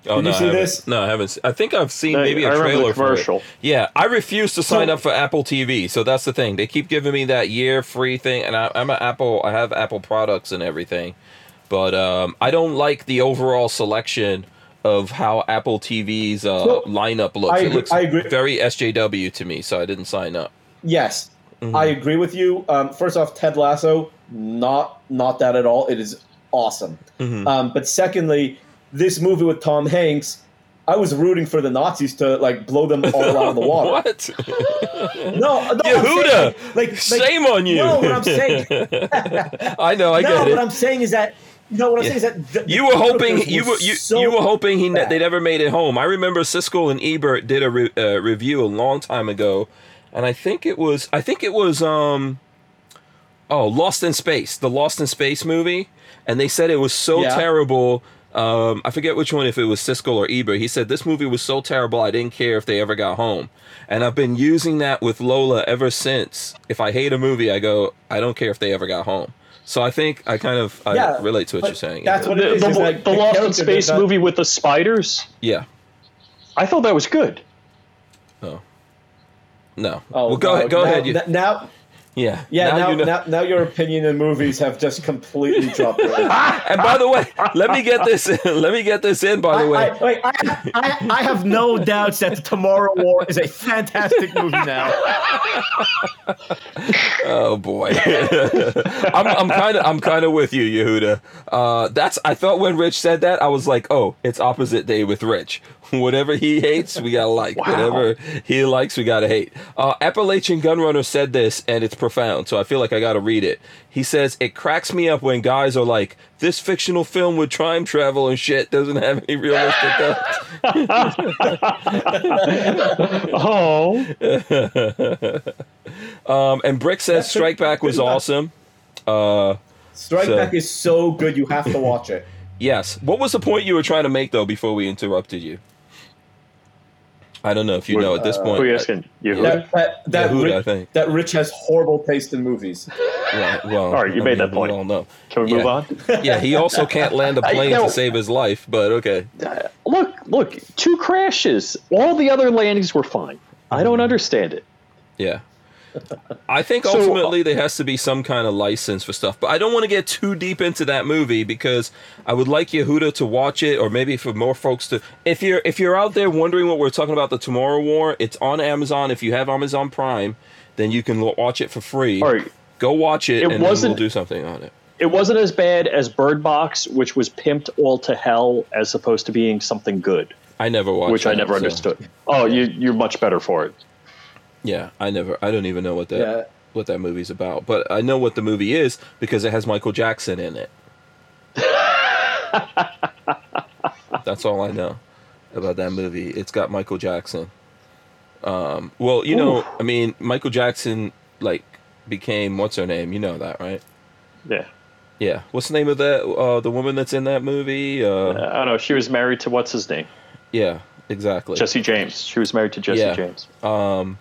Oh, Did no, you I see haven't. this? No, I haven't. I think I've seen No, maybe I a remember the trailer for it. commercial. Yeah, I refuse to sign So- up for Apple TV. So that's the thing. They keep giving me that year free thing, and I, I'm an Apple. I have Apple products and everything, but um, I don't like the overall selection of how Apple TV's uh, Well, lineup looks. I it agree- looks I agree. very SJW to me, so I didn't sign up. Yes, I agree with you. Um, first off, Ted Lasso, not not that at all. It is awesome. Um, but secondly, this movie with Tom Hanks, I was rooting for the Nazis to like blow them all out of the water. What? No, no, Yehuda! saying, like, like, Shame on you! No, what I'm saying, I know. I no, get what. I'm saying is that no, what I'm Yeah. saying is that the, You were hoping you were you, so you were hoping he ne- they never made it home. I remember Siskel and Ebert did a re- uh, review a long time ago, and I think it was I think it was um oh Lost in Space, the Lost in Space movie, and they said it was so Yeah. terrible. Um, I forget which one, if it was Siskel or Ebert. He said this movie was so terrible, I didn't care if they ever got home. And I've been using that with Lola ever since. If I hate a movie, I go, I don't care if they ever got home. So I think I kind of I Yeah, relate to what you're saying. that's The, what it is. the, is like the Lost in Space does not- movie with the spiders, yeah. I thought that was good. Oh. No. Oh, well, go wow. ahead. Go now, ahead. You, Now, yeah. yeah, now, you know- now, now your opinion in movies have just completely dropped. right? And by the way, let me get this. let me get this in. By the way, I, I, wait, I, I, I have no doubts that the Tomorrow War is a fantastic movie now. Oh boy, I'm I'm kind of I'm kind of with you, Yehuda. Uh, that's I thought when Rich said that, I was like, oh, it's opposite day with Rich. Whatever he hates, we gotta like. Wow. Whatever he likes, we gotta hate. Uh, Appalachian Gunrunner said this, and it's profound. So I feel like I gotta read it. He says it cracks me up when guys are like, "This fictional film with time travel and shit doesn't have any realistic." oh, um, and Brick says Strike Back was awesome. Uh, Strike So- Back is so good, you have to watch it. Yes. What was the point you were trying to make though before we interrupted you? I don't know if you know at this Uh, point. who uh, are you asking? You? That, that, that, Yehuda, Rich, I think. that Rich has horrible taste in movies. Right, well, All right, you I made mean, that point. We all know. Can we move Yeah. on? Yeah, he also can't land a plane know. to save his life. But okay. Uh, look, look, two crashes. All the other landings were fine. I don't mm-hmm. understand it. Yeah. I think So, uh, ultimately there has to be some kind of license for stuff, but I don't want to get too deep into that movie because I would like Yehuda to watch it, or maybe for more folks to. If you're if you're out there wondering what we're talking about, the Tomorrow War, it's on Amazon. If you have Amazon Prime, then you can watch it for free. All right. Go watch it, It and then we'll wasn't- do something on it. It wasn't as bad as Bird Box, which was pimped all to hell as opposed to being something good, I never watched, which I never so- understood. Oh, you, you're much better for it. Yeah, I never. I don't even know what that Yeah. what that movie's about, but I know what the movie is because it has Michael Jackson in it. That's all I know about that movie. It's got Michael Jackson. Um, well, you know, I mean, Michael Jackson like became what's her name? You know that, right? Yeah. Yeah. What's the name of that? Uh, the woman that's in that movie? Uh, I don't know. She was married to what's his name? yeah, exactly. Jesse James. She was married to Jesse Yeah. James. um,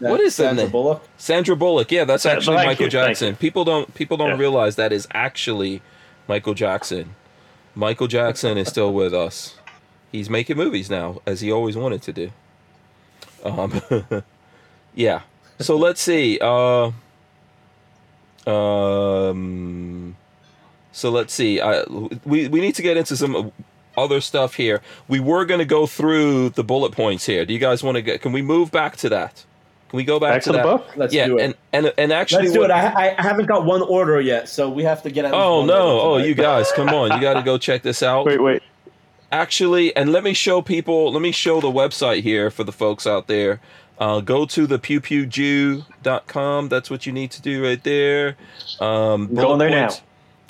What is the Sandra name? Bullock? Sandra Bullock. Yeah, that's actually thank Michael you, Jackson. People don't people don't Yeah. realize that is actually Michael Jackson. Michael Jackson is still with us. He's making movies now, as he always wanted to do. Um, yeah. So let's see. Uh, um, so let's see. I, we we need to get into some other stuff here. We were going to go through the bullet points here. Do you guys want to get? Can we move back to that? Can we go back, Back to the that? book? Let's yeah, do it. and and and actually, Let's do what- it. I, I haven't got one order yet, so we have to get out. Oh no! Oh, you guys, come on! You got to go check this out. Wait, wait. Actually, and let me show people. Let me show the website here for the folks out there. Uh, go to the pewpewjew.com. That's what you need to do right there. Um, I'm going there now.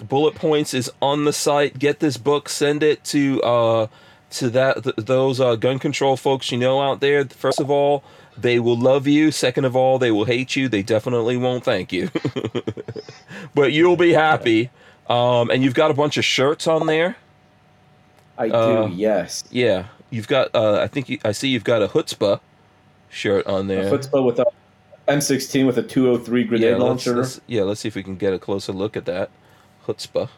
Bullet points is on the site. Get this book. Send it to uh, to that th- those uh, gun control folks you know out there. First of all, they will love you. Second of all, they will hate you. They definitely won't thank you. but you'll be happy. Um, and you've got a bunch of shirts on there. I do. uh, yes. Yeah, you've got. Uh, I think you, I see you've got a chutzpah shirt on A there. chutzpah with a M16 with a 203 grenade yeah, let's, launcher. let's- yeah, let's see if we can get a closer look at that chutzpah.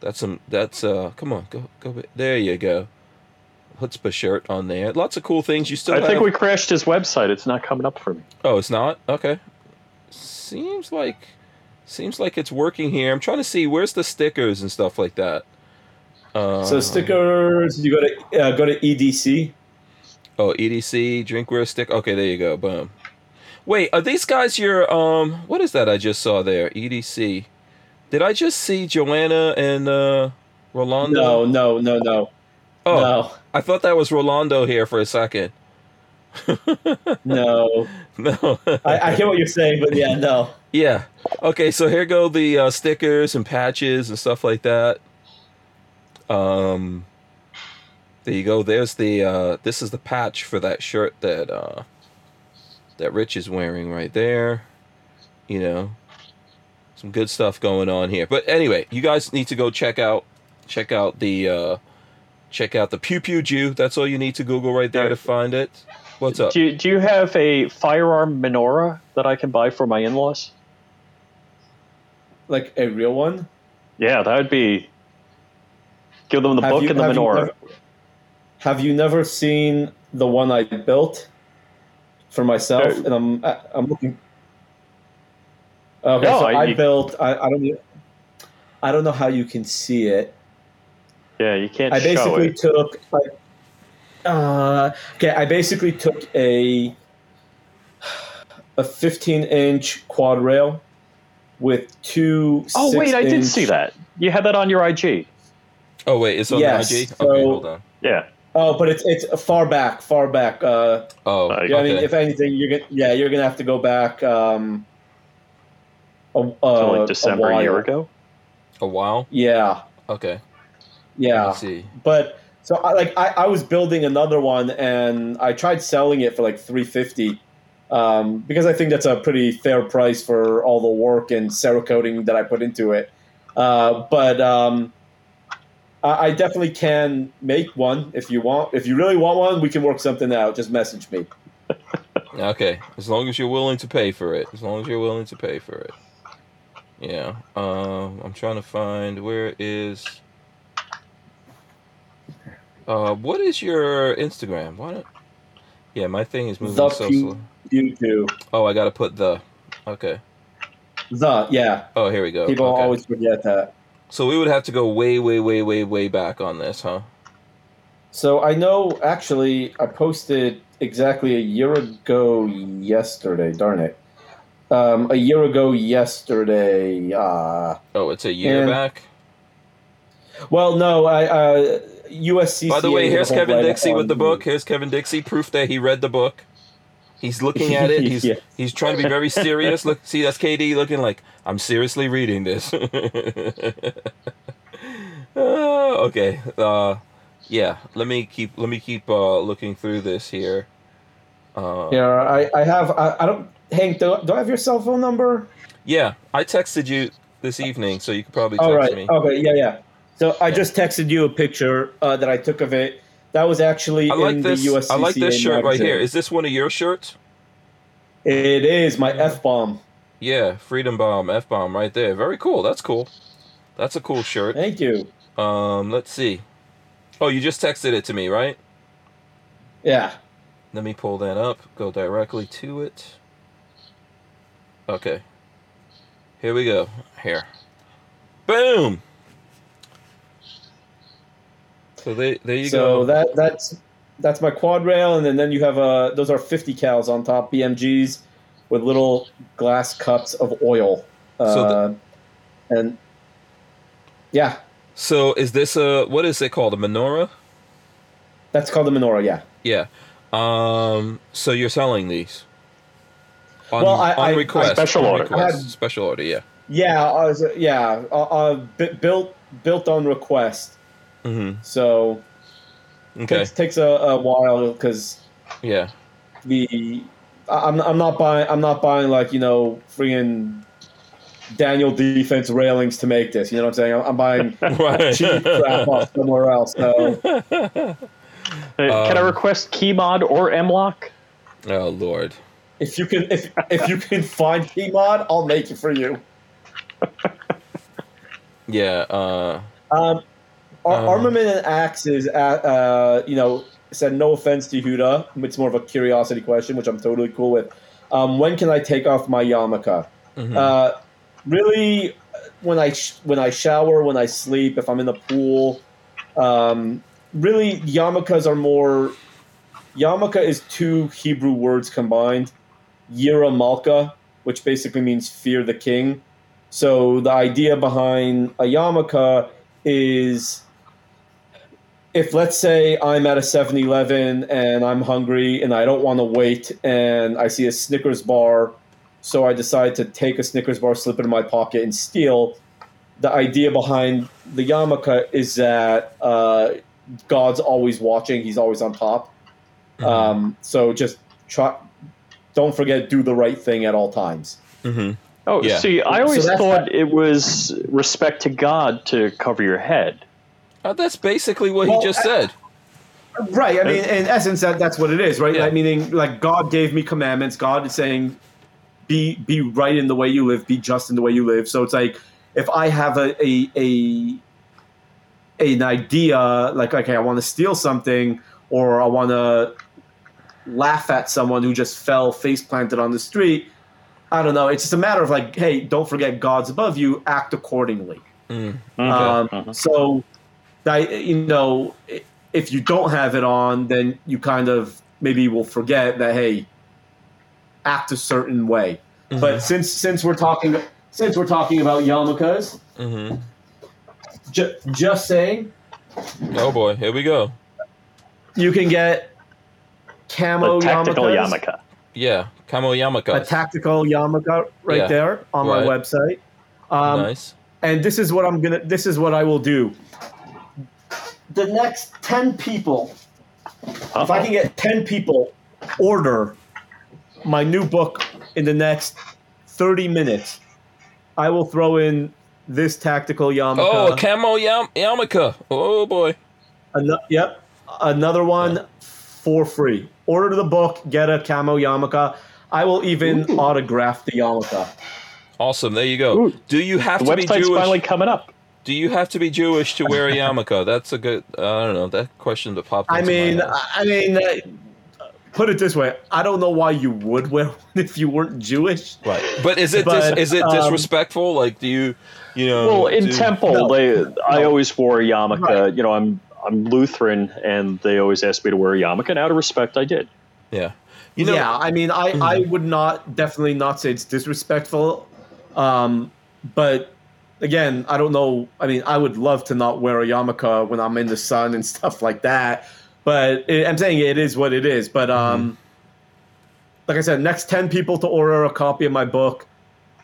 That's some. That's uh. Come on, go go. There you go. Chutzpah shirt on there. Lots of cool things. You still I have. think we crashed his website. It's not coming up for me. Oh, it's not. Okay. Seems like. Seems like it's working here. I'm trying to see where's the stickers and stuff like that. Uh, so stickers, you go to uh, go to EDC. Oh, EDC drinkware stick. Okay, there you go. Boom. Wait, are these guys your um? What is that I just saw there? EDC. Did I just see Joanna and uh Rolando? No, no, no, no, Oh, no, I thought that was Rolando here for a second. no. No. I, I hear what you're saying, but yeah, no. yeah. Okay, so here go the uh, stickers and patches and stuff like that. Um. There you go. There's the uh this is the patch for that shirt that uh that Rich is wearing right there. You know, some good stuff going on here. But anyway, you guys need to go check out check out the uh, check out the Pew Pew Jew. That's all you need to Google right there to find it. What's up? Do you, do you have a firearm menorah that I can buy for my in-laws? Like a real one. Yeah, that would be. Give them the Have book you- and the have you menorah. never- have you never seen the one I built for myself? No. And I'm I- I'm looking. Okay, No, so I- I, built. I, I don't. I don't know how you can see it. Yeah, you can't I show basically it. took like uh, okay, I basically took a a 15 inch quad rail with two. Oh wait, I did see that. You had that on your IG. Oh wait, it's on Yes, the IG. so- okay, hold on. Yeah. Oh, but it's it's far back, far back. Uh, Oh, Uh, yeah, I mean, if anything, you're gonna yeah, you're gonna have to go back. Um, a, uh, So like a December a, year ago. a while. Yeah, Okay. Yeah. See. but so I like I, I was building another one and I tried selling it for like 350 um, because I think that's a pretty fair price for all the work and cerakoting that I put into it. Uh, but um, I, I definitely can make one if you want. If you really want one, we can work something out. Just message me. Okay, as long as you're willing to pay for it. As long as you're willing to pay for it. Yeah. Um, I'm trying to find where is. Uh, what is your Instagram? Why don't? Yeah, my thing is moving The so Pew- slow. You too. Oh, I gotta put the. Okay. The yeah. Oh, here we go. People okay. always forget that. So we would have to go way, way, way, way, way back on this, huh? So I know actually I posted exactly a year ago yesterday. Darn it. Um, a year ago yesterday. Uh, Oh, it's a year And- back. well, no, I uh, USC. By the way, here's Kevin Dixie with the book. Here's Kevin Dixie, proof that he read the book. He's looking at it. He's Yeah. he's trying to be very serious. Look, see, that's KD looking like I'm seriously reading this. Oh, okay. Uh, yeah. Let me keep let me keep uh, looking through this here. Uh, Here, I, I have. I, I don't. Hank, do, do I have your cell phone number? yeah, I texted you this evening, so you could probably text All right. me. Okay. Yeah. Yeah. So I just texted you a picture uh, that I took of it. That was actually I like in this. the USC. I like this shirt right here. Is this one of your shirts? It is my f bomb. Yeah, Freedom Bomb, F Bomb, right there. Very cool. That's cool. That's a cool shirt. Thank you. Um, let's see. Oh, you just texted it to me, right? Yeah. Let me pull that up. Go directly to it. Okay. Here we go. Here. Boom. So they, there you so go. So that that's that's my quad rail, and then, then you have uh those are 50 cals on top BMGs with little glass cups of oil. Uh, So and yeah, so is this a what is it called? A menorah? that's called the menorah. Yeah. Yeah. Um. So you're selling these? On, Well, I- on I- request. Special on order. request, I had- special order. Yeah. Yeah, uh, yeah, uh, uh, bu- built built on request. Mm-hmm. So Okay. takes takes a, a while because Yeah. the I- I'm I'm not buying I'm not buying like you know freaking Daniel defense railings to make this. You know what I'm saying? I'm, I'm buying Right. cheap crap off somewhere else. So Uh, can I Um, request Keymod or M-LOK? oh Lord. if you can if if you can find Pmod, I'll make it for you. Yeah. Uh. Um, Ar- Um, armament and axes, uh, uh, you know, said no offense to Huda. It's more of a curiosity question, which I'm totally cool with. Um, when can I take off my yarmulke? mhm. Uh, really, when I sh- when I shower, when I sleep, if I'm in the pool, um, really yarmulkes are more. Yarmulke is two Hebrew words combined, Yira Malka, which basically means fear the king. So the idea behind a yarmulke is if let's say I'm at a 7-Eleven and I'm hungry and I don't want to wait and I see a Snickers bar, so I decide to take a Snickers bar, slip it in my pocket, and steal. The idea behind the yarmulke is that uh, God's always watching; He's always on top. Mhm. Um, so just try don't forget, do the right thing at all times. Oh, Yeah. see, I always that's thought not- it was respect to God to cover your head. Uh, that's basically what Well, he just I- said. Right. I mean, in essence, that, that's what it is, right? Yeah. Like, meaning, like God gave me commandments. God is saying, be be right in the way you live, be just in the way you live. So it's like if I have a a, a an idea, like okay, I want to steal something, or I want to laugh at someone who just fell face planted on the street. I don't know. It's just a matter of like, hey, don't forget God's above you. Act accordingly. Mm. Um, Mhm. So, that you know, if you don't have it on, then you kind of maybe will forget that hey, act a certain way. But since since we're talking since we're talking about yarmulkes, hmm ju- just saying, Oh boy, here we go. you can get camo A tactical yarmulkes, yarmulke. Yeah, camo a tactical yarmulke right Yeah. there on my website. Um, nice. and this is what I'm gonna. This is what I will do. The next ten people if I can get 10 people order my new book in the next 30 minutes, I will throw in this tactical yarmulke. Oh, Camo Yam- Yamaka. Oh boy. Ano- yep. Another one for free. Order the book, get a camo yarmulke. I will even autograph the yarmulke. Awesome. There you go. Ooh. Do you have The to be website's Jewish? finally coming up. Do you have to be Jewish to wear a yarmulke? That's a good. I don't know. That question that popped. I into my mean, head. I I mean, uh, put it this way: I don't know why you would wear one if you weren't Jewish. right. But is it but, dis- is it um, disrespectful? Like, do you, you know? Well, in do- temple, No. they I always wore a yarmulke. Right. You know, I'm I'm Lutheran, and they always asked me to wear a yarmulke. And out of respect, I did. Yeah. You know. Mm-hmm. yeah, I mean, I, I would not definitely not say it's disrespectful, um, but again, I don't know. I mean, I would love to not wear a yarmulke when I'm in the sun and stuff like that. But it, I'm saying it is what it is. But um, Mm-hmm. like I said, next ten people to order a copy of my book,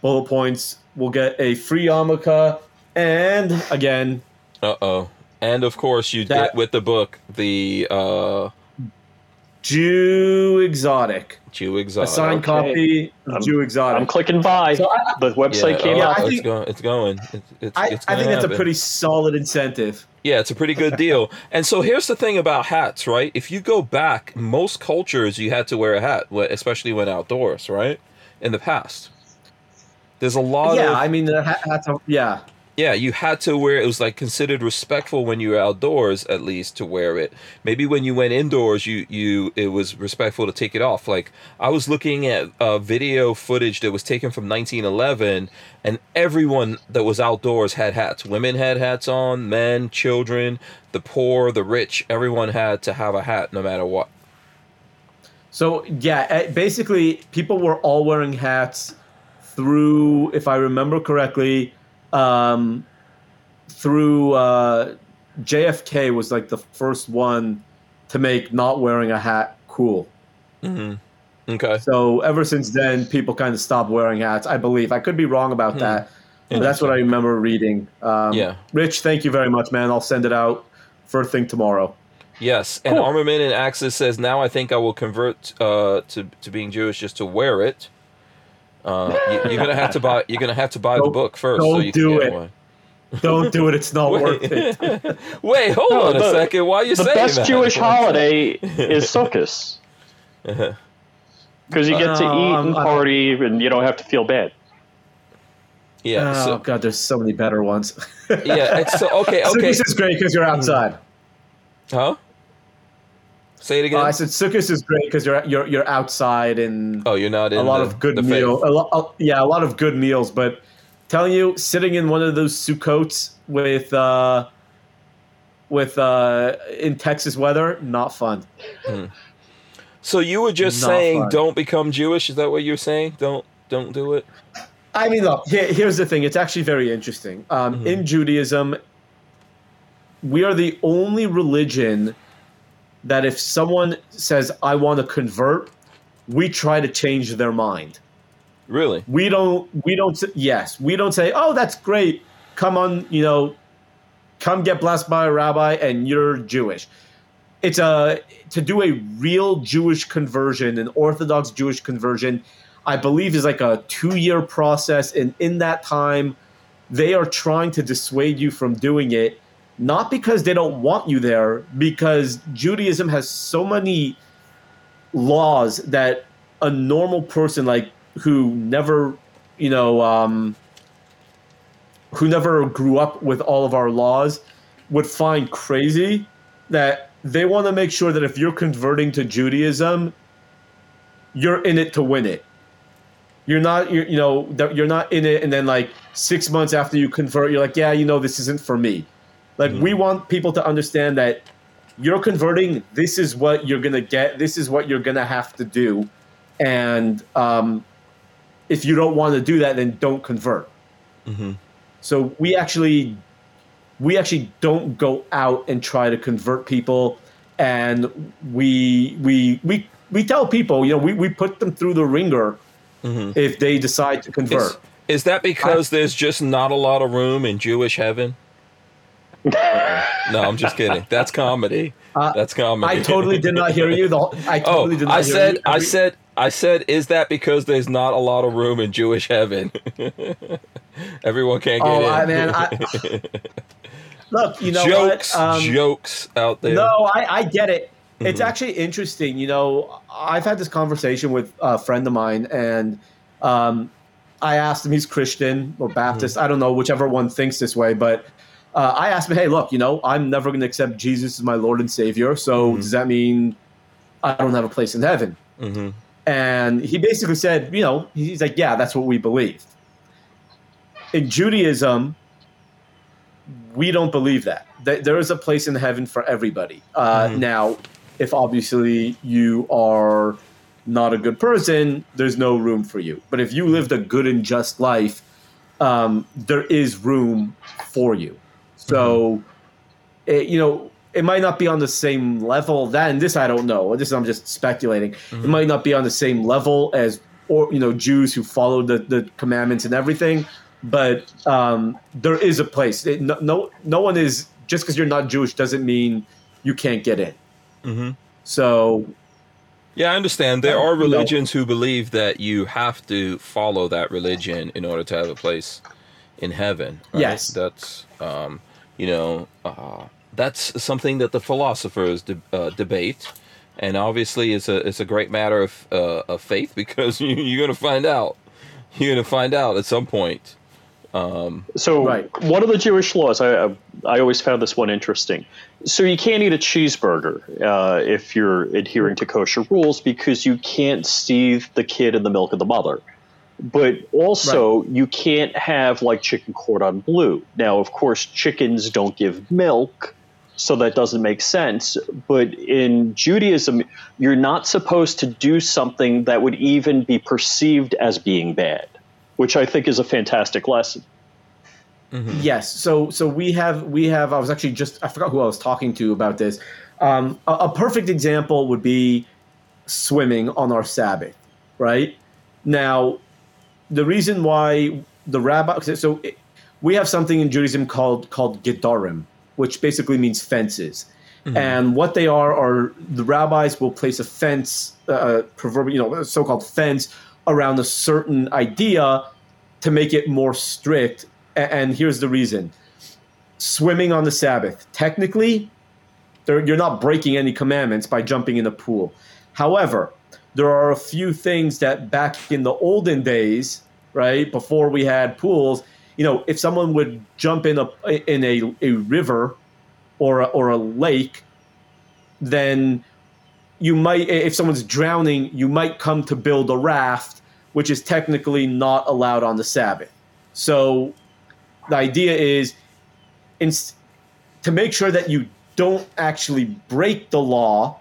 bullet points, will get a free yarmulke, and again, Uh oh. And of course, you That- get with the book the uh, Jew Exotic, Jew a Exotic. signed okay. copy of I'm- Jew Exotic. I'm clicking buy. So I- the website yeah, came oh, Yeah, up. It's think- going. It's going. It's, it's, I, it's I gonna think that's a pretty solid incentive. Yeah, it's a pretty good deal. And so here's the thing about hats, right? If you go back, most cultures you had to wear a hat, especially when outdoors, right? In the past, there's a lot yeah, of I mean, the hat, hats are, yeah. Yeah. You had to wear. It was like considered respectful when you were outdoors, at least to wear it. Maybe when you went indoors, you you it was respectful to take it off. Like I was looking at uh, video footage that was taken from 1911, and everyone that was outdoors had hats. Women had hats on, men, children, the poor, the rich. Everyone had to have a hat, no matter what. So yeah, eh, basically, people were all wearing hats through, if I remember correctly, um, through uh, JFK was like the first one to make not wearing a hat cool. Okay. So ever since then, people kind of stopped wearing hats. I believe I could be wrong about that. But that's what I remember reading. Um, Yeah. Rich, thank you very much, man. I'll send it out first thing tomorrow. Yes, and Cool. Armament and Axis says now I think I will convert uh, to to being Jewish just to wear it. Uh, you, you're gonna have to buy. You're gonna have to buy the Don't- book first, so don't you do can it. one. Don't do it. It's not worth it. wait, hold No, on a second. Why are you The saying The best that? Jewish holiday is Sukkot. Uh-huh. Because you get to eat I'm- and I'm- party, and you don't have to feel bad. Yeah. oh So, god, there's so many better ones. yeah. It's so okay. Okay. Sukkot is great because you're hmm. outside. Huh? Say it again. Uh, I said Sukkot is great because you're you're you're outside and oh, you're not in a lot the- of good meal. A uh, yeah, a lot of good meals. But telling you, sitting in one of those Sukkots with uh, with uh, in Texas weather, not fun. So you were just Not saying, fun. don't become Jewish. Is that what you're saying? Don't don't do it. I mean, look, here, here's the thing. It's actually very interesting. Um, Mm-hmm. In Judaism, we are the only religion that if someone says, I want to convert, we try to change their mind. Really? We don't, we don't, yes, we don't say, oh, that's great. Come on, you know, come get blessed by a rabbi and you're Jewish. it's a to do a real Jewish conversion, an Orthodox Jewish conversion. I believe is like a two year process, and in that time, they are trying to dissuade you from doing it, not because they don't want you there, because Judaism has so many laws that a normal person like who never, you know, um, who never grew up with all of our laws would find crazy that they want to make sure that if you're converting to Judaism, you're in it to win it. You're not, you're, you know, you're not in it, and then like six months after you convert, you're like, yeah, you know, this isn't for me. Like mm-hmm. we want people to understand that you're converting. This is what you're gonna get. This is what you're gonna have to do, and um, if you don't want to do that, then don't convert. Mm-hmm. So we actually we actually don't go out and try to convert people and we we we we tell people you know we, we put them through the wringer mm-hmm. if they decide to convert is, is that because I, there's just not a lot of room in jewish heaven no i'm just kidding that's comedy uh, that's comedy i totally did not hear you the, i oh, totally oh, did not hear you. I said you. i said I said, is that because there's not a lot of room in Jewish heaven? Everyone can't get oh, in. I, man, I, look, you know jokes, what? Um, jokes out there. No, I, I get it. Mm-hmm. It's actually interesting. You know, I've had this conversation with a friend of mine, and um, I asked him. He's Christian or Baptist. Mm-hmm. I don't know, whichever one thinks this way, but. Uh, I asked him, "Hey, look, you know, I'm never going to accept Jesus as my Lord and Savior. So mm-hmm. does that mean I don't have a place in heaven?" Mm-hmm. And he basically said, you know, he's like, yeah, that's what we believe. In Judaism, we don't believe that. There is a place in heaven for everybody. Uh, mm-hmm. Now, if obviously you are not a good person, there's no room for you. But if you lived a good and just life, um, there is room for you. So, mm-hmm. it, you know, it might not be on the same level. That and this I don't know. This I'm just speculating. Mm-hmm. It might not be on the same level as or you know Jews who follow the, the commandments and everything. But um, there is a place. It, no, no, no one is just because you're not Jewish doesn't mean you can't get in. Mm-hmm. So, yeah, I understand. There are religions who believe that you have to follow that religion in order to have a place in heaven. Right? Yes, that's um, you know. Uh, that's something that the philosophers de- uh, debate, and obviously it's a it's a great matter of uh, of faith because you, are going to find out. You're going to find out at some point. Um, so right. one of the Jewish laws, I, I always found this one interesting. So you can't eat a cheeseburger uh, if you're adhering to kosher rules because you can't see the kid in the milk of the mother but also right. you can't have like chicken cordon bleu. Now, of course, chickens don't give milk, so that doesn't make sense. But in Judaism, you're not supposed to do something that would even be perceived as being bad, which I think is a fantastic lesson. Mm-hmm. Yes. So so we have we have I was actually just I forgot who I was talking to about this. Um, a, a perfect example would be swimming on our Sabbath, right? Now, the reason why the rabbi so it, we have something in Judaism called called gedarim, which basically means fences. Mm-hmm. And what they are are the rabbis will place a fence, uh, proverbial, you know, so-called fence around a certain idea to make it more strict. And here's the reason: swimming on the Sabbath. Technically, you're not breaking any commandments by jumping in a pool. However, there are a few things that back in the olden days, right before we had pools, you know, if someone would jump in a in a, a river or a, or a lake, then you might if someone's drowning, you might come to build a raft, which is technically not allowed on the Sabbath. So the idea is in, to make sure that you don't actually break the law.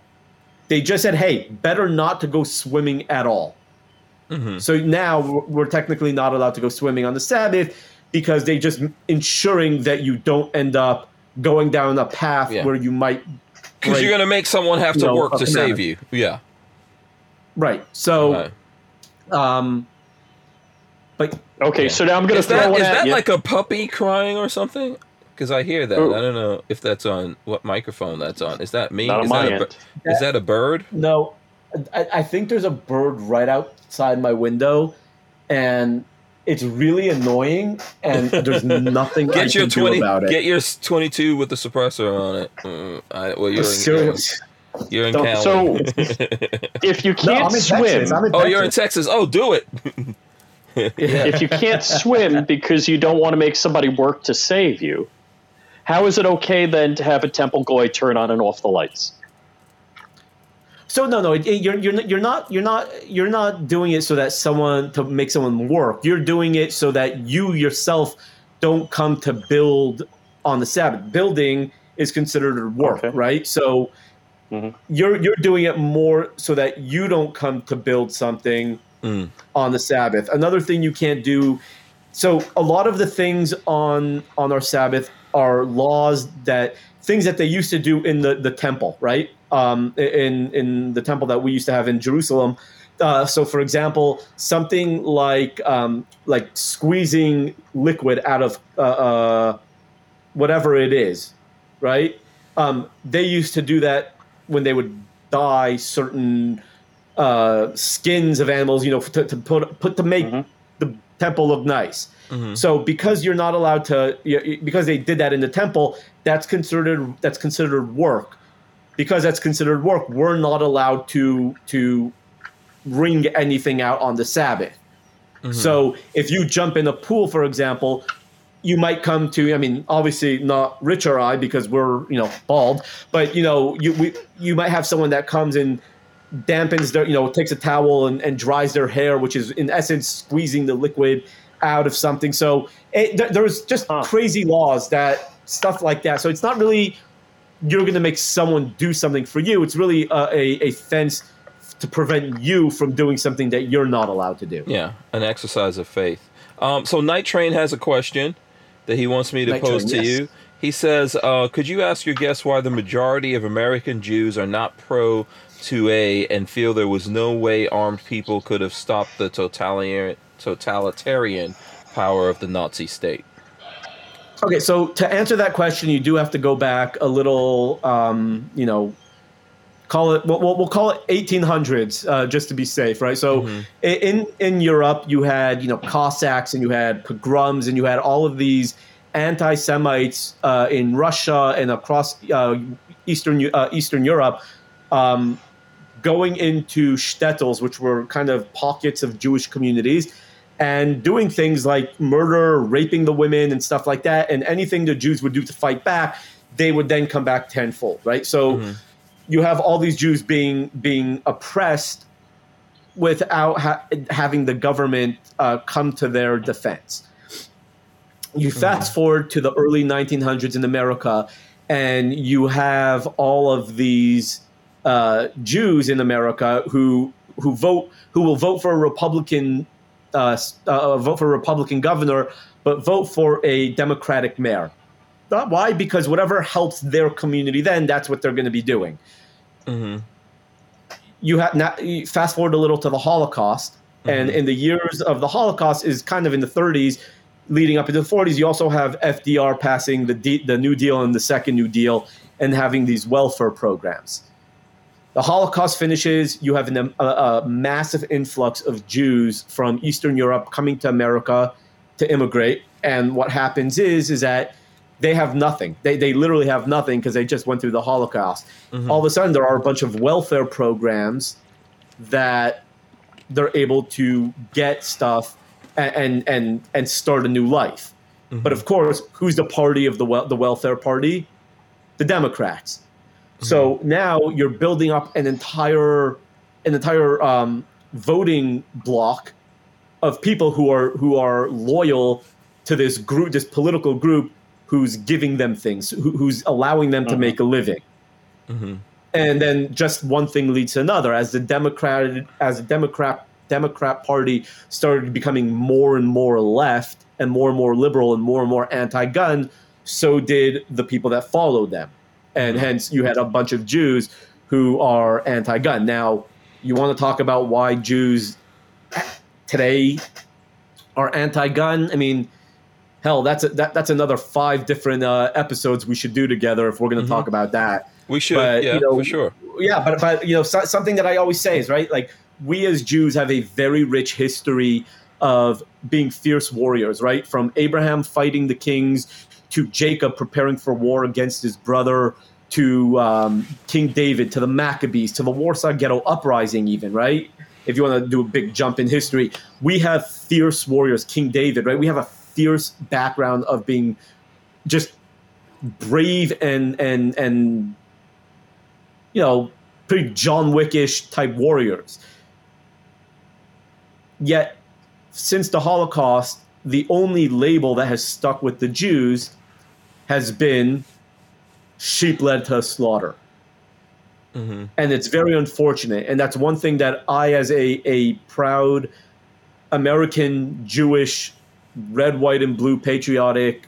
They just said, "Hey, better not to go swimming at all." Mm-hmm. So now we're technically not allowed to go swimming on the Sabbath because they just ensuring that you don't end up going down a path yeah. where you might because you're going to make someone have to know, work to save you yeah right so right. um but okay yeah. so now i'm going to throw that, is that like a puppy crying or something Because I hear that. Ooh. I don't know if that's on what microphone that's on. Is that me? Not on is, my that a, end. is that a bird? No, I, I think there's a bird right outside my window, and it's really annoying. And there's nothing I Get your can do about it. Get your twenty two with the suppressor on it. Mm, I, well, you're in, Serious- you're in Don't- Cali. so- If you can't I'm swim, Texas. Oh, you're in Texas. Texas. Oh, do it. if you can't swim because you don't want to make somebody work to save you, how is it okay then to have a temple goy turn on and off the lights? So no, no, it, it- you're you're you're not you're not you're not doing it so that someone to make someone work. You're doing it so that you yourself don't come to build on the Sabbath. Building is considered work, Okay. right? So Mhm. you're you're doing it more so that you don't come to build something Mm. on the Sabbath. Another thing you can't do. So a lot of the things on on our Sabbath are laws that things that they used to do in the the temple, right? Um, in in the temple that we used to have in Jerusalem. Uh, so, for example, something like um, like squeezing liquid out of uh, uh, whatever it is, right? Um, they used to do that when they would dye certain uh, skins of animals, you know, to, to put put to make Mhm. the temple look nice. Mhm. So because you're not allowed to, because they did that in the temple, that's considered that's considered work. Because that's considered work, we're not allowed to to wring anything out on the Sabbath. So if you jump in a pool, for example, you might come to. I mean, obviously not Rich or I because we're you know bald, but you know you we, you might have someone that comes and dampens their you know takes a towel and, and dries their hair, which is in essence squeezing the liquid out of something. So it, there, there's just Huh. crazy laws that stuff like that. So it's not really you're going to make someone do something for you. It's really a, a, a fence to prevent you from doing something that you're not allowed to do. Yeah, an exercise of faith. Um, so Night Train has a question that he wants me to Night pose Train, to yes. you. He says, uh, "Could you ask your guest why the majority of American Jews are not pro 2A and feel there was no way armed people could have stopped the totalitarian totalitarian power of the Nazi state?" Okay, so to answer that question, you do have to go back a little, um, you know, call it we'll, we'll call it 1800s uh, just to be safe, right? So i in in Europe, you had you know Cossacks and you had pogroms and you had all of these anti-Semites uh, in Russia and across uh, Eastern uh, Eastern Europe. Um, going into shtetls, which were kind of pockets of Jewish communities, and doing things like murder, raping the women, and stuff like that. And anything the Jews would do to fight back, they would then come back tenfold, right? So you have all these Jews being being oppressed without ha- having the government uh, come to their defense. You fast forward to the early 1900s in America, and you have all of these uh, Jews in America who who vote who will vote for a Republican uh, uh, vote for a Republican governor, but vote for a Democratic mayor. Not why? Because whatever helps their community, then that's what they're going to be doing. hmm You have now fast forward a little to the Holocaust, and in the years of the Holocaust is kind of in the 30s, leading up into the 40s. You also have FDR passing the D, the New Deal and the Second New Deal, and having these welfare programs. The Holocaust finishes. You have an, um, a, a massive influx of Jews from Eastern Europe coming to America to immigrate. And what happens is, is that they have nothing. They, they literally have nothing because they just went through the Holocaust. Mm-hmm. All of a sudden, there are a bunch of welfare programs that they're able to get stuff and and and, start a new life. But mm-hmm. of course, who's the party of the wel- the welfare party? The Democrats. So now you're building up an entire an entire um, voting block of people who are who are loyal to this group, this political group, who's giving them things, who, who's allowing them to Mhm. make a living. hmm And then just one thing leads to another. As the Democrat, as the Democrat Democrat Party started becoming more and more left, and more and more liberal, and more and more anti-gun, so did the people that followed them, and hence you had a bunch of Jews who are anti-gun. Now, you want to talk about why Jews today are anti-gun? I mean, hell, that's a, that, that's another five different uh, episodes we should do together if we're going to Mm-hmm. talk about that. We should, But, yeah, you know, for sure. Yeah, but but you know so, something that I always say is right. Like we as Jews have a very rich history of being fierce warriors, right? From Abraham fighting the kings to Jacob preparing for war against his brother to um, King David to the Maccabees to the Warsaw Ghetto uprising, even right. If you want to do a big jump in history, we have fierce warriors. King David, right? We have a fierce background of being just brave and and and you know pretty John Wickish type warriors. Yet, since the Holocaust, the only label that has stuck with the Jews has been sheep led to slaughter. hmm And it's very unfortunate. And that's one thing that I, as a, a proud American Jewish, red, white, and blue patriotic,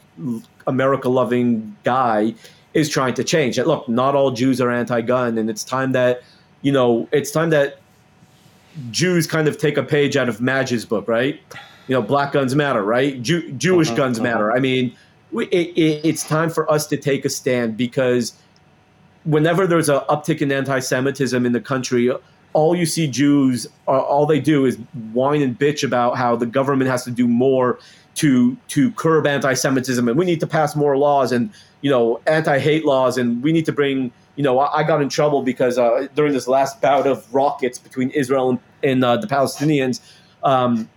America loving guy, is trying to change. And look, not all Jews are anti gun. And it's time that, you know, it's time that Jews kind of take a page out of Maj's book, right? You know, black guns matter, right? Jew, Jewish Uh-huh, guns uh-huh. matter. I mean, it, it, it's time for us to take a stand because whenever there's an uptick in anti-Semitism in the country, all you see Jews, uh, all they do is whine and bitch about how the government has to do more to to curb anti-Semitism, and we need to pass more laws and you know anti-hate laws, and we need to bring. You know, I, I got in trouble because uh, during this last bout of rockets between Israel and, and uh, the Palestinians, um,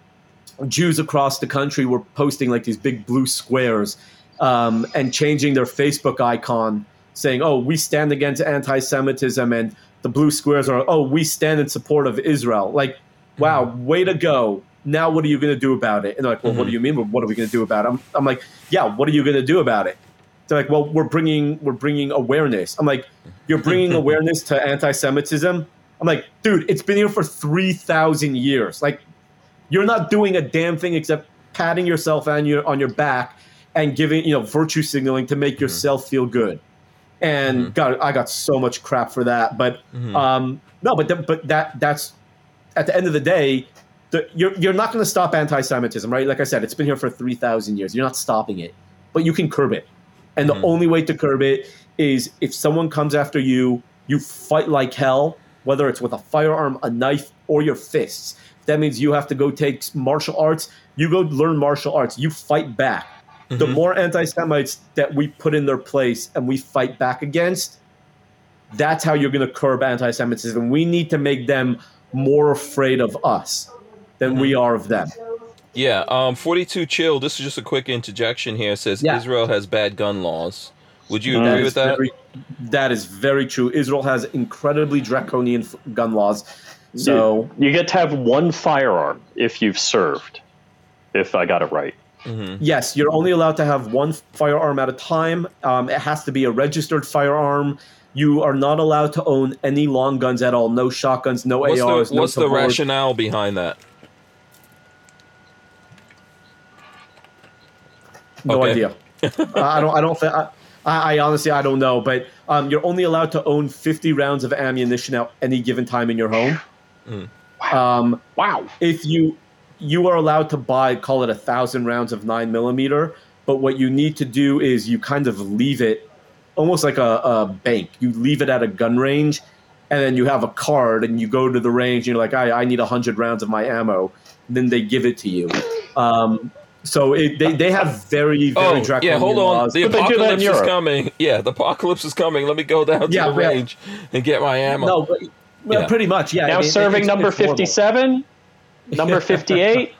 Jews across the country were posting like these big blue squares um, and changing their Facebook icon, saying, "Oh, we stand against anti-Semitism," and the blue squares are, "Oh, we stand in support of Israel." Like, wow, way to go! Now, what are you going to do about it? And they're like, "Well, what do you mean? What are we going to do about it?" I'm, I'm like, "Yeah, what are you going to do about it?" They're like, "Well, we're bringing we're bringing awareness." I'm like, "You're bringing awareness to anti-Semitism?" I'm like, "Dude, it's been here for three thousand years. Like, you're not doing a damn thing except patting yourself on your on your back and giving you know virtue signaling to make mm-hmm. yourself feel good. And mm-hmm. God, I got so much crap for that. But mm-hmm. um, no, but the, but that that's at the end of the day, the, you're you're not going to stop anti-Semitism, right? Like I said, it's been here for three thousand years. You're not stopping it, but you can curb it. And the only way to curb it is if someone comes after you, you fight like hell, whether it's with a firearm, a knife, or your fists. That means you have to go take martial arts. You go learn martial arts. You fight back. The more anti Semites that we put in their place and we fight back against, that's how you're going to curb anti Semitism. We need to make them more afraid of us than we are of them. Yeah, um, 42 Chill, this is just a quick interjection here. Says Yeah. Israel has bad gun laws. Would you agree is with that? Very, that is very true. Israel has incredibly draconian f- gun laws. So you get to have one firearm if you've served. If I got it right. Yes, you're only allowed to have one firearm at a time. Um, it has to be a registered firearm. You are not allowed to own any long guns at all. No shotguns, no What's ARs. the, no what's the Tavors. rationale behind that? No Okay. idea. I don't. I don't. Th- I, I honestly I don't know. But um, you're only allowed to own 50 rounds of ammunition at any given time in your home. Um, Wow. if you you are allowed to buy call it a thousand rounds of nine millimeter but what you need to do is you kind of leave it almost like a, a bank you leave it at a gun range and then you have a card and you go to the range and you're like i, I need 100 rounds of my ammo then they give it to you um, so it, they, they have very very Oh, draconian yeah, hold on. laws. The But they do that in apocalypse is coming. Yeah, the apocalypse is coming. Let me go down to Yeah, the yeah. range and get my ammo. no but, well, Yeah. pretty much yeah Now I mean, serving it's- number it's horrible. 57, number 58.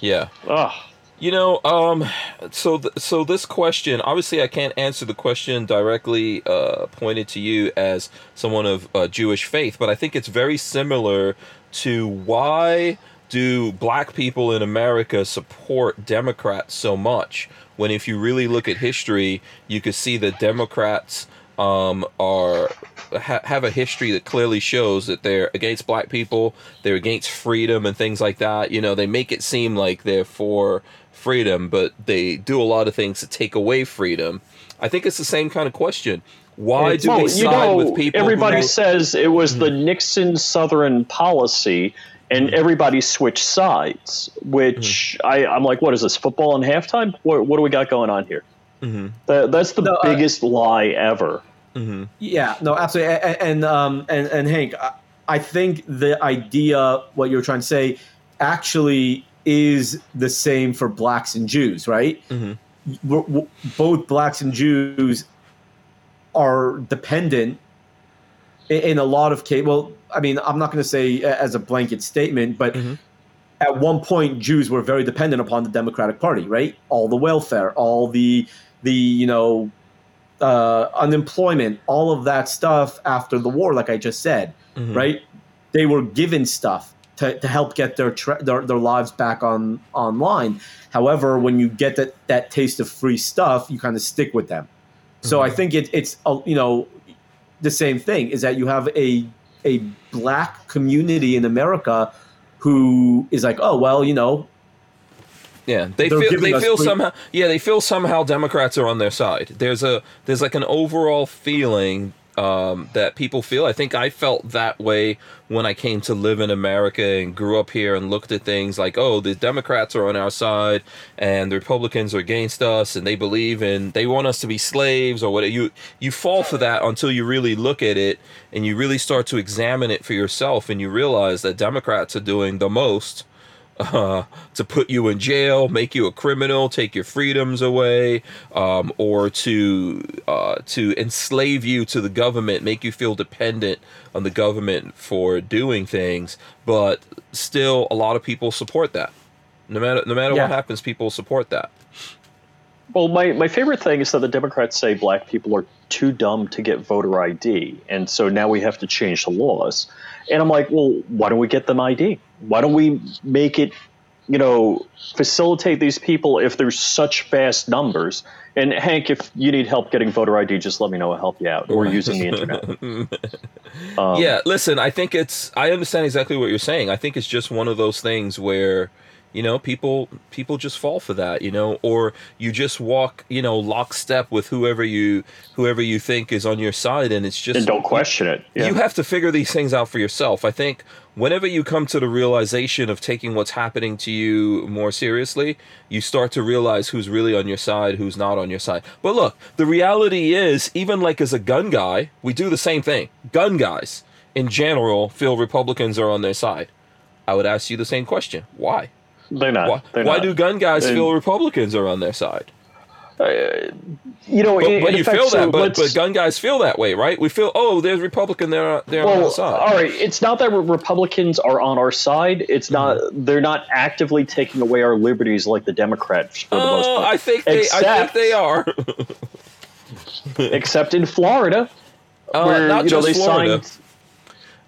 Yeah. Ugh. You know, um, so th- so this question, obviously, I can't answer the question directly uh, pointed to you as someone of uh, Jewish faith, but I think it's very similar to why do black people in America support Democrats so much? When if you really look at history, you could see that Democrats um, are ha- have a history that clearly shows that they're against black people, they're against freedom and things like that. You know, they make it seem like they're for freedom, but they do a lot of things to take away freedom. I think it's the same kind of question. Why do well, they you side know, with people? everybody who, says it was the hmm. Nixon Southern policy and hmm. everybody switched sides. Which hmm. I, I'm like, what is this football in halftime? What, what do we got going on here? Mm-hmm. That, that's the No, biggest lie ever. Mm-hmm. Yeah, no, absolutely. And and um, and, and Hank, I- think the idea, what you're trying to say, actually is the same for blacks and Jews, right? Mm-hmm. We're- we're- both blacks and Jews are dependent i- in a lot of cases. Well, I mean, I'm not going to say as a blanket statement, but mm-hmm. at one point, Jews were very dependent upon the Democratic Party, right? All the welfare, all the the you know uh, unemployment, all of that stuff after the war, like I just said, right? They were given stuff to, to help get their, tra- their their lives back on online. However, when you get that that taste of free stuff, you kind of stick with them. So I think it, it's uh, you know the same thing is that you have a a black community in America who is like, oh well, you know, Yeah, they They're feel they feel free- somehow. Yeah, they feel somehow Democrats are on their side. There's a there's like an overall feeling um, that people feel. I think I felt that way when I came to live in America and grew up here and looked at things like, oh, the Democrats are on our side and the Republicans are against us, and they believe in they want us to be slaves or whatever. You you fall for that until you really look at it and you really start to examine it for yourself, and you realize that Democrats are doing the most uh, to put you in jail, make you a criminal, take your freedoms away, um, or to uh, to enslave you to the government, make you feel dependent on the government for doing things. But still, a lot of people support that. No matter no matter Yeah. what happens, people support that. Well, my, my favorite thing is that the Democrats say black people are too dumb to get voter ID, and so now we have to change the laws. And I'm like, well, why don't we get them ID? Why don't we make it, you know, facilitate these people if there's such vast numbers? And Hank, if you need help getting voter ID, just let me know. I'll help you out, or using the internet. Um, yeah, listen, I think it's I understand exactly what you're saying. I think it's just one of those things where you know people people just fall for that you know or you just walk you know lockstep with whoever you whoever you think is on your side and it's just and don't question it. Yeah. you have to figure these things out for yourself. I think whenever you come to the realization of taking what's happening to you more seriously, you start to realize who's really on your side, who's not on your side. But look, the reality is, even like as a gun guy, we do the same thing. Gun guys, in general, feel Republicans are on their side. I would ask you the same question. Why? They're not. Why, They're why not. do gun guys And- feel Republicans are on their side? you know? But, in, but you feel so that, but, but gun guys feel that way, right? We feel, oh, there's Republican, they're, they're on our side. all right. It's not that Republicans are on our side. It's not. Mm-hmm. They're not actively taking away our liberties like the Democrats for the most Oh, part. I think they, I think Except- they are. Except in Florida, Uh, where not you know just they Florida. signed.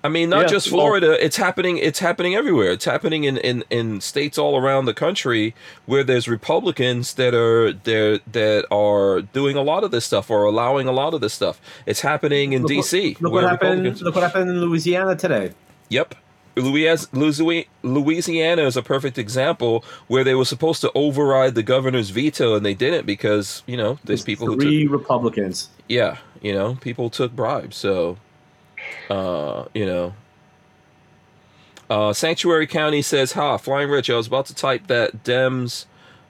I mean, not Yeah, just well- Florida. it's happening. It's happening everywhere. It's happening in, in, in states all around the country where there's Republicans that are there that are doing a lot of this stuff or allowing a lot of this stuff. It's happening in Look D.C. Look what happened. Look what happened in Louisiana today. Yep. Louis- Louis- Louisiana is a perfect example where they were supposed to override the governor's veto and they didn't because you know there's people who took Three Republicans. yeah, you know, people took bribes. So, uh, you know, uh, Sanctuary County says, "Ha, Flying Rich." I was about to type that Dems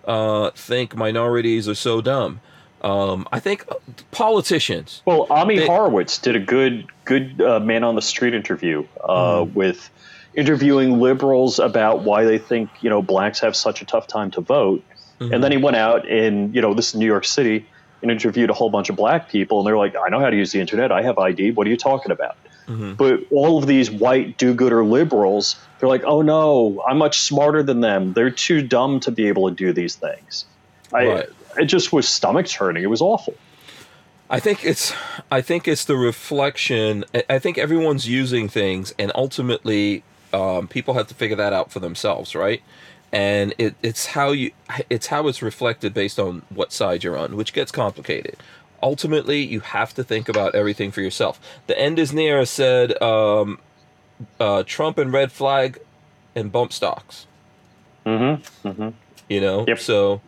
uh, think minorities are so dumb. Um, I think uh, politicians. Well, Ami They- Horowitz did a good good uh, man on the street interview uh, Hmm. with interviewing liberals about why they think you know blacks have such a tough time to vote, Mm-hmm. and then he went out and you know this is New York City and interviewed a whole bunch of black people, and they're like, I know how to use the internet. I have ID. What are you talking about? Mm-hmm. But all of these white do-gooder liberals, they're like, oh no, I'm much smarter than them. They're too dumb to be able to do these things. I, It just was stomach churning. It was awful. I think it's I think it's the reflection. I- I think everyone's using things, and ultimately, um, people have to figure that out for themselves, right? And it, it's how you it's how it's reflected based on what side you're on, which gets complicated. Ultimately, you have to think about everything for yourself. The end is near. Said um, uh, Trump and red flag and bump stocks. Mm-hmm. Mm-hmm. You know, Yep. so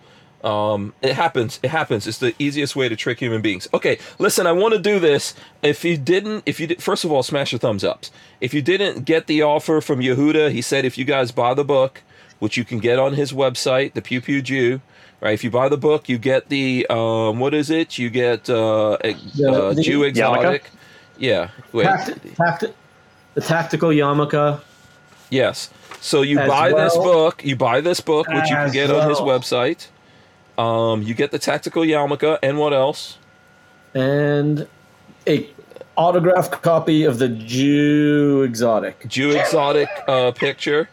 Um, it happens. It happens. It's the easiest way to trick human beings. Okay, listen. I want to do this. If you didn't, if you did, first of all, smash your thumbs ups. If you didn't get the offer from Yehuda, he said if you guys buy the book, which you can get on his website, the Pew Pew Jew, right? If you buy the book, you get the um, what is it? You get uh, a, The- uh, the- Jew exotic. Yeah. Wait. The tactical yarmulke. Yes. So you buy this book. You buy this book, which you can get on his website. Um, you get the tactical yarmulke, and what else? and a autographed copy of the Jew exotic. Jew exotic uh, picture,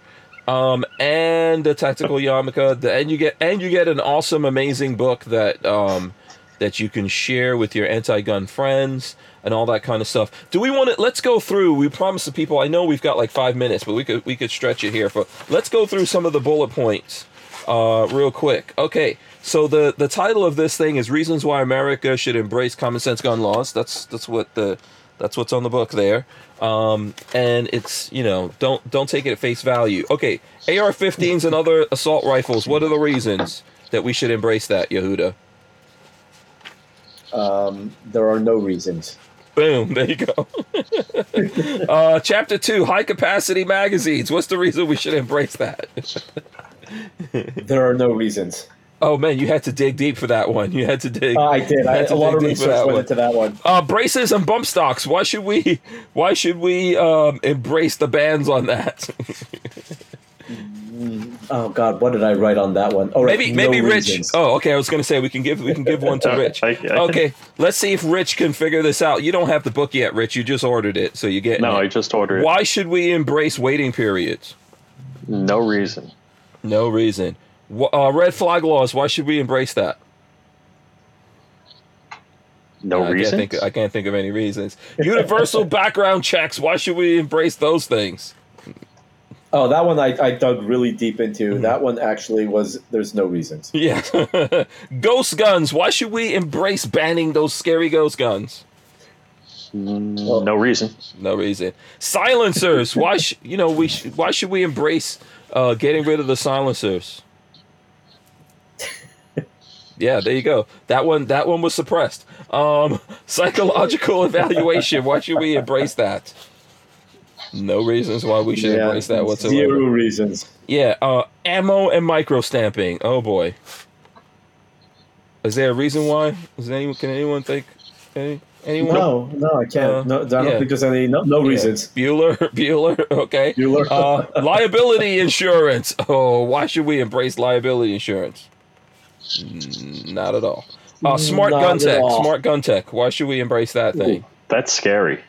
um, and the tactical yarmulke. The, and you get and you get an awesome, amazing book that um, that you can share with your anti-gun friends and all that kind of stuff. Do we want to? Let's go through. We promised the people. I know we've got like five minutes, but we could we could stretch it here. For let's go through some of the bullet points uh, real quick. Okay. So the, the title of this thing is "Reasons Why America Should Embrace Common Sense Gun Laws." That's that's what the that's what's on the book there, um, and it's you know don't don't take it at face value. Okay, AR-15s and other assault rifles. What are the reasons that we should embrace that, Yehuda? Um, there are no reasons. Boom, there you go. uh, chapter two: High capacity magazines. What's the reason we should embrace that? There are no reasons. Oh man, you had to dig deep for that one. You had to dig. Uh, I did. I, had to a lot of for research that went one. into that one. Uh, braces and bump stocks. Why should we? Why should we um, embrace the bans on that? Oh God, what did I write on that one? Oh, right, maybe no maybe Rich. reasons. Oh, okay. I was gonna say we can give we can give one to Rich. I- I Okay, let's see if Rich can figure this out. You don't have the book yet, Rich. You just ordered it, so you get. No, I just ordered it. Why should we embrace waiting periods? No reason. No reason. Wh- Uh, red flag laws. Why should we embrace that? No I reason. Can't think, I can't think of any reasons. Universal background checks. Why should we embrace those things? Oh, that one I, I dug really deep into. Mm-hmm. That one actually was. There's no reasons. Yeah. ghost guns. Why should we embrace banning those scary ghost guns? no reason. No reason. Silencers. why? Sh- you know we. Sh- why should we embrace uh, getting rid of the silencers? Yeah, there you go. That one. That one was suppressed. Um, psychological evaluation. Why should we embrace that? No reasons why we should embrace that whatsoever. Zero reasons. Yeah, uh, ammo and micro stamping. Oh boy. Is there a reason why? Is there anyone? Can anyone think? Any, anyone? No, no, I can't. Uh, no, I don't yeah. think there's any. No, no Yeah. reasons. Bueller, Bueller. Okay. Bueller. Uh, liability insurance. Oh, why should we embrace liability insurance? Not at all. Uh, smart Not gun tech. all. Smart gun tech. Why should we embrace that thing? That's scary.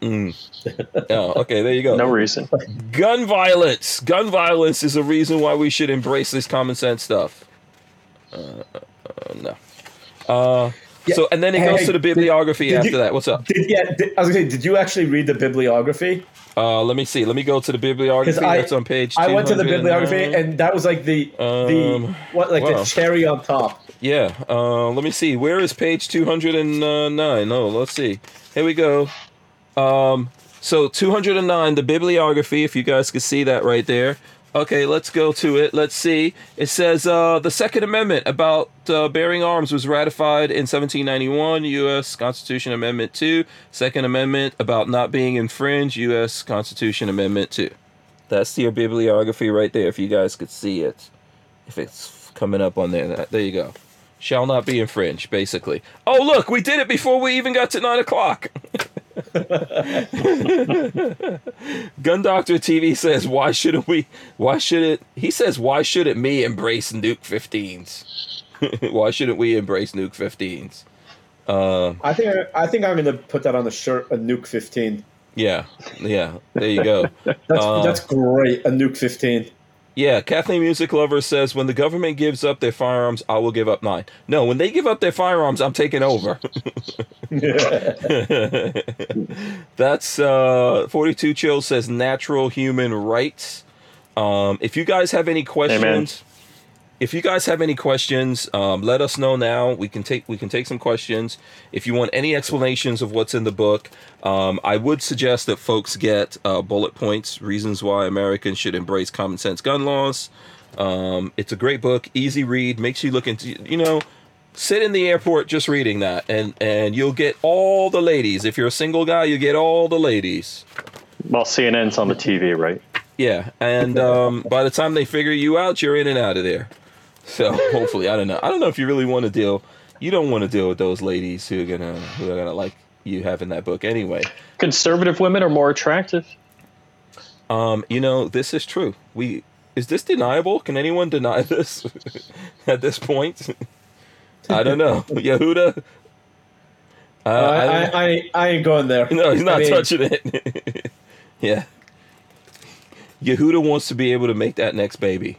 Mm. Oh, okay. There you go. No reason. Gun violence. Gun violence is a reason why we should embrace this common sense stuff. Uh, uh, uh, no. Yeah. So and then it Hey, goes hey, to the bibliography did after you- that. What's up? Did, yeah, I was gonna say, did you actually read the bibliography? Uh, let me see. Let me go to the bibliography. I- That's on page. I went to the bibliography, and that was like the the Um, what like wow. the cherry on top. Yeah. Uh, let me see. Where is page 209? Oh, let's see. Here we go. Um, so 209, the bibliography, if you guys could see that right there. Okay, let's go to it. Let's see. It says uh, the Second Amendment about uh, bearing arms was ratified in 1791, U.S. Constitution Amendment 2. Second Amendment about not being infringed, U.S. Constitution Amendment 2. That's your bibliography right there, if you guys could see it. If it's coming up on there, that, there you go. Shall not be infringed, basically. Oh, look, we did it before we even got to 9 o'clock. Gun Doctor TV says, "Why shouldn't we? Why should it?" He says, "Why shouldn't me embrace Nuke 15s? why shouldn't we embrace Nuke 15s?" Uh, I think I, I think I'm gonna put that on the shirt. A nuke 15. yeah, yeah. There you go. That's Uh, that's great. A nuke 15. Yeah, Kathleen Music Lover says, "When the government gives up their firearms, I will give up mine." No, when they give up their firearms, I'm taking over. That's uh 42 Chill says natural human rights. Um if you guys have any questions, if you guys have any questions, um, let us know now. We can take we can take some questions. If you want any explanations of what's in the book, um, I would suggest that folks get uh, bullet points, reasons why Americans should embrace common sense gun laws. Um, it's a great book, easy read, makes you look into you know, sit in the airport just reading that, and and you'll get all the ladies. If you're a single guy, you get all the ladies. Well, CNN's on the TV, right? Yeah, and um, by the time they figure you out, you're in and out of there. So hopefully, I don't know. I don't know if you really want to deal. You don't want to deal with those ladies who are gonna who are gonna like you having that book anyway. Conservative women are more attractive. Um, you know, this is true. We is this deniable? Can anyone deny this at this point? I don't know. Yehuda. Uh, I, I, I, I, ain't going there. No, he's not I mean, touching it. yeah. Yehuda wants to be able to make that next baby.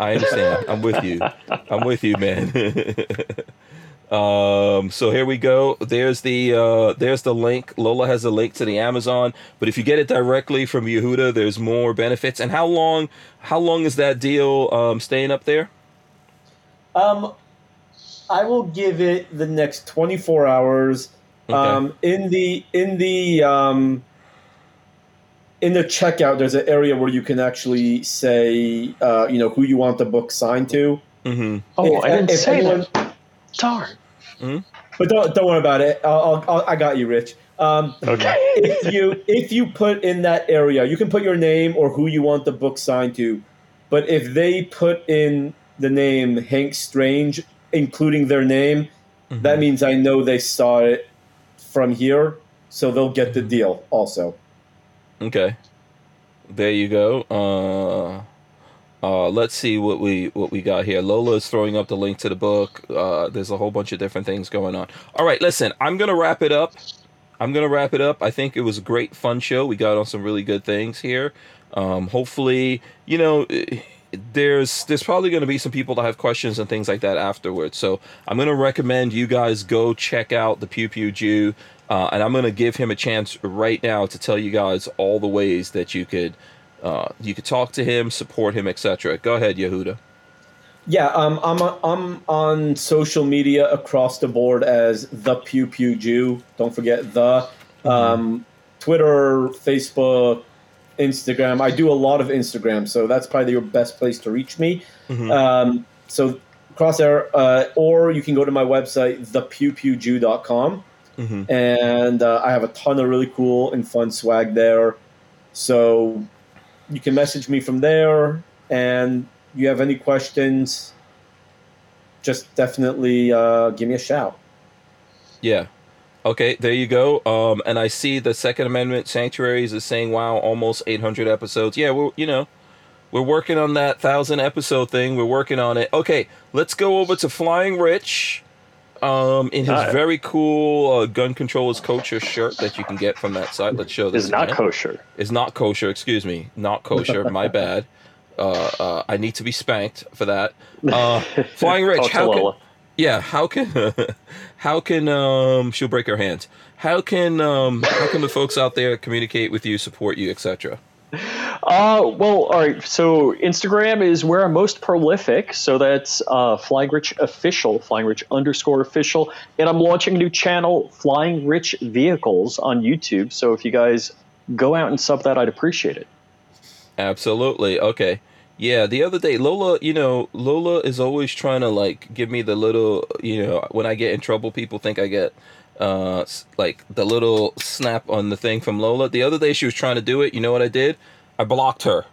I understand. I'm with you. I'm with you, man. um, so here we go. There's the uh, there's the link. Lola has a link to the Amazon, but if you get it directly from Yehuda, there's more benefits. And how long how long is that deal um, staying up there? Um, I will give it the next 24 hours. Okay. Um, in the in the um, in the checkout, there's an area where you can actually say, uh, you know, who you want the book signed to. Mm-hmm. Oh, if, I didn't say anyone, that. Darn. Mm-hmm. But don't don't worry about it. I'll, I'll, i got you, Rich. Um, okay. if you if you put in that area, you can put your name or who you want the book signed to. But if they put in the name Hank Strange, including their name, mm-hmm. that means I know they saw it from here, so they'll get the deal also. Okay. There you go. Uh, uh, let's see what we what we got here. Lola is throwing up the link to the book. Uh, there's a whole bunch of different things going on. All right, listen. I'm gonna wrap it up. I'm gonna wrap it up. I think it was a great, fun show. We got on some really good things here. Um, hopefully, you know, there's there's probably going to be some people that have questions and things like that afterwards. So I'm going to recommend you guys go check out the Pew Pew Jew. Uh, and I'm going to give him a chance right now to tell you guys all the ways that you could uh, you could talk to him, support him, etc. Go ahead, Yehuda. Yeah, um, I'm a, I'm on social media across the board as the Pew Pew Jew. Don't forget the mm-hmm. um, Twitter, Facebook, Instagram. I do a lot of Instagram, so that's probably your best place to reach me. Mm-hmm. Um, so crosshair, uh, or you can go to my website, thepewpewjew.com. Mm-hmm. And uh, I have a ton of really cool and fun swag there. So you can message me from there. And you have any questions, just definitely uh, give me a shout. Yeah. Okay, there you go. Um, and I see the Second Amendment sanctuaries is saying, "Wow, almost 800 episodes." Yeah, we're you know, we're working on that thousand episode thing. We're working on it. Okay, let's go over to Flying Rich um, in his uh, very cool uh, gun controllers kosher shirt that you can get from that site. Let's show this. Is not kosher. Is not kosher. Excuse me, not kosher. my bad. Uh, uh, I need to be spanked for that. Uh, Flying Rich, how can, yeah, how can how can um she'll break her hands? How can um how can the folks out there communicate with you, support you, etc. Uh, well, all right. So Instagram is where I'm most prolific. So that's uh, Flying Rich Official, Flying Rich underscore official. And I'm launching a new channel, Flying Rich Vehicles, on YouTube. So if you guys go out and sub that, I'd appreciate it. Absolutely. Okay. Yeah, the other day, Lola, you know, Lola is always trying to like give me the little, you know, when I get in trouble, people think I get uh, like the little snap on the thing from Lola. The other day she was trying to do it. You know what I did? I blocked her,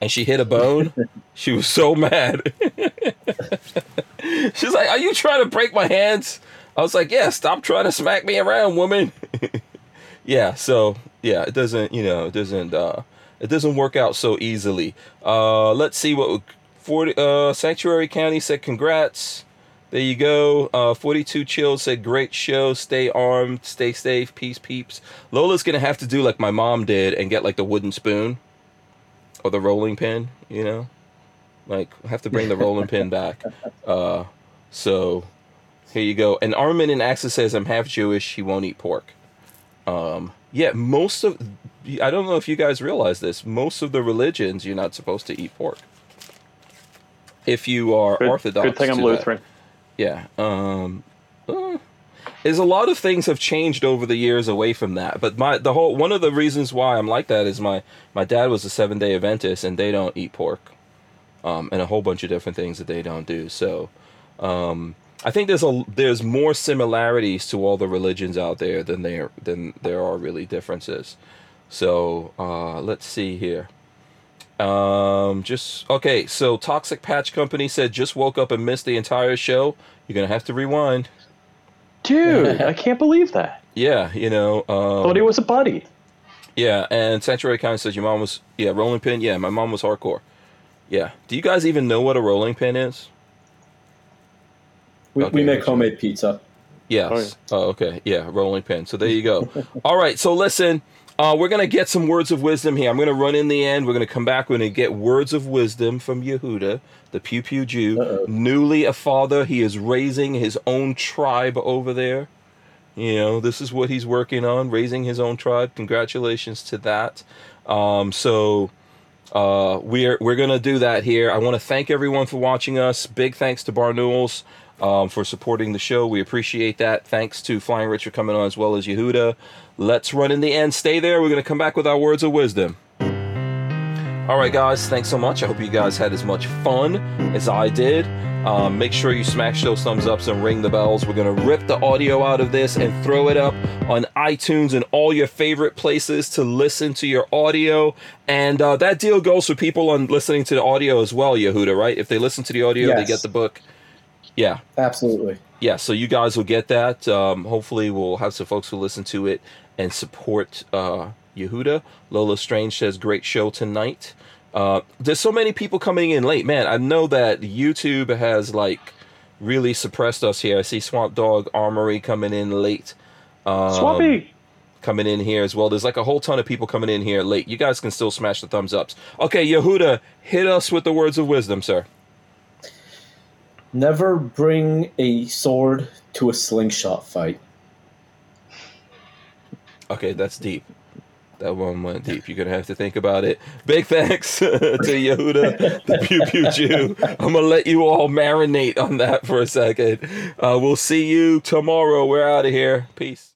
and she hit a bone. she was so mad. She's like, "Are you trying to break my hands?" I was like, "Yeah, stop trying to smack me around, woman." yeah. So yeah, it doesn't. You know, it doesn't. Uh, it doesn't work out so easily. Uh, let's see what. 40, uh, Sanctuary County said, "Congrats." There you go. Uh, 42 Chill said, great show. Stay armed. Stay safe. Peace, peeps. Lola's going to have to do like my mom did and get like the wooden spoon or the rolling pin, you know? Like, have to bring the rolling pin back. Uh, so, here you go. And Armin in Access says, I'm half Jewish. He won't eat pork. Um, yeah, most of, I don't know if you guys realize this, most of the religions, you're not supposed to eat pork. if you are Good, Orthodox. good thing I'm to that. Yeah. Um, uh, there's a lot of things have changed over the years away from that. But my the whole one of the reasons why I'm like that is my my dad was a seven day Adventist and they don't eat pork, um, and a whole bunch of different things that they don't do. So, um, I think there's a there's more similarities to all the religions out there than there than there are really differences. So uh, let's see here. Um, just okay. So Toxic Patch Company said just woke up and missed the entire show. You're gonna have to rewind. Dude, I can't believe that. Yeah, you know. Um, Thought he was a buddy. yeah, and Sanctuary Kind says your mom was yeah rolling pin. Yeah, my mom was hardcore. Yeah. Do you guys even know what a rolling pin is? We, Okay, we make gotcha. homemade pizza. Yes. Oh, okay. Yeah, rolling pin. So there you go. All right. So listen, uh, we're gonna get some words of wisdom here. I'm gonna run in the end. We're gonna come back. We're gonna get words of wisdom from Yehuda, the Pew Pew Jew, Uh-oh. newly a father. He is raising his own tribe over there. You know, this is what he's working on, raising his own tribe. Congratulations to that. Um, so uh, we're we're gonna do that here. I want to thank everyone for watching us. Big thanks to Bar Newells um, for supporting the show. We appreciate that. Thanks to Flying Rich for coming on as well as Yehuda. Let's run in the end. Stay there. We're gonna come back with our words of wisdom. All right, guys. Thanks so much. I hope you guys had as much fun as I did. Um, make sure you smash those thumbs ups and ring the bells. We're gonna rip the audio out of this and throw it up on iTunes and all your favorite places to listen to your audio. And uh, that deal goes for people on listening to the audio as well, Yehuda. Right? If they listen to the audio, they get the book. Yeah, Absolutely. yeah. So you guys will get that. Um, hopefully, we'll have some folks who listen to it and support uh, Yehuda. Lola Strange says, "Great show tonight." Uh, there's so many people coming in late, man. I know that YouTube has like really suppressed us here. I see Swamp Dog Armory coming in late. Um, Swampy. coming in here as well. There's like a whole ton of people coming in here late. You guys can still smash the thumbs ups. Okay, Yehuda, hit us with the words of wisdom, sir. Never bring a sword to a slingshot fight. Okay, that's deep. That one went deep. You're gonna have to think about it. Big thanks to Yehuda, the Pew Pew Jew. I'm gonna let you all marinate on that for a second. Uh, we'll see you tomorrow. We're out of here. Peace.